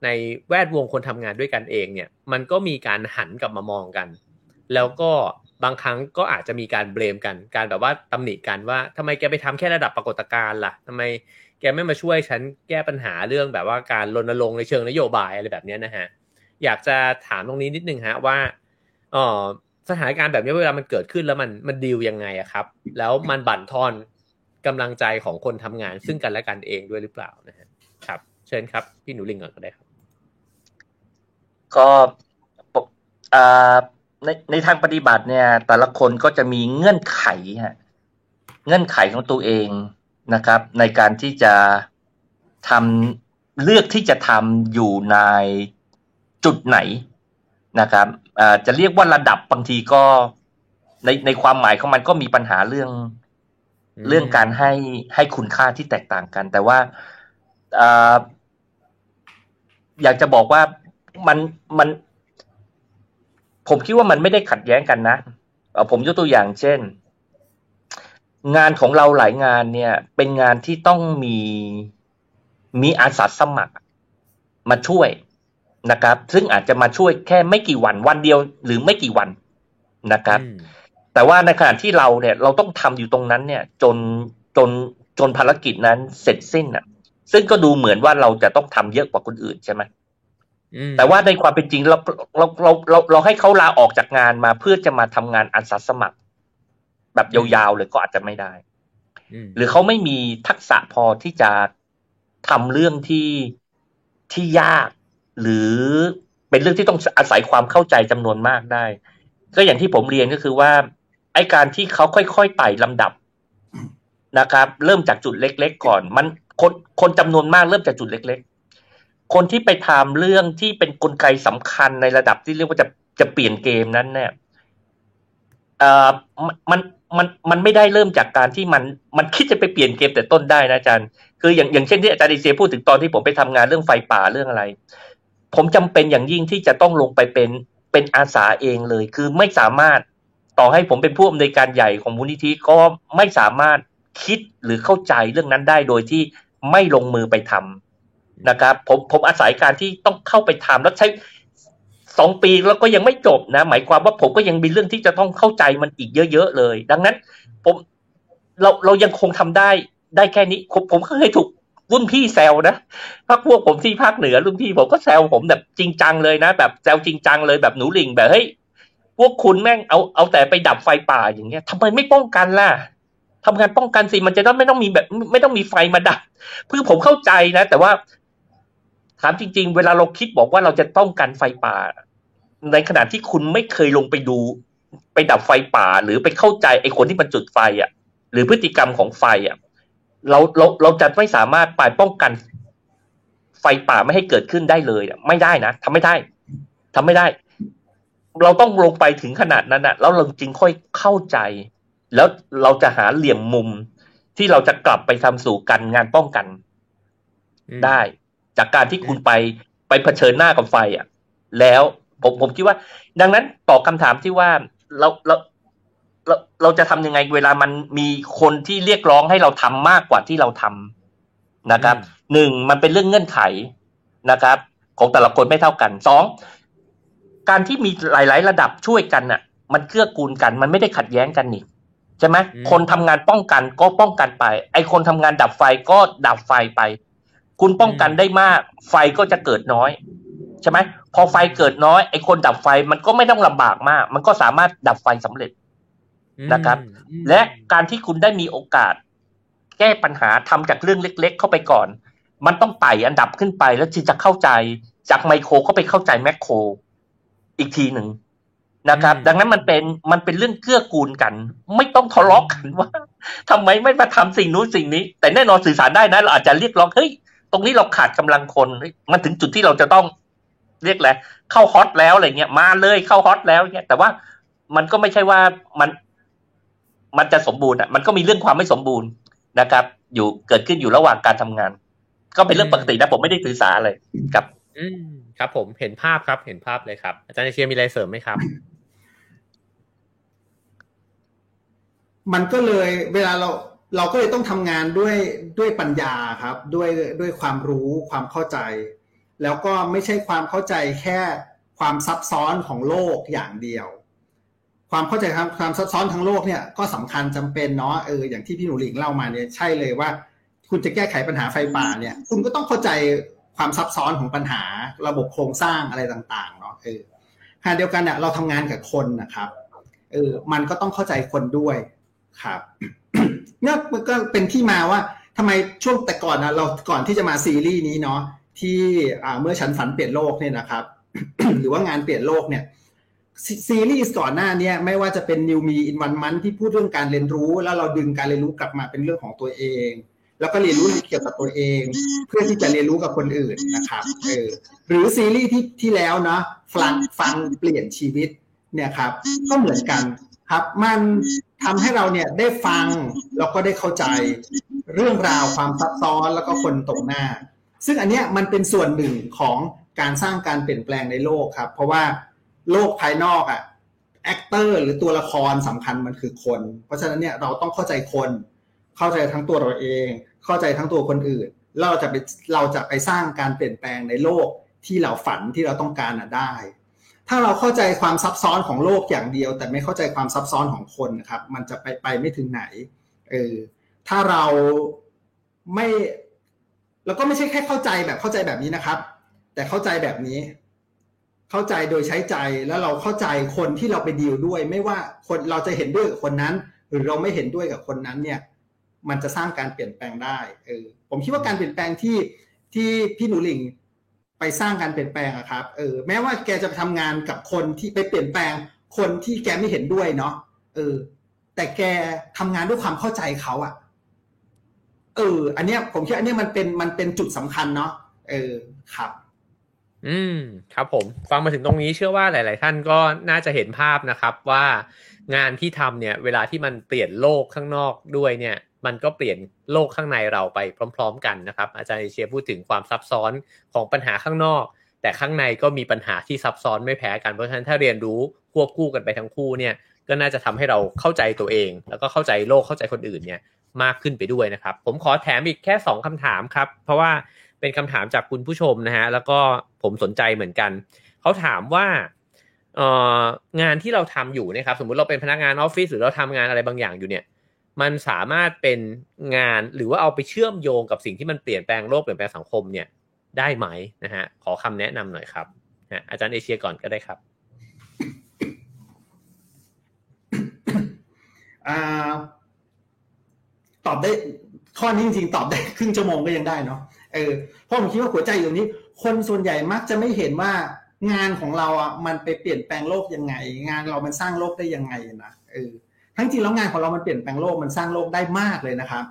ในแวดวงคนทำงานด้วยกันเองเนี่ยมันก็มีการหันกลับมามองกัน แล้วก็บางครั้งก็อาจจะมีการเบรมกัน การแบบว่าตำหนิกันว่าทำไมแกไปทำแค่ระดับปรากฏการณ์ล่ะทำไมแกไม่มาช่วยฉันแก้ปัญหาเรื่องแบบว่าการรณรงค์ในเชิงนโยบายอะไรแบบนี้นะฮะอยากจะถามตรงนี้นิดนึงฮะว่า เออสถานการณ์แบบนี้เวลามันเกิดขึ้นแล้วมันมันดีลยังไงอะครับ แล้วมันบั่นทอนกำลังใจของคนทำงานซึ่งกันและกันเองด้วยหรือเปล่านะฮะครับ เชิญครับ พี่หนูลิงก่อนก็ได้ครับ ก็ปกในในทางปฏิบัติเนี่ย แต่ละคนก็จะมีเงื่อนไขฮะเงื่อนไขของตัวเองนะครับ ในการที่จะทำเลือกที่จะทำอยู่ในจุดไหนนะครับ จะเรียกว่าระดับบางทีก็ในในความหมายของมันก็มีปัญหาเรื่องเรื่องการให้ให้คุณค่าที่แตกต่างกัน แต่ว่าอยากจะบอกว่ามันมัน ผมคิดว่ามันไม่ได้ขัดแย้งกันนะผมยกตัวอย่างเช่น งานของเราหลายงานเนี่ย เป็นงานที่ต้องมีมีอาสาสมัครมาช่วย นะครับ ซึ่งอาจจะมาช่วยแค่ไม่กี่วันวันเดียวหรือไม่กี่วันนะครับ แต่ว่าในขณะที่เราเนี่ยเราต้องทำอยู่ตรงนั้นเนี่ย จนจนจนภารกิจนั้นเสร็จสิ้นอะ ซึ่งก็ดูเหมือนว่าเราจะต้องทำเยอะกว่าคนอื่นใช่ไหมแต่ว่าในความเป็นจริงเราเราเราเราเราให้เขาลาออกจากงานมาเพื่อจะมาทำงานอาสาสมัคร แบบยาวๆเลยก็อาจจะไม่ได้ หรือเขาไม่มีทักษะพอที่จะทำเรื่องที่ที่ยาก หรือเป็นเรื่องที่ต้องอาศัยความเข้าใจจำนวนมากได้ ก็อย่างที่ผมเรียนก็คือว่า ไอ้การที่เขาค่อยๆไต่ลำดับนะครับ เริ่มจากจุดเล็ก ๆ ก่อน มันคนคนจำนวนมากเริ่มจากจุดเล็ก ๆ คนที่ไปทำเรื่องที่เป็นนกลไกสำคัญในระดับที่เรียกว่าจะจะเปลี่ยนเกมนั้นเนี่ยเอ่อมันมันมันไม่ได้เริ่มจากการที่มันมันคิดจะไปเปลี่ยนเกมแต่ต้นได้นะอาจารย์ คืออย่างอย่างเช่นที่อาจารย์ดีเซพูดถึงตอนที่ผมไปทำงานเรื่องไฟป่าเรื่องอะไร ผมจำเป็นอย่างยิ่งที่จะต้องลงไปเป็นเป็นอาสาเองเลย คือไม่สามารถต่อให้ผมเป็นผู้อำนวยการใหญ่ของมูลนิธิก็ไม่สามารถคิดหรือเข้าใจเรื่องนั้นได้โดยที่ไม่ลงมือไปทำนะครับ ผมผมอาศัยการที่ต้องเข้าไปทำแล้วใช้สองปีแล้วก็ยังไม่จบนะ หมายความว่าผมก็ยังมีเรื่องที่จะต้องเข้าใจมันอีกเยอะๆเลย ดังนั้น ผมเราเรายังคงทำได้ได้แค่นี้ผมผมเคยถูก รุ่นพี่แซวนะพักพวกผมที่ภาคเหนือรุ่นพี่ผมก็แซวผมแบบจริงจังเลยนะ แบบแซวจริงจังเลยแบบหนูลิงแบบเฮ้ยพวกคุณแม่งเอาเอาแต่ไปดับไฟป่าอย่างเงี้ยทำไมไม่ป้องกันล่ะทำงานป้องกันสิมันจะต้องไม่ต้องมีแบบ ไม่ต้องมีไฟมาดับเพื่อผมเข้าใจนะ แต่ว่า ถามจริง ๆ เวลาเราคิดบอกว่าเราจะป้องกันไฟป่า ในขณะที่คุณไม่เคยลงไปดู ไปดับไฟป่า หรือไปเข้าใจไอ้คนที่มันจุดไฟอะ หรือพฤติกรรมของไฟอะ เราเราเราจะไม่สามารถไปป้องกัน ไฟป่าไม่ให้เกิดขึ้นได้เลยอะไม่ได้นะทำไม่ได้ทำไม่ได้ เราต้องลงไปถึงขนาดนั้นนะแล้วเราจึงค่อยเข้าใจ แล้วเราจะหาเหลี่ยมมุมที่เราจะกลับไปทำสู่การงานป้องกันอืมได้ จากการที่คุณไปไปเผชิญหน้ากับไฟ อะ แล้วผมผมคิดว่า ดังนั้นตอบคำถามที่ว่าเราเรา เราเราจะทำยังไงเวลามันมีคนที่เรียกร้องให้เราทำมากกว่าที่เราทำนะครับหนึ่งมันเป็นเรื่องเงื่อนไขนะครับ ของแต่ละคนไม่เท่ากันสองการที่มีหลาย ๆ ระดับช่วยกันน่ะ มันเกื้อกูลกัน มันไม่ได้ขัดแย้งกันนี่ใช่ไหมอืมคนทำงานป้องกันก็ป้องกันไป ไอคนทำงานดับไฟก็ดับไฟไป คุณป้องกันได้มาก ไฟก็จะเกิดน้อยใช่ไหมพอไฟเกิดน้อยไอคนดับไฟมันก็ไม่ต้องลำบากมาก มันก็สามารถดับไฟสำเร็จ นะครับอืมและการที่คุณได้มีโอกาส แก้ปัญหาทำจากเรื่องเล็ก ๆ เข้าไปก่อน มันต้องไต่อันดับขึ้นไปแล้วจึงจะเข้าใจจากไมโครก็ไปเข้าใจแมคโคร อีกทีหนึ่งนะครับ ดังนั้นมันเป็นมันเป็นเรื่องเกื้อกูลกัน ไม่ต้องทะเลาะกันว่าทำไมไม่มาทำสิ่งนู้นสิ่งนี้ แต่แน่นอนสื่อสารได้นะเราอาจจะเรียกร้องเฮ้ยตรงนี้เราขาดกำลังคนเฮ้ยมันถึงจุดที่เราจะต้องเรียกแหละไรเข้าฮอตแล้วอะไรเงี้ยมาเลยเข้าฮอตแล้วเนี่ยแต่ว่ามันก็ไม่ใช่ว่ามัน มันจะสมบูรณ์อะมันก็มีเรื่องความไม่สมบูรณ์นะครับ อยู่เกิดขึ้นอยู่ระหว่างการทำงาน ก็เป็นเรื่องปกตินะผมไม่ได้ถือสาเลยครับ อืมครับ ผมเห็นภาพครับ เห็นภาพเลยครับ อาจารย์เชียร์มีอะไรเสริมไหมครับ มันก็เลยเวลาเราเราก็เลยต้องทำงานด้วยด้วยปัญญาครับ ด้วยด้วยความรู้ความเข้าใจ แล้วก็ไม่ใช่ความเข้าใจแค่ความซับซ้อนของโลกอย่างเดียว ความเข้าใจความความซับซ้อนทั้งโลกเนี่ยก็สำคัญจำเป็นเนาะเอออย่างที่พี่หนูหลิงเล่ามาเนี่ยใช่เลยว่า คุณจะแก้ไขปัญหาไฟป่าเนี่ย คุณก็ต้องเข้าใจความซับซ้อนของปัญหาระบบโครงสร้างอะไรต่างๆเนาะเออขณะเดียวกันเนี่ยเราทำงานกับคนนะครับเออมันก็ต้องเข้าใจคนด้วยครับเนี่ยมันก็เป็นที่มาว่าทำไมช่วงแต่ก่อนนะเราก่อนที่จะมาซีรีส์นี้เนาะที่อ่าเมื่อฉันฝันเปลี่ยนโลกเนี่ยนะครับ หรือว่างานเปลี่ยนโลกเนี่ย ซีรีส์ก่อนหน้าเนี้ไม่ว่าจะเป็น New Me in One Month ที่พูดเรื่องการเรียนรู้ แล้วเราดึงการเรียนรู้กลับมาเป็นเรื่องของตัวเอง แล้วก็เรียนรู้เกี่ยวกับตัวเอง เพื่อที่จะเรียนรู้กับคนอื่นนะครับเออหรือซีรีส์ที่ที่แล้วเนาะฟังฟังเปลี่ยนชีวิตเนี่ยครับ ก็เหมือนกันครับ มันทำให้เราเนี่ยได้ฟังแล้วก็ได้เข้าใจเรื่องราวความซับซ้อนแล้วก็คนตรงหน้า ซึ่งอันเนี้ยมันเป็นส่วนหนึ่งของการสร้างการเปลี่ยนแปลงในโลกครับ เพราะว่า โลกภายนอกอะ actor หรือตัวละครสำคัญมันคือคน เพราะฉะนั้นเนี่ยเราต้องเข้าใจคน เข้าใจทั้งตัวเราเอง เข้าใจทั้งตัวคนอื่นแล้วเราจะไปเราจะไปสร้างการเปลี่ยนแปลงในโลกที่เราฝันที่เราต้องการอะได้ ถ้าเราเข้าใจความซับซ้อนของโลกอย่างเดียว แต่ไม่เข้าใจความซับซ้อนของคนนะครับ มันจะไปไปไม่ถึงไหนเออถ้าเราไม่แล้วก็ไม่ใช่แค่เข้าใจแบบเข้าใจแบบนี้นะครับ แต่เข้าใจแบบนี้ เข้าใจโดยใช้ใจแล้วเราเข้าใจคนที่เราไปดีลด้วย ไม่ว่าคนเราจะเห็นด้วยกับคนนั้น หรือเราไม่เห็นด้วยกับคนนั้นเนี่ย มันจะสร้างการเปลี่ยนแปลงได้เออผมคิดว่าการเปลี่ยนแปลงที่ที่พี่หนูหลิงไปสร้างการเปลี่ยนแปลงอะครับเออแม้ว่าแกจะไปทำงานกับคนที่ไปเปลี่ยนแปลงคนที่แกไม่เห็นด้วยเนาะเออ แต่แกทำงานด้วยความเข้าใจเขาอะเออ อันเนี้ยผมคิดอันเนี้ยมันเป็นมันเป็นจุดสำคัญเนาะเออครับ อืมครับผมฟังมาถึงตรงนี้เชื่อว่าหลาย ๆ ท่านก็น่าจะเห็นภาพนะครับว่างานที่ทำเนี่ย เวลาที่มันเปลี่ยนโลกข้างนอกด้วยเนี่ย มันก็เปลี่ยนโลกข้างในเราไปพร้อม ๆ กันนะครับ อาจารย์เชียพูดถึงความซับซ้อนของปัญหาข้างนอก แต่ข้างในก็มีปัญหาที่ซับซ้อนไม่แพ้กันเพราะฉะนั้นถ้าเรียนรู้ควบคู่กันไปทั้งคู่เนี่ย ก็น่าจะทำให้เราเข้าใจตัวเอง แล้วก็เข้าใจโลกเข้าใจคนอื่นเนี่ยมากขึ้นไปด้วยนะครับ ผมขอแถมอีกแค่ 2คำถามครับ เพราะว่า เป็นคำถามจากคุณผู้ชมนะฮะแล้วก็ผมสนใจเหมือนกัน เขาถามว่าเอ่องานที่เราทำอยู่นะครับ สมมุติเราเป็นพนักงานออฟฟิศหรือเราทำงานอะไรบางอย่างอยู่เนี่ย มันสามารถเป็นงานหรือว่าเอาไปเชื่อมโยงกับสิ่งที่มันเปลี่ยนแปลงโลกเปลี่ยนแปลงสังคมเนี่ยได้ไหมนะฮะขอคำแนะนำหน่อยครับนะอาจารย์เอเชียก่อนก็ได้ครับอตอบได้ข้อนี้จริงๆตอบได้ครึ่งชั่วโมงก็ยังได้เนาะ ออเพราะผมคิดว่าหัวใจอยู่ตรงนี้ คนส่วนใหญ่มักจะไม่เห็นว่างานของเราอะมันไปเปลี่ยนแปลงโลกยังไง งานเรามันสร้างโลกได้ยังไงนะเออทั้งจริงแล้วงานของเรามันเปลี่ยนแปลงโลกมันสร้างโลกได้มากเลยนะครับ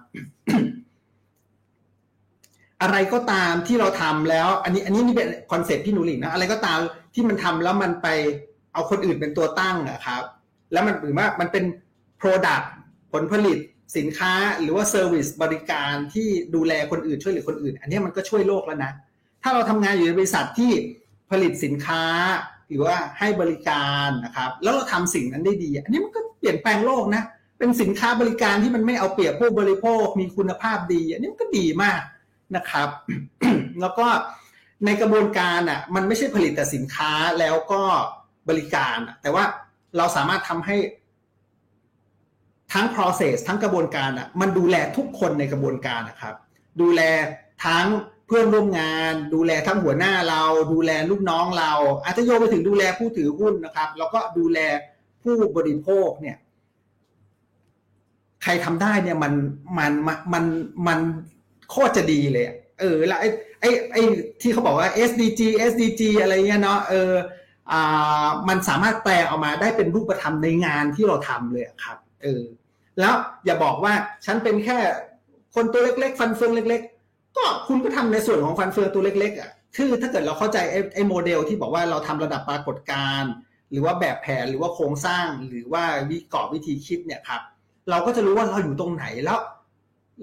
อะไรก็ตามที่เราทำแล้ว อันนี้ อันนี้นี่เป็นคอนเซ็ปต์พี่หนูหลิงนะอะไรก็ตามที่มันทำแล้วมันไปเอาคนอื่นเป็นตัวตั้งอะครับ แล้วมันหรือว่ามันเป็น Product ผลผลิต สินค้าหรือว่าเซอร์วิสบริการที่ดูแลคนอื่นช่วยเหลือคนอื่น อันนี้มันก็ช่วยโลกแล้วนะ ถ้าเราทำงานอยู่ในบริษัทที่ผลิตสินค้าหรือว่าให้บริการนะครับ แล้วเราทำสิ่งนั้นได้ดี อันนี้มันก็เปลี่ยนแปลงโลกนะ เป็นสินค้าบริการที่มันไม่เอาเปรียบผู้บริโภค มีคุณภาพดี อันนี้มันก็ดีมากนะครับ แล้วก็ในกระบวนการอะมันไม่ใช่ผลิตแต่สินค้าแล้วก็บริการ แต่ว่าเราสามารถทำให้ ทั้ง process ทั้งกระบวนการอะมันดูแลทุกคนในกระบวนการนะครับ ดูแลทั้งเพื่อนร่วมงาน ดูแลทั้งหัวหน้าเรา ดูแลลูกน้องเรา อาจจะโยงไปถึงดูแลผู้ถือหุ้นนะครับ แล้วก็ดูแลผู้บริโภคเนี่ย ใครทำได้เนี่ยมันมันมันมันโคตรจะดีเลยเออแล้วไอ้ไอ้ไอ้ที่เขาบอกว่า SDG SDG อะไรเงี้ยเนาะเอออ่ามันสามารถแปลออกมาได้เป็นรูปธรรมในงานที่เราทำเลยครับ เออแล้วอย่าบอกว่าฉันเป็นแค่คนตัวเล็ก ๆ ฟันเฟืองเล็ก ๆ ก็คุณก็ทำในส่วนของฟันเฟืองตัวเล็ก ๆอะคือถ้าเกิดเราเข้าใจไอ้ไอ้โมเดลที่บอกว่าเราทำระดับปรากฏการณ์หรือว่าแบบแผนหรือว่าโครงสร้างหรือว่าวิกรอบวิธีคิดเนี่ยครับ เราก็จะรู้ว่าเราอยู่ตรงไหนแล้ว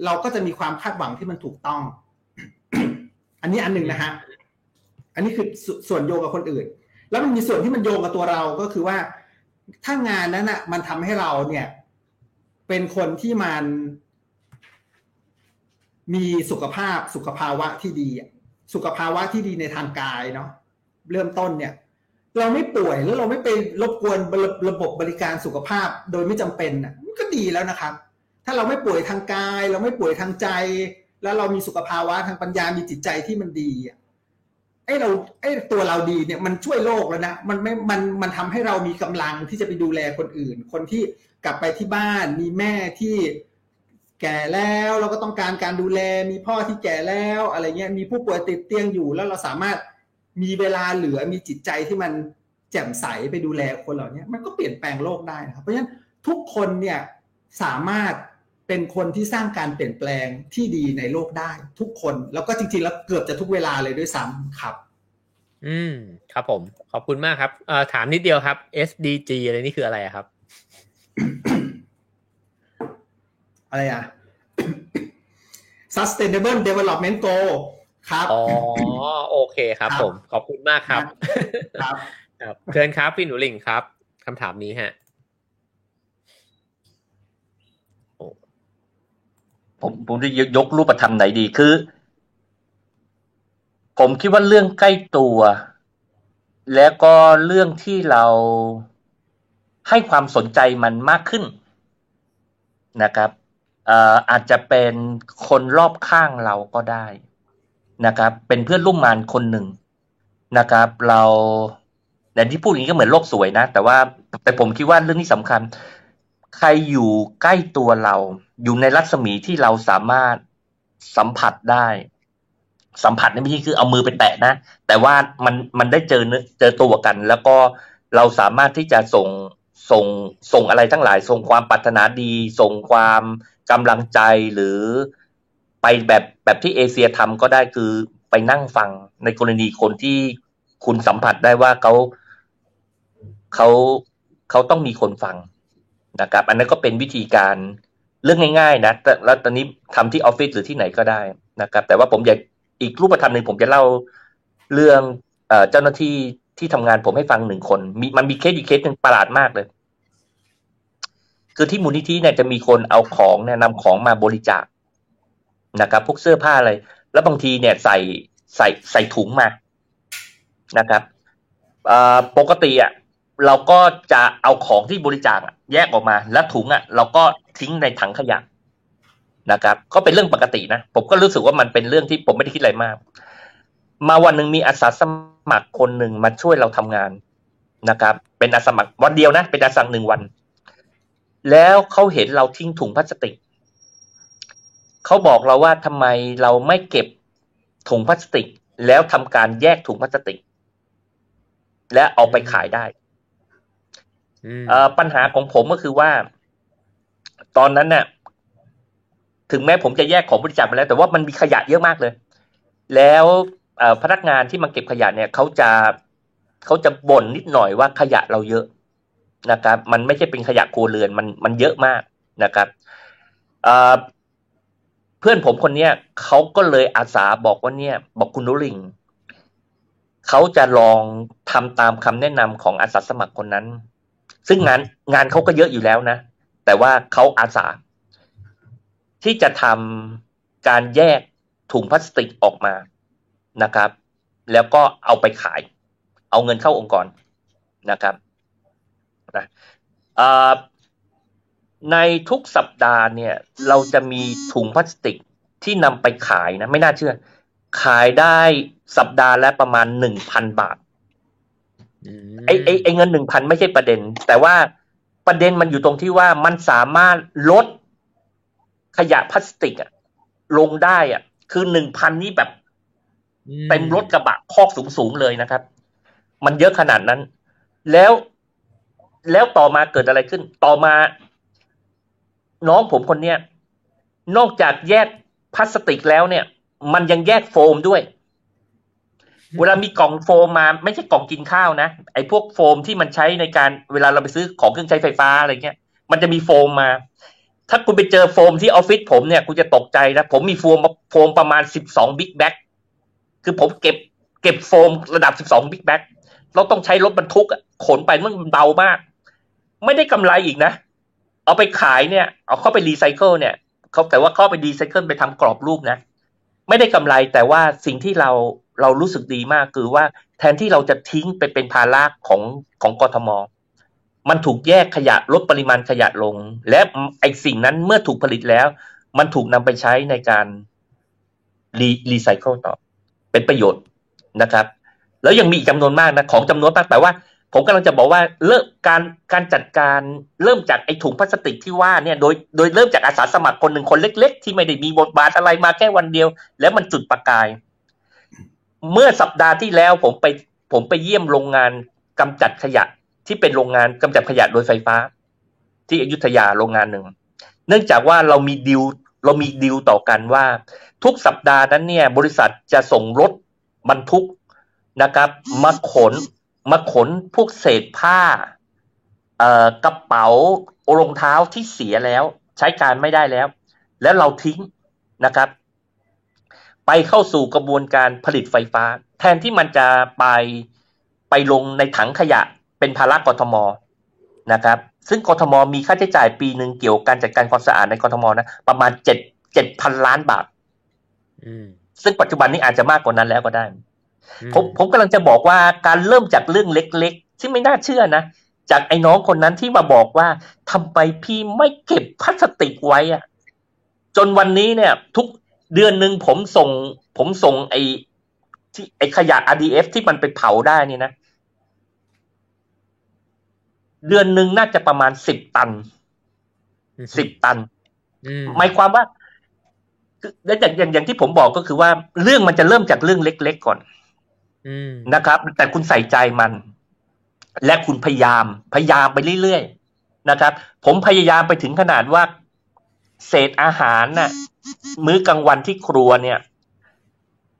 เราก็จะมีความคาดหวังที่มันถูกต้อง อันนี้อันหนึ่งนะฮะอันนี้คือสส่วนโยงกับคนอื่น แล้วมันมีส่วนที่มันโยงกับตัวเราก็คือว่าถ้างานนั้นอะมันทำให้เราเนี่ย เป็นคนที่มันมีสุขภาพสุขภาวะที่ดีสุขภาวะที่ดีในทางกายเนาะเริ่มต้นเนี่ย เราไม่ป่วยแล้วเราไม่ไปรบกวนระบบบริการสุขภาพโดยไม่จำเป็นอะมันก็ดีแล้วนะครับ ถ้าเราไม่ป่วยทางกาย เราไม่ป่วยทางใจ แล้วเรามีสุขภาวะทางปัญญามีจิตใจที่มันดีอะไอ้เราไอ้ตัวเราดีเนี่ยมันช่วยโลกแล้วนะมันไม่มันมันทำให้เรามีกำลังที่จะไปดูแลคนอื่น คนที่ กลับไปที่บ้านมีแม่ที่แก่แล้วเราก็ต้องการการดูแล มีพ่อที่แก่แล้วอะไรเงี้ยมีผู้ป่วยติดเตียงอยู่ แล้วเราสามารถมีเวลาเหลือมีจิตใจที่มันแจ่มใสไปดูแลคนเหล่านี้มันก็เปลี่ยนแปลงโลกได้นะครับเพราะฉะนั้นทุกคนเนี่ยสามารถเป็นคนที่สร้างการเปลี่ยนแปลงที่ดีในโลกได้ ทุกคนแล้วก็จริงๆแล้วเกือบจะทุกเวลาเลยด้วยซ้ำครับ อืมครับผม ขอบคุณมากครับเอ่อถามนิดเดียวครับ SDG อะไรนี่คืออะไรครับ อะไรอะ sustainable development goal ครับ อ๋อ โอเคครับครับผม ขอบคุณมากครับ ครับครับเชิญครับพี่หนูหลิงครับคำถามนี้ฮะผมผมจะยกรูปธรรมไหนดีคือ ผมคิดว่าเรื่องใกล้ตัว แล้วก็เรื่องที่เรา ให้ความสนใจมันมากขึ้นนะครับอาจจะเป็นคนรอบข้างเราก็ได้นะครับ เป็นเพื่อนร่วมงานคนหนึ่งนะครับ เราแต่ที่พูดอย่างนี้ก็เหมือนโลกสวยนะ แต่ว่าแต่ผมคิดว่าเรื่องนี้สำคัญ ใครอยู่ใกล้ตัวเรา อยู่ในรัศมีที่เราสามารถสัมผัสได้ สัมผัสนี่ไม่ใช่คือเอามือไปแตะนะ แต่ว่ามันมันได้เจอเจอตัวกัน แล้วก็เราสามารถที่จะส่ง ส่งส่งอะไรทั้งหลาย ส่งความปรารถนาดี ส่งความกำลังใจหรือไปแบบแบบที่เอเชียทำก็ได้คือไปนั่งฟังในกรณีคนที่คุณสัมผัสได้ว่าเขาเขาเขาต้องมีคนฟังนะครับ อันนั้นก็เป็นวิธีการเรื่องง่าย ๆ นะแล้วตอนนี้ทำที่ออฟฟิศหรือที่ไหนก็ได้นะครับ แต่ว่าผมอยากอีกรูปธรรมหนึ่งผมจะเล่าเรื่องเจ้าหน้าที่ ที่ทำงานผมให้ฟังหนึ่งคนมีมันมีเคสอีกเคสหนึ่งประหลาดมากเลย คือที่มูลนิธิเนี่ยจะมีคนเอาของเนี่ยนำของมาบริจาคนะครับ พวกเสื้อผ้าอะไร แล้วบางทีเนี่ยใส่ใส่ใส่ถุงมานะครับปกติอะเราก็จะเอาของที่บริจาคแยกออกมา แล้วถุงอะ เราก็ทิ้งในถังขยะนะครับ ก็เป็นเรื่องปกตินะ ผมก็รู้สึกว่ามันเป็นเรื่องที่ผมไม่ได้คิดอะไรมาก มาวันหนึ่งมีอาสาสมั ครคนหนึ่งมาช่วยเราทำงานนะครับ เป็นอาสาสมัครวันเดียวนะ เป็นอาสาสมัครหนึ่งวัน แล้วเขาเห็นเราทิ้งถุงพลาสติกเขาบอกเราว่าทำไมเราไม่เก็บถุงพลาสติก แล้วทำการแยกถุงพลาสติก และเอาไปขายได้อืมเอ่อปัญหาของผมก็คือว่า ตอนนั้นเนี่ยถึงแม้ผมจะแยกของบริจาคมาแล้ว แต่ว่ามันมีขยะเยอะมากเลย แล้วเอ่อ พนักงานที่มาเก็บขยะเนี่ยเขาจะเขาจะบ่นนิดหน่อยว่าขยะเราเยอะนะครับ มันไม่ใช่เป็นขยะครัวเรือนมันมันเยอะมากนะครับเพื่อนผมคนเนี้ยเขาก็เลยอาสาบอกว่าเนี่ย บอกคุณนุริงเขาจะลองทำตามคำแนะนำของอาสาสมัครคนนั้น ซึ่งงานงานเขาก็เยอะอยู่แล้วนะ แต่ว่าเขาอาสา ที่จะทำการแยกถุงพลาสติกออกมา นะครับ แล้วก็เอาไปขาย เอาเงินเข้าองค์กรนะครับนะเอ่อในทุกสัปดาห์เนี่ย เราจะมีถุงพลาสติกที่นำไปขายนะ ไม่น่าเชื่อ ขายได้สัปดาห์ละประมาณหนึ่งพันบาทมไอ้ไอ้ไอ้เงินหนึ่งพันไม่ใช่ประเด็น แต่ว่าประเด็นมันอยู่ตรงที่ว่ามันสามารถลดขยะพลาสติกอะลงได้อะคือหนึ่งพันนี่แบบอื เต็มรถกระบะคอกสูงๆเลยนะครับ มันเยอะขนาดนั้น แล้วแล้วต่อมาเกิดอะไรขึ้น ต่อมา น้องผมคนเนี้ยนอกจากแยกพลาสติกแล้วเนี่ย มันยังแยกโฟมด้วย เวลามีกล่องโฟมมาไม่ใช่กล่องกินข้าวนะไอ้พวกโฟมที่มันใช้ในการเวลาเราไปซื้อของเครื่องใช้ไฟฟ้าอะไรเงี้ย มันจะมีโฟมมา ถ้าคุณไปเจอโฟมที่ออฟฟิศผมเนี่ย คุณจะตกใจนะผมมีโฟมโฟมประมาณสิบสอง big bag คือผมเก็บเก็บโฟมระดับสิบสอง big bag เราต้องใช้รถบรรทุกขนไปมันเบามาก ไม่ได้กำไรอีกนะ เอาไปขายเนี่ย เอาเข้าไปรีไซเคิลเนี่ยเขาแต่ว่าเข้าไปรีไซเคิลไปทำกรอบรูปนะ ไม่ได้กำไรแต่ว่าสิ่งที่เราเรารู้สึกดีมากคือว่าแทนที่เราจะทิ้งไปเป็นภาระของของกทมมันถูกแยกขยะลดปริมาณขยะลง และไอสิ่งนั้นเมื่อถูกผลิตแล้ว มันถูกนำไปใช้ในการรีรีไซเคิลต่อ เป็นประโยชน์นะครับ แล้วยังมีอีกจำนวนมากนะของจำนวนมากแต่ว่า ผมกำลังจะบอกว่าเริ่มการการจัดการเริ่มจากไอ้ถุงพลาสติกที่ว่าเนี่ยโดยโดยเริ่มจากอาสาสมัครคนหนึ่งคนเล็ก ๆ ที่ไม่ได้มีบทบาทอะไรมาแค่วันเดียว แล้วมันจุดประกาย เมื่อสัปดาห์ที่แล้วผมไปผมไปเยี่ยมโรงงานกำจัดขยะที่เป็นโรงงานกำจัดขยะโดยไฟฟ้า ที่อยุธยาโรงงานหนึ่ง เนื่องจากว่าเรามีดิวเรามีดิวต่อกันว่า ทุกสัปดาห์นั้นเนี่ยบริษัทจะส่งรถบรรทุกนะครับ มาขนมาขนพวกเศษผ้าเอ่อกระเป๋ารองเท้าที่เสียแล้ว ใช้การไม่ได้แล้ว แล้วเราทิ้งนะครับ ไปเข้าสู่กระบวนการผลิตไฟฟ้า แทนที่มันจะไปไปลงในถังขยะเป็นภาระกทมนะครับ ซึ่งกทมมีค่าใช้จ่ายปีหนึ่งเกี่ยวกับการจัดการความสะอาดในกทมนะประมาณเจ็ดเจ็ดพันล้านบาทอืม ซึ่งปัจจุบันนี้อาจจะมากกว่านั้นแล้วก็ได้อืผมผมกำลังจะบอกว่าการเริ่มจากเรื่องเล็ก ๆ ที่ไม่น่าเชื่อนะ จากไอ้น้องคนนั้นที่มาบอกว่าทำไมพี่ไม่เก็บพลาสติกไว้อะจนวันนี้เนี่ย ทุกเดือนหนึ่งผมส่ง ผมส่งไอ้ที่ไอ้ขยะ RDF ที่มันไปเผาได้นี่นะ เดือนหนึ่งน่าจะประมาณสิบตันสิบตันอืมหมายความว่าคือ และอย่างอย่างอย่างที่ผมบอกก็คือว่าเรื่องมันจะเริ่มจากเรื่องเล็ก ๆ ก่อนอืมนะครับ แต่คุณใส่ใจมัน และคุณพยายาม พยายามไปเรื่อยๆนะครับ ผมพยายามไปถึงขนาดว่า เศษอาหารน่ะ มื้อกลางวันที่ครัวเนี่ย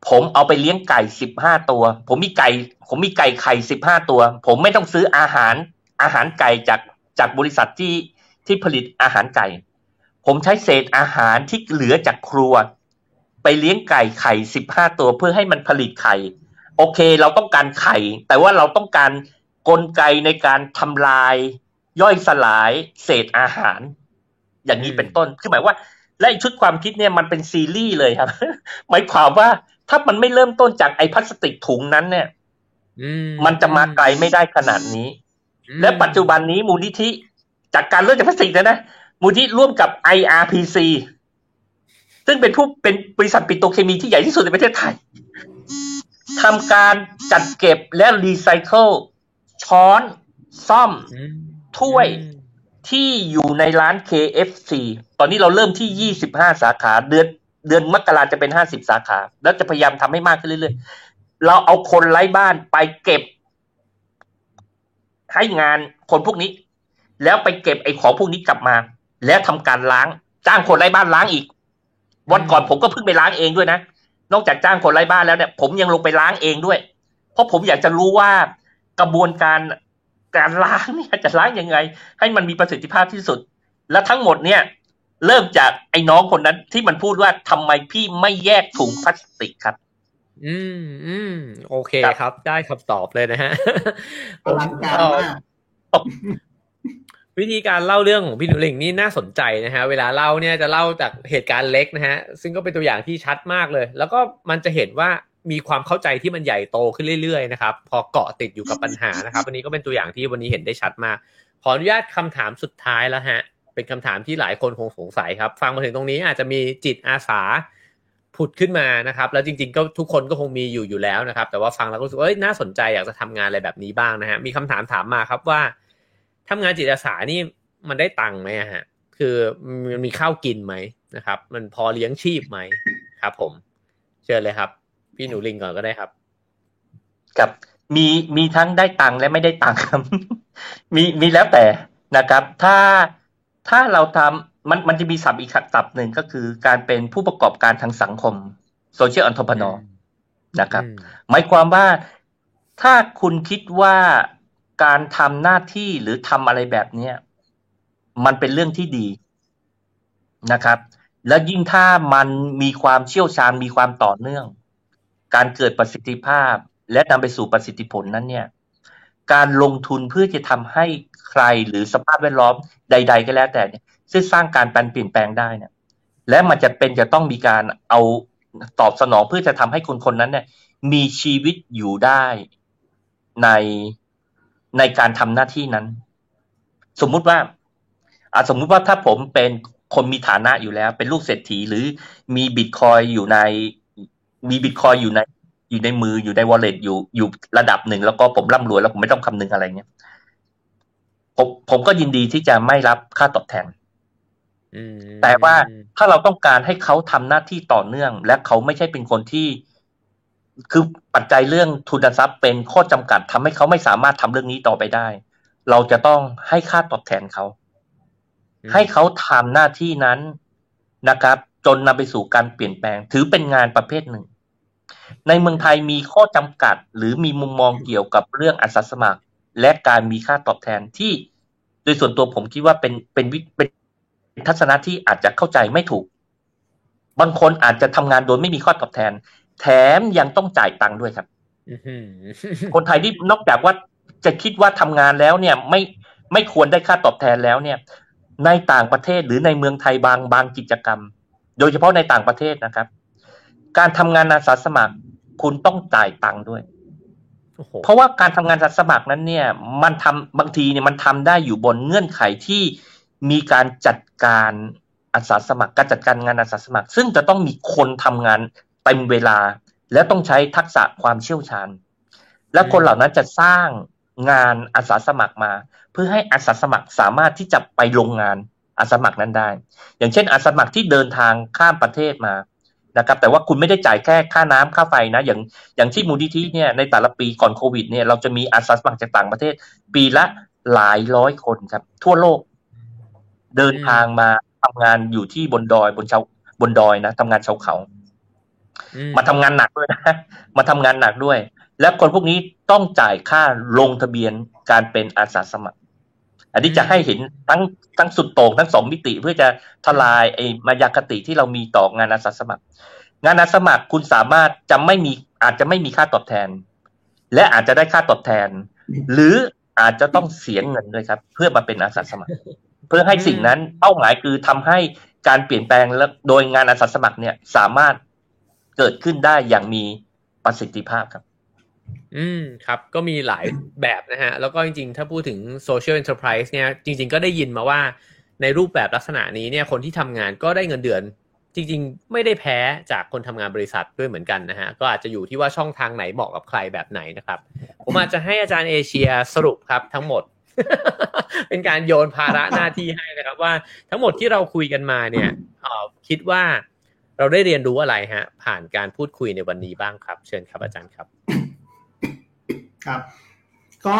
ผมเอาไปเลี้ยงไก่สิบห้าตัว ผมมีไก่ ผมมีไก่ไข่สิบห้าตัว ผมไม่ต้องซื้ออาหาร อาหารไก่จากจากบริษัทที่ที่ผลิตอาหารไก่ ผมใช้เศษอาหารที่เหลือจากครัว ไปเลี้ยงไก่ไข่สิบห้าตัวเพื่อให้มันผลิตไข่ โอเค เราต้องการไข่ แต่ว่าเราต้องการกลไกในการทำลาย ย่อยสลายเศษอาหาร อย่างนี้เป็นต้น คือหมายว่า และไอ้ชุดความคิดเนี่ยมันเป็นซีรีส์เลยครับ หมายความว่าถ้ามันไม่เริ่มต้นจากไอ้พลาสติกถุงนั้นเนี่ยอืมันจะมาไกลไม่ได้ขนาดนี้อืมและปัจจุบันนี้มูลนิธิจากการเริ่มจากพลาสติกนะนะ มูลนิธิร่วมกับ IRPC ซึ่งเป็นผู้เป็นบริษัทปิโตรเคมีที่ใหญ่ที่สุดในประเทศไทยทำการจัดเก็บและรีไซเคิลช้อน ซ่อมอืมถ้วยอืมที่อยู่ในร้าน KFC ตอนนี้เราเริ่มที่ 25 สาขาเดือนเดือนมกราจะเป็น 50 สาขา แล้วจะพยายามทำให้มากขึ้นเรื่อยๆ เราเอาคนไร้บ้านไปเก็บ ให้งานคนพวกนี้ แล้วไปเก็บไอ้ของพวกนี้กลับมา แล้วทำการล้าง จ้างคนไร้บ้านล้างอีก วันก่อนผมก็เพิ่งไปล้างเองด้วยนะ นอกจากจ้างคนไร้บ้านแล้วเนี่ย ผมยังลงไปล้างเองด้วย เพราะผมอยากจะรู้ว่ากระบวนการการล้างเนี่ยจะล้างยังไง ให้มันมีประสิทธิภาพที่สุด และทั้งหมดเนี่ย เริ่มจากไอ้น้องคนนั้นที่มันพูดว่าทำไมพี่ไม่แยกถุงพลาสติกครับ อืมอืมโอเคครับครับได้คำตอบเลยนะฮะอลังการมาก วิธีการเล่าเรื่องของพี่หนูหลิงนี่น่าสนใจนะฮะเวลาเล่าเนี่ยจะเล่าจากเหตุการณ์เล็กนะฮะซึ่งก็เป็นตัวอย่างที่ชัดมากเลย แล้วก็มันจะเห็นว่ามีความเข้าใจที่มันใหญ่โตขึ้นเรื่อยๆนะครับพอเกาะติดอยู่กับปัญหานะครับวันนี้ก็เป็นตัวอย่างที่วันนี้เห็นได้ชัดมาก ขออนุญาตคำถามสุดท้ายแล้วฮะเป็นคำถามที่หลายคนคงสงสัยครับ ฟังมาถึงตรงนี้อาจจะมีจิตอาสาผุดขึ้นมานะครับ แล้วจริงๆก็ทุกคนก็คงมีอยู่อยู่แล้วนะครับ แต่ว่าฟังแล้วก็รู้สึกเอ้ยน่าสนใจอยากจะทำงานอะไรแบบนี้บ้างนะฮะมีคำถามถามมาครับว่า ทำงานจิตอาสานี่มันได้ตังค์ไหมอะฮะ คือมันมีข้าวกินไหมนะครับ มันพอเลี้ยงชีพไหมครับ ผม เชิญเลยครับ พี่หนูลิงก่อนก็ได้ครับครับมีมีทั้งได้ตังค์และไม่ได้ตังค์ครับ มีมีแล้วแต่นะครับ ถ้าถ้าเราทำมันมันจะมีศัพท์อีกศัพท์หนึ่งก็คือการเป็นผู้ประกอบการทางสังคม social entrepreneur นะครับอืมหมายความว่าถ้าคุณคิดว่า การทำหน้าที่หรือทำอะไรแบบเนี้ยมันเป็นเรื่องที่ดีนะครับ แล้วยิ่งถ้ามันมีความเชี่ยวชาญมีความต่อเนื่อง การเกิดประสิทธิภาพ และนำไปสู่ประสิทธิผลนั้นเนี่ย การลงทุนเพื่อจะทำให้ใครหรือสภาพแวดล้อมใด ๆ ก็แล้วแต่เนี่ยซึ่งสร้างการเปลี่ยนแปลงได้เนี่ย และมันจะเป็นจะต้องมีการเอาตอบสนองเพื่อจะทำให้คนคนนั้นเนี่ย มีชีวิตอยู่ได้ใน ในการทำหน้าที่นั้น สมมุติว่าอะสมมุติว่าถ้าผมเป็นคนมีฐานะอยู่แล้ว เป็นลูกเศรษฐีหรือมีบิตคอยอยู่ใน มีบิตคอยอยู่ใน อยู่ในมืออยู่ในวอลเล็ตอยู่อยู่ระดับหนึ่งแล้วก็ผมร่ำรวยแล้วผมไม่ต้องคำนึงอะไรเงี้ยผมผมก็ยินดีที่จะไม่รับค่าตอบแทนอืมแต่ว่าถ้าเราต้องการให้เขาทำหน้าที่ต่อเนื่อง และเขาไม่ใช่เป็นคนที่ คือปัจจัยเรื่องทุนทรัพย์เป็นข้อจำกัดทำให้เขาไม่สามารถทำเรื่องนี้ต่อไปได้ เราจะต้องให้ค่าตอบแทนเขาอืมให้เขาทำหน้าที่นั้นนะครับ จนนำไปสู่การเปลี่ยนแปลง ถือเป็นงานประเภทหนึ่ง ในเมืองไทยมีข้อจำกัด หรือมีมุมมองเกี่ยวกับเรื่องอาสาสมัคร และการมีค่าตอบแทนที่โดยส่วนตัวผมคิดว่าเป็นเป็นวิเป็นทัศนะที่อาจจะเข้าใจไม่ถูก บางคนอาจจะทำงานโดยไม่มีข้อตอบแทน แถมยังต้องจ่ายตังค์ด้วยครับอื้อหือคนไทยที่นอกจากว่าจะคิดว่าทำงานแล้วเนี่ยไม่ไม่ควรได้ค่าตอบแทนแล้วเนี่ย ในต่างประเทศหรือในเมืองไทยบางบางกิจกรรม โดยเฉพาะในต่างประเทศนะครับ การทำงานอาสาสมัครคุณต้องจ่ายตังค์ด้วยโอ้โหเพราะว่าการทำงานอาสาสมัครนั้นเนี่ย มันทำบางทีเนี่ยมันทำได้อยู่บนเงื่อนไขที่มีการจัดการอาสาสมัคร การจัดการงานอาสาสมัคร ซึ่งจะต้องมีคนทำงาน เต็มเวลา และต้องใช้ทักษะความเชี่ยวชาญ และคนเหล่านั้นจะสร้างงานอาสาสมัครมา เพื่อให้อาสาสมัครสามารถที่จะไปลงงานอาสาสมัครนั้นได้ อย่างเช่น อาสาสมัครที่เดินทางข้ามประเทศมานะครับ แต่ว่าคุณไม่ได้จ่ายแค่ค่าน้ำค่าไฟนะ อย่างอย่างที่มูลนิธิเนี่ยในแต่ละปีก่อนโควิดเนี่ยเราจะมีอาสาสมัครจากต่างประเทศ ปีละหลายร้อยคนครับ ทั่วโลก เดินทางมาทำงานอยู่ที่บนดอยบนชาวบนดอยนะทำงานชาวเขา มาทำงานหนักด้วยนะมาทำงานหนักด้วย และคนพวกนี้ต้องจ่ายค่าลงทะเบียนการเป็นอาสาสมัคร อันนี้จะให้เห็นทั้งทั้งสุดโต่งทั้งสองมิติเพื่อจะทลายไอ้มายาคติที่เรามีต่องานอาสาสมัคร งานอาสาสมัครคุณสามารถจะไม่มีอาจจะไม่มีค่าตอบแทน และอาจจะได้ค่าตอบแทน หรืออาจจะต้องเสียเงินด้วยครับ เพื่อมาเป็นอาสาสมัคร เพื่อให้สิ่งนั้นเป้าหมายคือทำให้การเปลี่ยนแปลงและโดยงานอาสาสมัครเนี่ยสามารถ เกิดขึ้นได้อย่างมีประสิทธิภาพครับ อืมครับ ก็มีหลายแบบนะฮะ แล้วก็จริงๆ ถ้าพูดถึง social enterprise เนี่ยจริง ๆ ก็ได้ยินมาว่าในรูปแบบลักษณะนี้เนี่ยคนที่ทำงานก็ได้เงินเดือน จริง ๆ ไม่ได้แพ้จากคนทำงานบริษัทด้วยเหมือนกันนะฮะ ก็อาจจะอยู่ที่ว่าช่องทางไหนเหมาะกับใครแบบไหนนะครับ ผมอาจจะให้อาจารย์เอเชียสรุปครับทั้งหมดเป็นการโยนภาระหน้าที่ให้นะครับว่าทั้งหมดที่เราคุยกันมาเนี่ยออคิดว่า เราได้เรียนรู้อะไรฮะ ผ่านการพูดคุยในวันนี้บ้างครับ เชิญครับอาจารย์ครับ ครับ ก็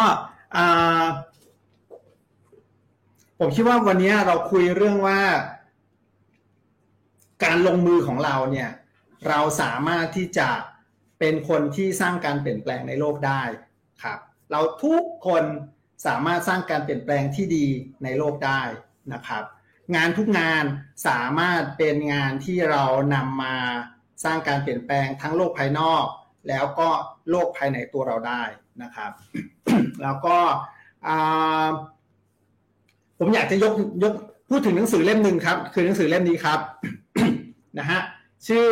ผมคิดว่าวันนี้เราคุยเรื่องว่า การลงมือของเราเนี่ย เราสามารถที่จะเป็นคนที่สร้างการเปลี่ยนแปลงในโลกได้ครับ เราทุกคนสามารถสร้างการเปลี่ยนแปลงที่ดีในโลกได้นะครับ งานทุกงานสามารถเป็นงานที่เรานำมาสร้างการเปลี่ยนแปลงทั้งโลกภายนอก แล้วก็โลกภายในตัวเราได้นะครับ แล้วก็ผมอยากจะยกยกพูดถึงหนังสือเล่มหนึ่งครับ คือหนังสือเล่มนี้ครับนะฮะชื่อ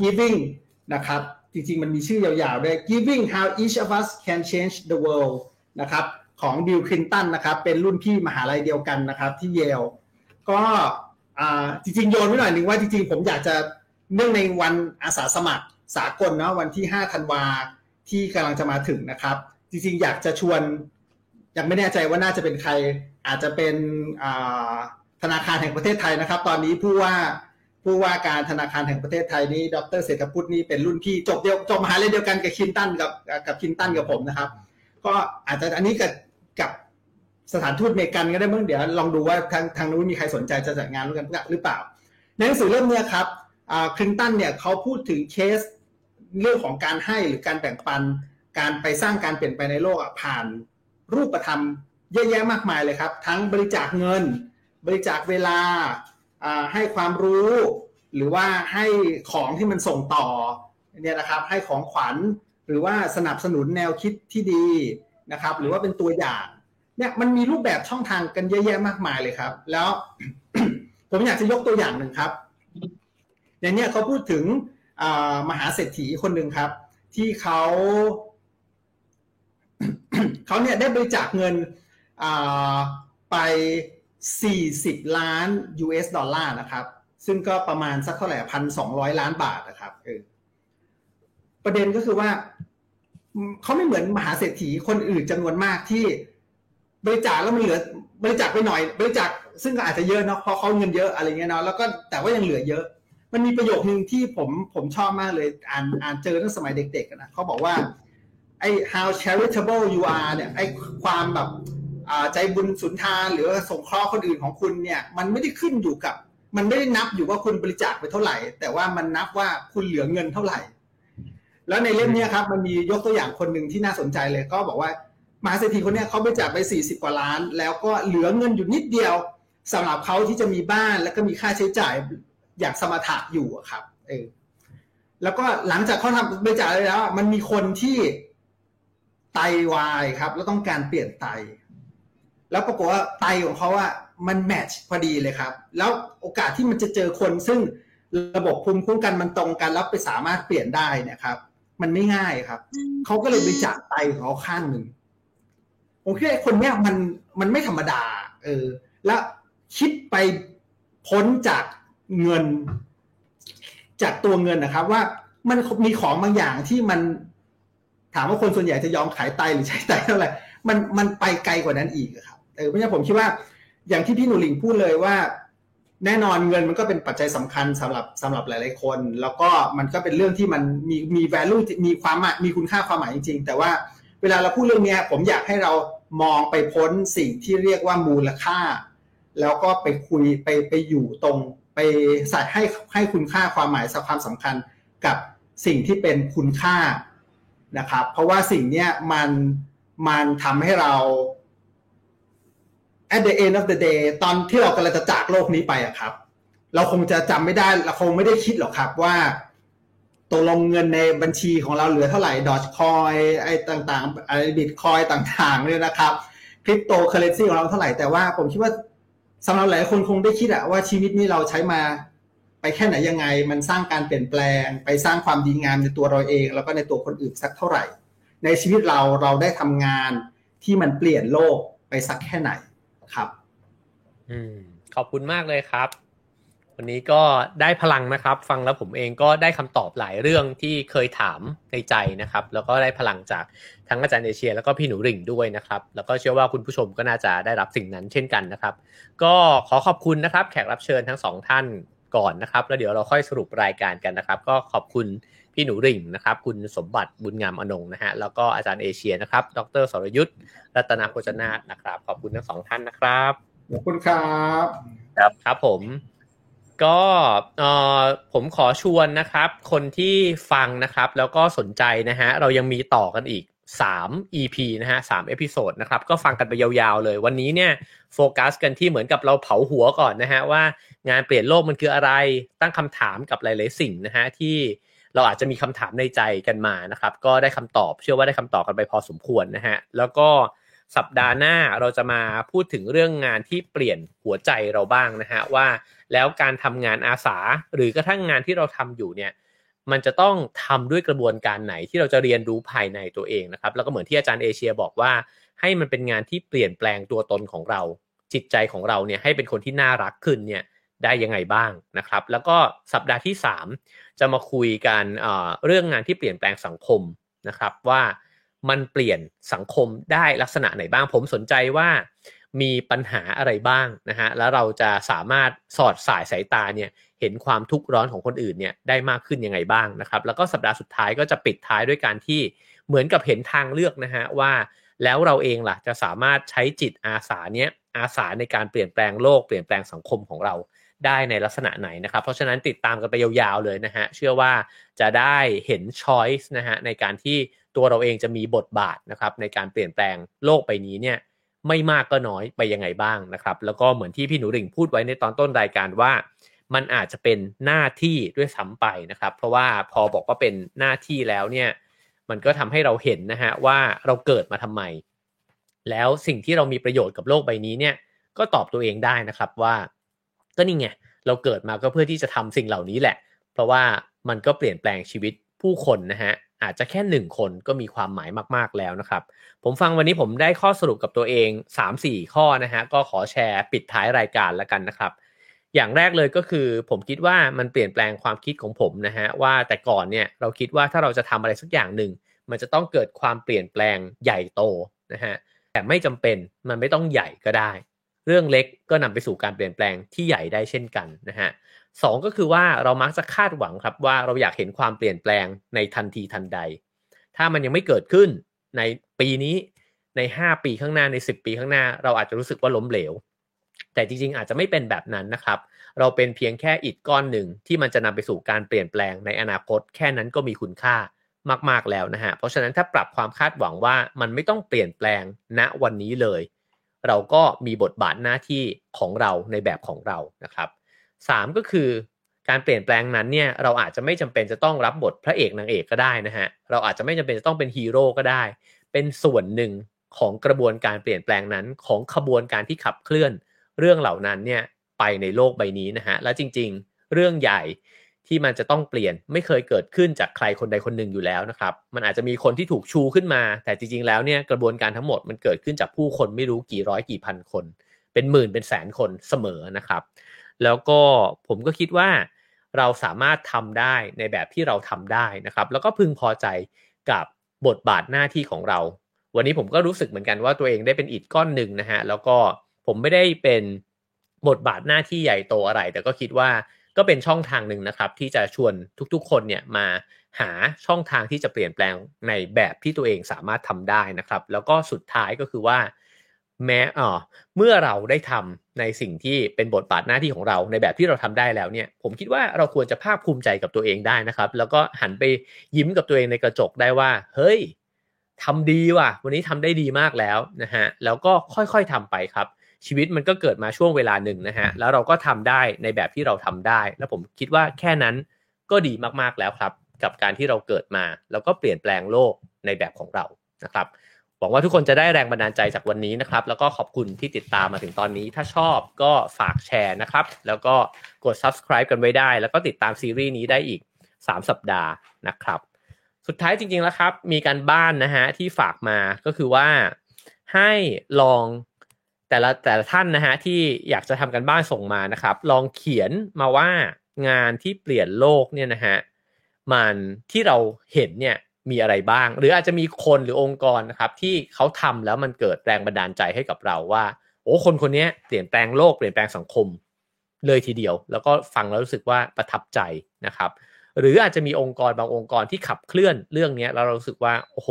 giving นะครับ จริงๆ มันมีชื่อยาวๆด้วย giving how each of us can change the world นะครับของบิลคลินตันนะครับ เป็นรุ่นพี่มหาลัยเดียวกันนะครับ ที่เยล ก็จริงๆ โยนไว้หน่อยหนึ่งว่าจริงๆ ผมอยากจะเนื่องในวันอาสาสมัครสากลนะวันที่ 5 ธันวาที่กำลังจะมาถึงนะครับ จริงๆ อยากจะชวน ยังไม่แน่ใจว่าน่าจะเป็นใคร อาจจะเป็นธนาคารแห่งประเทศไทยนะครับ ตอนนี้ผู้ว่าผู้ว่าการธนาคารแห่งประเทศไทยนี่ดรเศรษฐพุทธนี่เป็นรุ่นพี่จบเดียวจบมหาลัยเดียวกันกับคินตันกับกับคินตันกับผมนะครับ ก็อาจจะอันนี้กับกับ สถานทูตเมกันก็ได้เมื่อเดี๋ยวลองดูว่าทางทางนู้นมีใครสนใจจะจัดงานร่วมกันหรือเปล่า ในหนังสือเล่มนี้ครับคลินตันเนี่ยเขาพูดถึงเคสเรื่องของการให้หรือการแบ่งปันการไปสร้างการเปลี่ยนแปในโลกผ่านรูปธรรมเยอะแยะมากมายเลยครับ ทั้งบริจาคเงิน บริจาคเวลาให้ความรู้ หรือว่าให้ของที่มันส่งต่อเนี่ยนะครับให้ของขวัญหรือว่าสนับสนุนแนวคิดที่ดีนะครับ หรือว่าเป็นตัวอย่าง เนี่ยมันมีรูปแบบช่องทางกันเยอะแยะมากมายเลยครับ แล้ว ผมอยากจะยกตัวอย่างหนึ่งครับในนี้เขาพูดถึงมหาเศรษฐีคนหนึ่งครับ ที่เขาเขาเนี่ยได้บริจาคเงินไป 40 ล้าน US ดอลลาร์นะครับ ซึ่งก็ประมาณสักเท่าไหร่พันสองร้อยล้านบาทนะครับประเด็นก็คือว่าเขาไม่เหมือนมหาเศรษฐีคนอื่นจำนวนมากที่ บริจาคแล้วมันเหลือบริจาคไปหน่อย บริจาคซึ่งก็อาจจะเยอะเนาะเพราะเขาเงินเยอะอะไรเงี้ยเนาะแล้วก็แต่ว่ายังเหลือเยอะ มันมีประโยคนึงที่ผมผมชอบมากเลยอ่านอ่านเจอตั้งสมัยเด็กๆนะเขาบอกว่าไอ้ how charitable you are เนี่ยไอ้ความแบบใจบุญสุนทานหรือสงเคราะห์คนอื่นของคุณเนี่ยมันไม่ได้ขึ้นอยู่กับ มันไม่ได้นับอยู่ว่าคุณบริจาคไปเท่าไหร่ แต่ว่ามันนับว่าคุณเหลือเงินเท่าไหร่ แล้วในเล่มนี้ครับมันมียกตัวอย่างคนหนึ่งที่น่าสนใจเลยก็บอกว่า มหาเศรษฐีคนนี้เขาบริจาคไปสี่สิบกว่าล้าน แล้วก็เหลือเงินอยู่นิดเดียวสำหรับเขาที่จะมีบ้านแล้วก็มีค่าใช้จ่ายอย่างสมถะอยู่ครับเออแล้วก็หลังจากเขาทำบริจาคแล้ว มันมีคนที่ไตวายครับ แล้วต้องการเปลี่ยนไต แล้วปรากฏว่าไตของเขาอะมันแมทช์พอดีเลยครับ แล้วโอกาสที่มันจะเจอคนซึ่งระบบภูมิคุ้มกันมันตรงกันแล้วไปสามารถเปลี่ยนได้เนี่ยครับ มันไม่ง่ายครับเขาก็เลยบริจาคไตของเขาข้างหนึ่ง ผมคิดว่าคนเนี้ยมันมันไม่ธรรมดา เออ แล้วคิดไปพ้นจากเงิน จากตัวเงินนะครับ ว่ามันมีของบางอย่างที่มันถามว่าคนส่วนใหญ่จะยอมขายไตหรือใช้ไตเท่าไหร่มันมันไปไกลกว่านั้นอีกครับเออเพราะฉะนั้นผมคิดว่า อย่างที่พี่หนูหลิงพูดเลยว่า แน่นอนเงินมันก็เป็นปัจจัยสำคัญสำหรับสำหรับหลาย ๆ คน แล้วก็มันก็เป็นเรื่องที่มันมีมี value มีความมีคุณค่าความหมายจริง ๆ แต่ว่าเวลาเราพูดเรื่องนี้ผมอยากให้เรา มองไปพ้นสิ่งที่เรียกว่ามูลค่า แล้วก็ไปคุยไปไปอยู่ตรงไปใส่ให้ให้คุณค่าความหมายสความสำคัญกับสิ่งที่เป็นคุณค่านะครับ เพราะว่าสิ่งเนี้ยมันมันทำให้เรา at the end of the day ตอนที่เรากำลังจะจากโลกนี้ไปอะครับ เราคงจะจำไม่ได้เราคงไม่ได้คิดหรอกครับว่า ตกลงเงินในบัญชีของเราเหลือเท่าไหร่ดอทคอยไอ้ต่างๆไอ้บิตคอยต่างๆเนี่ยนะครับคริปโตเคอเรนซีของเราเท่าไหร่แต่ว่าผมคิดว่าสำหรับหลายคนคงได้คิดอะว่าชีวิตนี้เราใช้มาไปแค่ไหนยังไง มันสร้างการเปลี่ยนแปลง ไปสร้างความดีงามในตัวเราเอง แล้วก็ในตัวคนอื่นสักเท่าไหร่ ในชีวิตเราเราได้ทำงานที่มันเปลี่ยนโลกไปสักแค่ไหนครับ อืมขอบคุณมากเลยครับ ววันนี้ก็ได้พลังนะครับ ฟังแล้วผมเองก็ได้คำตอบหลายเรื่องที่เคยถามในใจนะครับ แล้วก็ได้พลังจากทั้งอาจารย์เอเชีย แล้วก็พี่หนูริ่งด้วยนะครับ แล้วก็เชื่อว่าคุณผู้ชมก็น่าจะได้รับสิ่งนั้นเช่นกันนะครับ ก็ขอขอบคุณนะครับ แขกรับเชิญทั้งสองท่านก่อนนะครับ แล้วเดี๋ยวเราค่อยสรุปรายการกันนะครับ ก็ขอบคุณพี่หนูริ่งนะครับ คุณสมบัติบุญงามอนงนะฮะแล้วก็อาจารย์เอเชียนะครับ ดรสรยุทธ์รัตนาโภชนาธนะครับ ขอบคุณทั้งสองท่านนะครับขอบคุณครับ ครับผม ก็ผมขอชวนนะครับ คนที่ฟังนะครับ แล้วก็สนใจนะฮะเรายังมีต่อกันอีก 3 EP นะฮะ3 episode นะครับ ก็ฟังกันไปยาวๆเลย วันนี้เนี่ยโฟกัสกันที่เหมือนกับเราเผาหัวก่อนนะฮะว่างานเปลี่ยนโลกมันคืออะไรตั้งคำถามกับหลายๆสิ่งนะฮะที่เราอาจจะมีคำถามในใจกันมานะครับ ก็ได้คำตอบเชื่อว่าได้คำตอบกันไปพอสมควรนะฮะแล้วก็สัปดาห์หน้าเราจะมาพูดถึงเรื่องงานที่เปลี่ยนหัวใจเราบ้างนะฮะว่า แล้วการทำงานอาสา หรือกระทั่งงานที่เราทำอยู่เนี่ยมันจะต้องทำด้วยกระบวนการไหนที่เราจะเรียนรู้ภายในตัวเองนะครับแล้วก็เหมือนที่อาจารย์เอเชียบอกว่า ให้มันเป็นงานที่เปลี่ยนแปลงตัวตนของเรา จิตใจของเราเนี่ยให้เป็นคนที่น่ารักขึ้นเนี่ยได้ยังไงบ้างนะครับ แล้วก็สัปดาห์ที่ 3 จะมาคุยกันเเรื่องงานที่เปลี่ยนแปลงสังคมนะครับว่ามันเปลี่ยนสังคมได้ลักษณะไหนบ้างผมสนใจว่า มีปัญหาอะไรบ้างนะฮะแล้วเราจะสามารถสอดสายสายตาเนี่ยเห็นความทุกข์ร้อนของคนอื่นเนี่ยได้มากขึ้นยังไงบ้างนะครับแล้วก็สัปดาห์สุดท้ายก็จะปิดท้ายด้วยการที่เหมือนกับเห็นทางเลือกนะฮะว่า แล้วเราเองล่ะจะสามารถใช้จิตอาสาเนี้ยอาสาในการเปลี่ยนแปลงโลกเปลี่ยนแปลงสังคมของเราได้ในลักษณะไหนนะครับ เพราะฉะนั้นติดตามกันไปยาวๆเลยนะฮะเชื่อว่าจะได้เห็นช้อยส์นะฮะในการที่ตัวเราเองจะมีบทบาทนะครับในการเปลี่ยนแปลงโลกใบนี้เนี่ย ไม่มากก็น้อยไปยังไงบ้างนะครับ แล้วก็เหมือนที่พี่หนูริ่งพูดไว้ในตอนต้นรายการว่า มันอาจจะเป็นหน้าที่ด้วยซ้ำไปนะครับ เพราะว่าพอบอกว่าเป็นหน้าที่แล้วเนี่ย มันก็ทำให้เราเห็นนะฮะว่าเราเกิดมาทำไม แล้วสิ่งที่เรามีประโยชน์กับโลกใบนี้เนี่ย ก็ตอบตัวเองได้นะครับว่า ก็นี่ไงเราเกิดมาก็เพื่อที่จะทำสิ่งเหล่านี้แหละ เพราะว่ามันก็เปลี่ยนแปลงชีวิต ผู้คนนะฮะอาจจะแค่หนึ่งคนก็มีความหมายมาก ๆแล้วนะครับ ผมฟังวันนี้ผมได้ข้อสรุปกับตัวเอง 3-4 ข้อนะฮะก็ขอแชร์ปิดท้ายรายการแล้วกันนะครับ อย่างแรกเลยก็คือ ผมคิดว่ามันเปลี่ยนแปลงความคิดของผมนะฮะว่าแต่ก่อนเนี่ยเราคิดว่าถ้าเราจะทำอะไรสักอย่างหนึ่งมันจะต้องเกิดความเปลี่ยนแปลงใหญ่โตนะฮะแต่ไม่จำเป็นมันไม่ต้องใหญ่ก็ได้ เรื่องเล็กก็นำไปสู่การเปลี่ยนแปลงที่ใหญ่ได้เช่นกันนะฮะ สองก็คือว่าเรามักจะคาดหวังครับว่าเราอยากเห็นความเปลี่ยนแปลงในทันทีทันใด ถ้ามันยังไม่เกิดขึ้นในปีนี้ใน 5 ปีข้างหน้าใน 10 ปีข้างหน้า เราอาจจะรู้สึกว่าล้มเหลว แต่จริงๆ อาจจะไม่เป็นแบบนั้นนะครับ เราเป็นเพียงแค่อิฐก้อนหนึ่งที่มันจะนำไปสู่การเปลี่ยนแปลงในอนาคต แค่นั้นก็มีคุณค่ามากๆแล้วนะฮะเพราะฉะนั้นถ้าปรับความคาดหวังว่ามันไม่ต้องเปลี่ยนแปลงณวันนี้เลย เราก็มีบทบาทหน้าที่ของเราในแบบของเรานะครับ 3 ก็คือการเปลี่ยนแปลงนั้นเนี่ยเราอาจจะไม่จำเป็นจะต้องรับบทพระเอกนางเอกก็ได้นะฮะเราอาจจะไม่จำเป็นจะต้องเป็นฮีโร่ก็ได้ เป็นส่วนหนึ่งของกระบวนการเปลี่ยนแปลงนั้นของขบวนการที่ขับเคลื่อนเรื่องเหล่านั้นเนี่ยไปในโลกใบนี้นะฮะและจริง ๆ เรื่องใหญ่ที่มันจะต้องเปลี่ยนไม่เคยเกิดขึ้นจากใครคนใดคนหนึ่งอยู่แล้วนะครับ มันอาจจะมีคนที่ถูกชูขึ้นมา แต่จริง ๆ แล้วเนี่ยกระบวนการทั้งหมดมันเกิดขึ้นจากผู้คนไม่รู้กี่ร้อยกี่พันคน เป็นหมื่นเป็นแสนคนเสมอนะครับ แล้วก็ผมก็คิดว่าเราสามารถทำได้ในแบบที่เราทำได้นะครับ แล้วก็พึงพอใจกับบทบาทหน้าที่ของเรา วันนี้ผมก็รู้สึกเหมือนกันว่าตัวเองได้เป็นอิฐก้อนหนึ่งนะฮะแล้วก็ผมไม่ได้เป็นบทบาทหน้าที่ใหญ่โตอะไร แต่ก็คิดว่าก็เป็นช่องทางหนึ่งนะครับ ที่จะชวนทุกๆ คนเนี่ยมาหาช่องทางที่จะเปลี่ยนแปลงในแบบที่ตัวเองสามารถทำได้นะครับ แล้วก็สุดท้ายก็คือว่า แม้อ่อเมื่อเราได้ทำในสิ่งที่เป็นบทบาทหน้าที่ของเราในแบบที่เราทำได้แล้วเนี่ย ผมคิดว่าเราควรจะภาคภูมิใจกับตัวเองได้นะครับ แล้วก็หันไปยิ้มกับตัวเองในกระจกได้ว่า เฮ้ยทำดีว่ะ วันนี้ทำได้ดีมากแล้วนะฮะแล้วก็ค่อยๆทำไปครับ ชีวิตมันก็เกิดมาช่วงเวลาหนึ่งนะฮะแล้วเราก็ทำได้ในแบบที่เราทำได้ แล้วผมคิดว่าแค่นั้นก็ดีมากๆแล้วครับ กับการที่เราเกิดมา แล้วก็เปลี่ยนแปลงโลกในแบบของเรานะครับ หวังว่าทุกคนจะได้แรงบันดาลใจจากวันนี้นะครับ แล้วก็ขอบคุณที่ติดตามมาถึงตอนนี้ ถ้าชอบก็ฝากแชร์นะครับ แล้วก็กด subscribe กันไว้ได้ แล้วก็ติดตามซีรีส์นี้ได้อีก 3 สัปดาห์นะครับ สุดท้ายจริงๆแล้วครับ มีการบ้านนะฮะที่ฝากมาก็คือว่าให้ลองแต่ละแต่ละท่านนะฮะที่อยากจะทำกันบ้านส่งมานะครับ ลองเขียนมาว่างานที่เปลี่ยนโลกเนี่ยนะฮะมันที่เราเห็นเนี่ย มีอะไรบ้าง หรืออาจจะมีคนหรือองค์กรนะครับที่เขาทำแล้วมันเกิดแรงบันดาลใจให้กับเราว่า โอ้คนคนนี้เปลี่ยนแปลงโลกเปลี่ยนแปลงสังคมเลยทีเดียว แล้วก็ฟังแล้วรู้สึกว่าประทับใจนะครับ หรืออาจจะมีองค์กรบางองค์กรที่ขับเคลื่อนเรื่องนี้แล้วเรารู้สึกว่าโอ้โห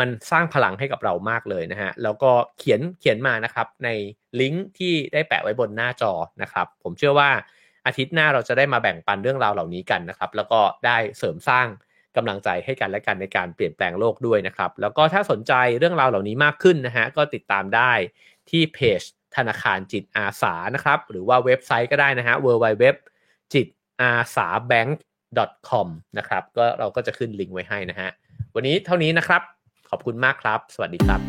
มันสร้างพลังให้กับเรามากเลยนะฮะแล้วก็เขียนเขียนมานะครับในลิงก์ที่ได้แปะไว้บนหน้าจอนะครับ ผมเชื่อว่าอาทิตย์หน้าเราจะได้มาแบ่งปันเรื่องราวเหล่านี้กันนะครับ แล้วก็ได้เสริมสร้าง กำลังใจให้กันและกันในการเปลี่ยนแปลงโลกด้วยนะครับ แล้วก็ถ้าสนใจเรื่องราวเหล่านี้มากขึ้นนะฮะก็ติดตามได้ที่เพจธนาคารจิตอาสานะครับ หรือว่าเว็บไซต์ก็ได้นะฮะ www จิตอาสาแบงก์ com นะครับก็เราก็จะขึ้นลิงก์ไว้ให้นะฮะ วันนี้เท่านี้นะครับ ขอบคุณมากครับ สวัสดีครับ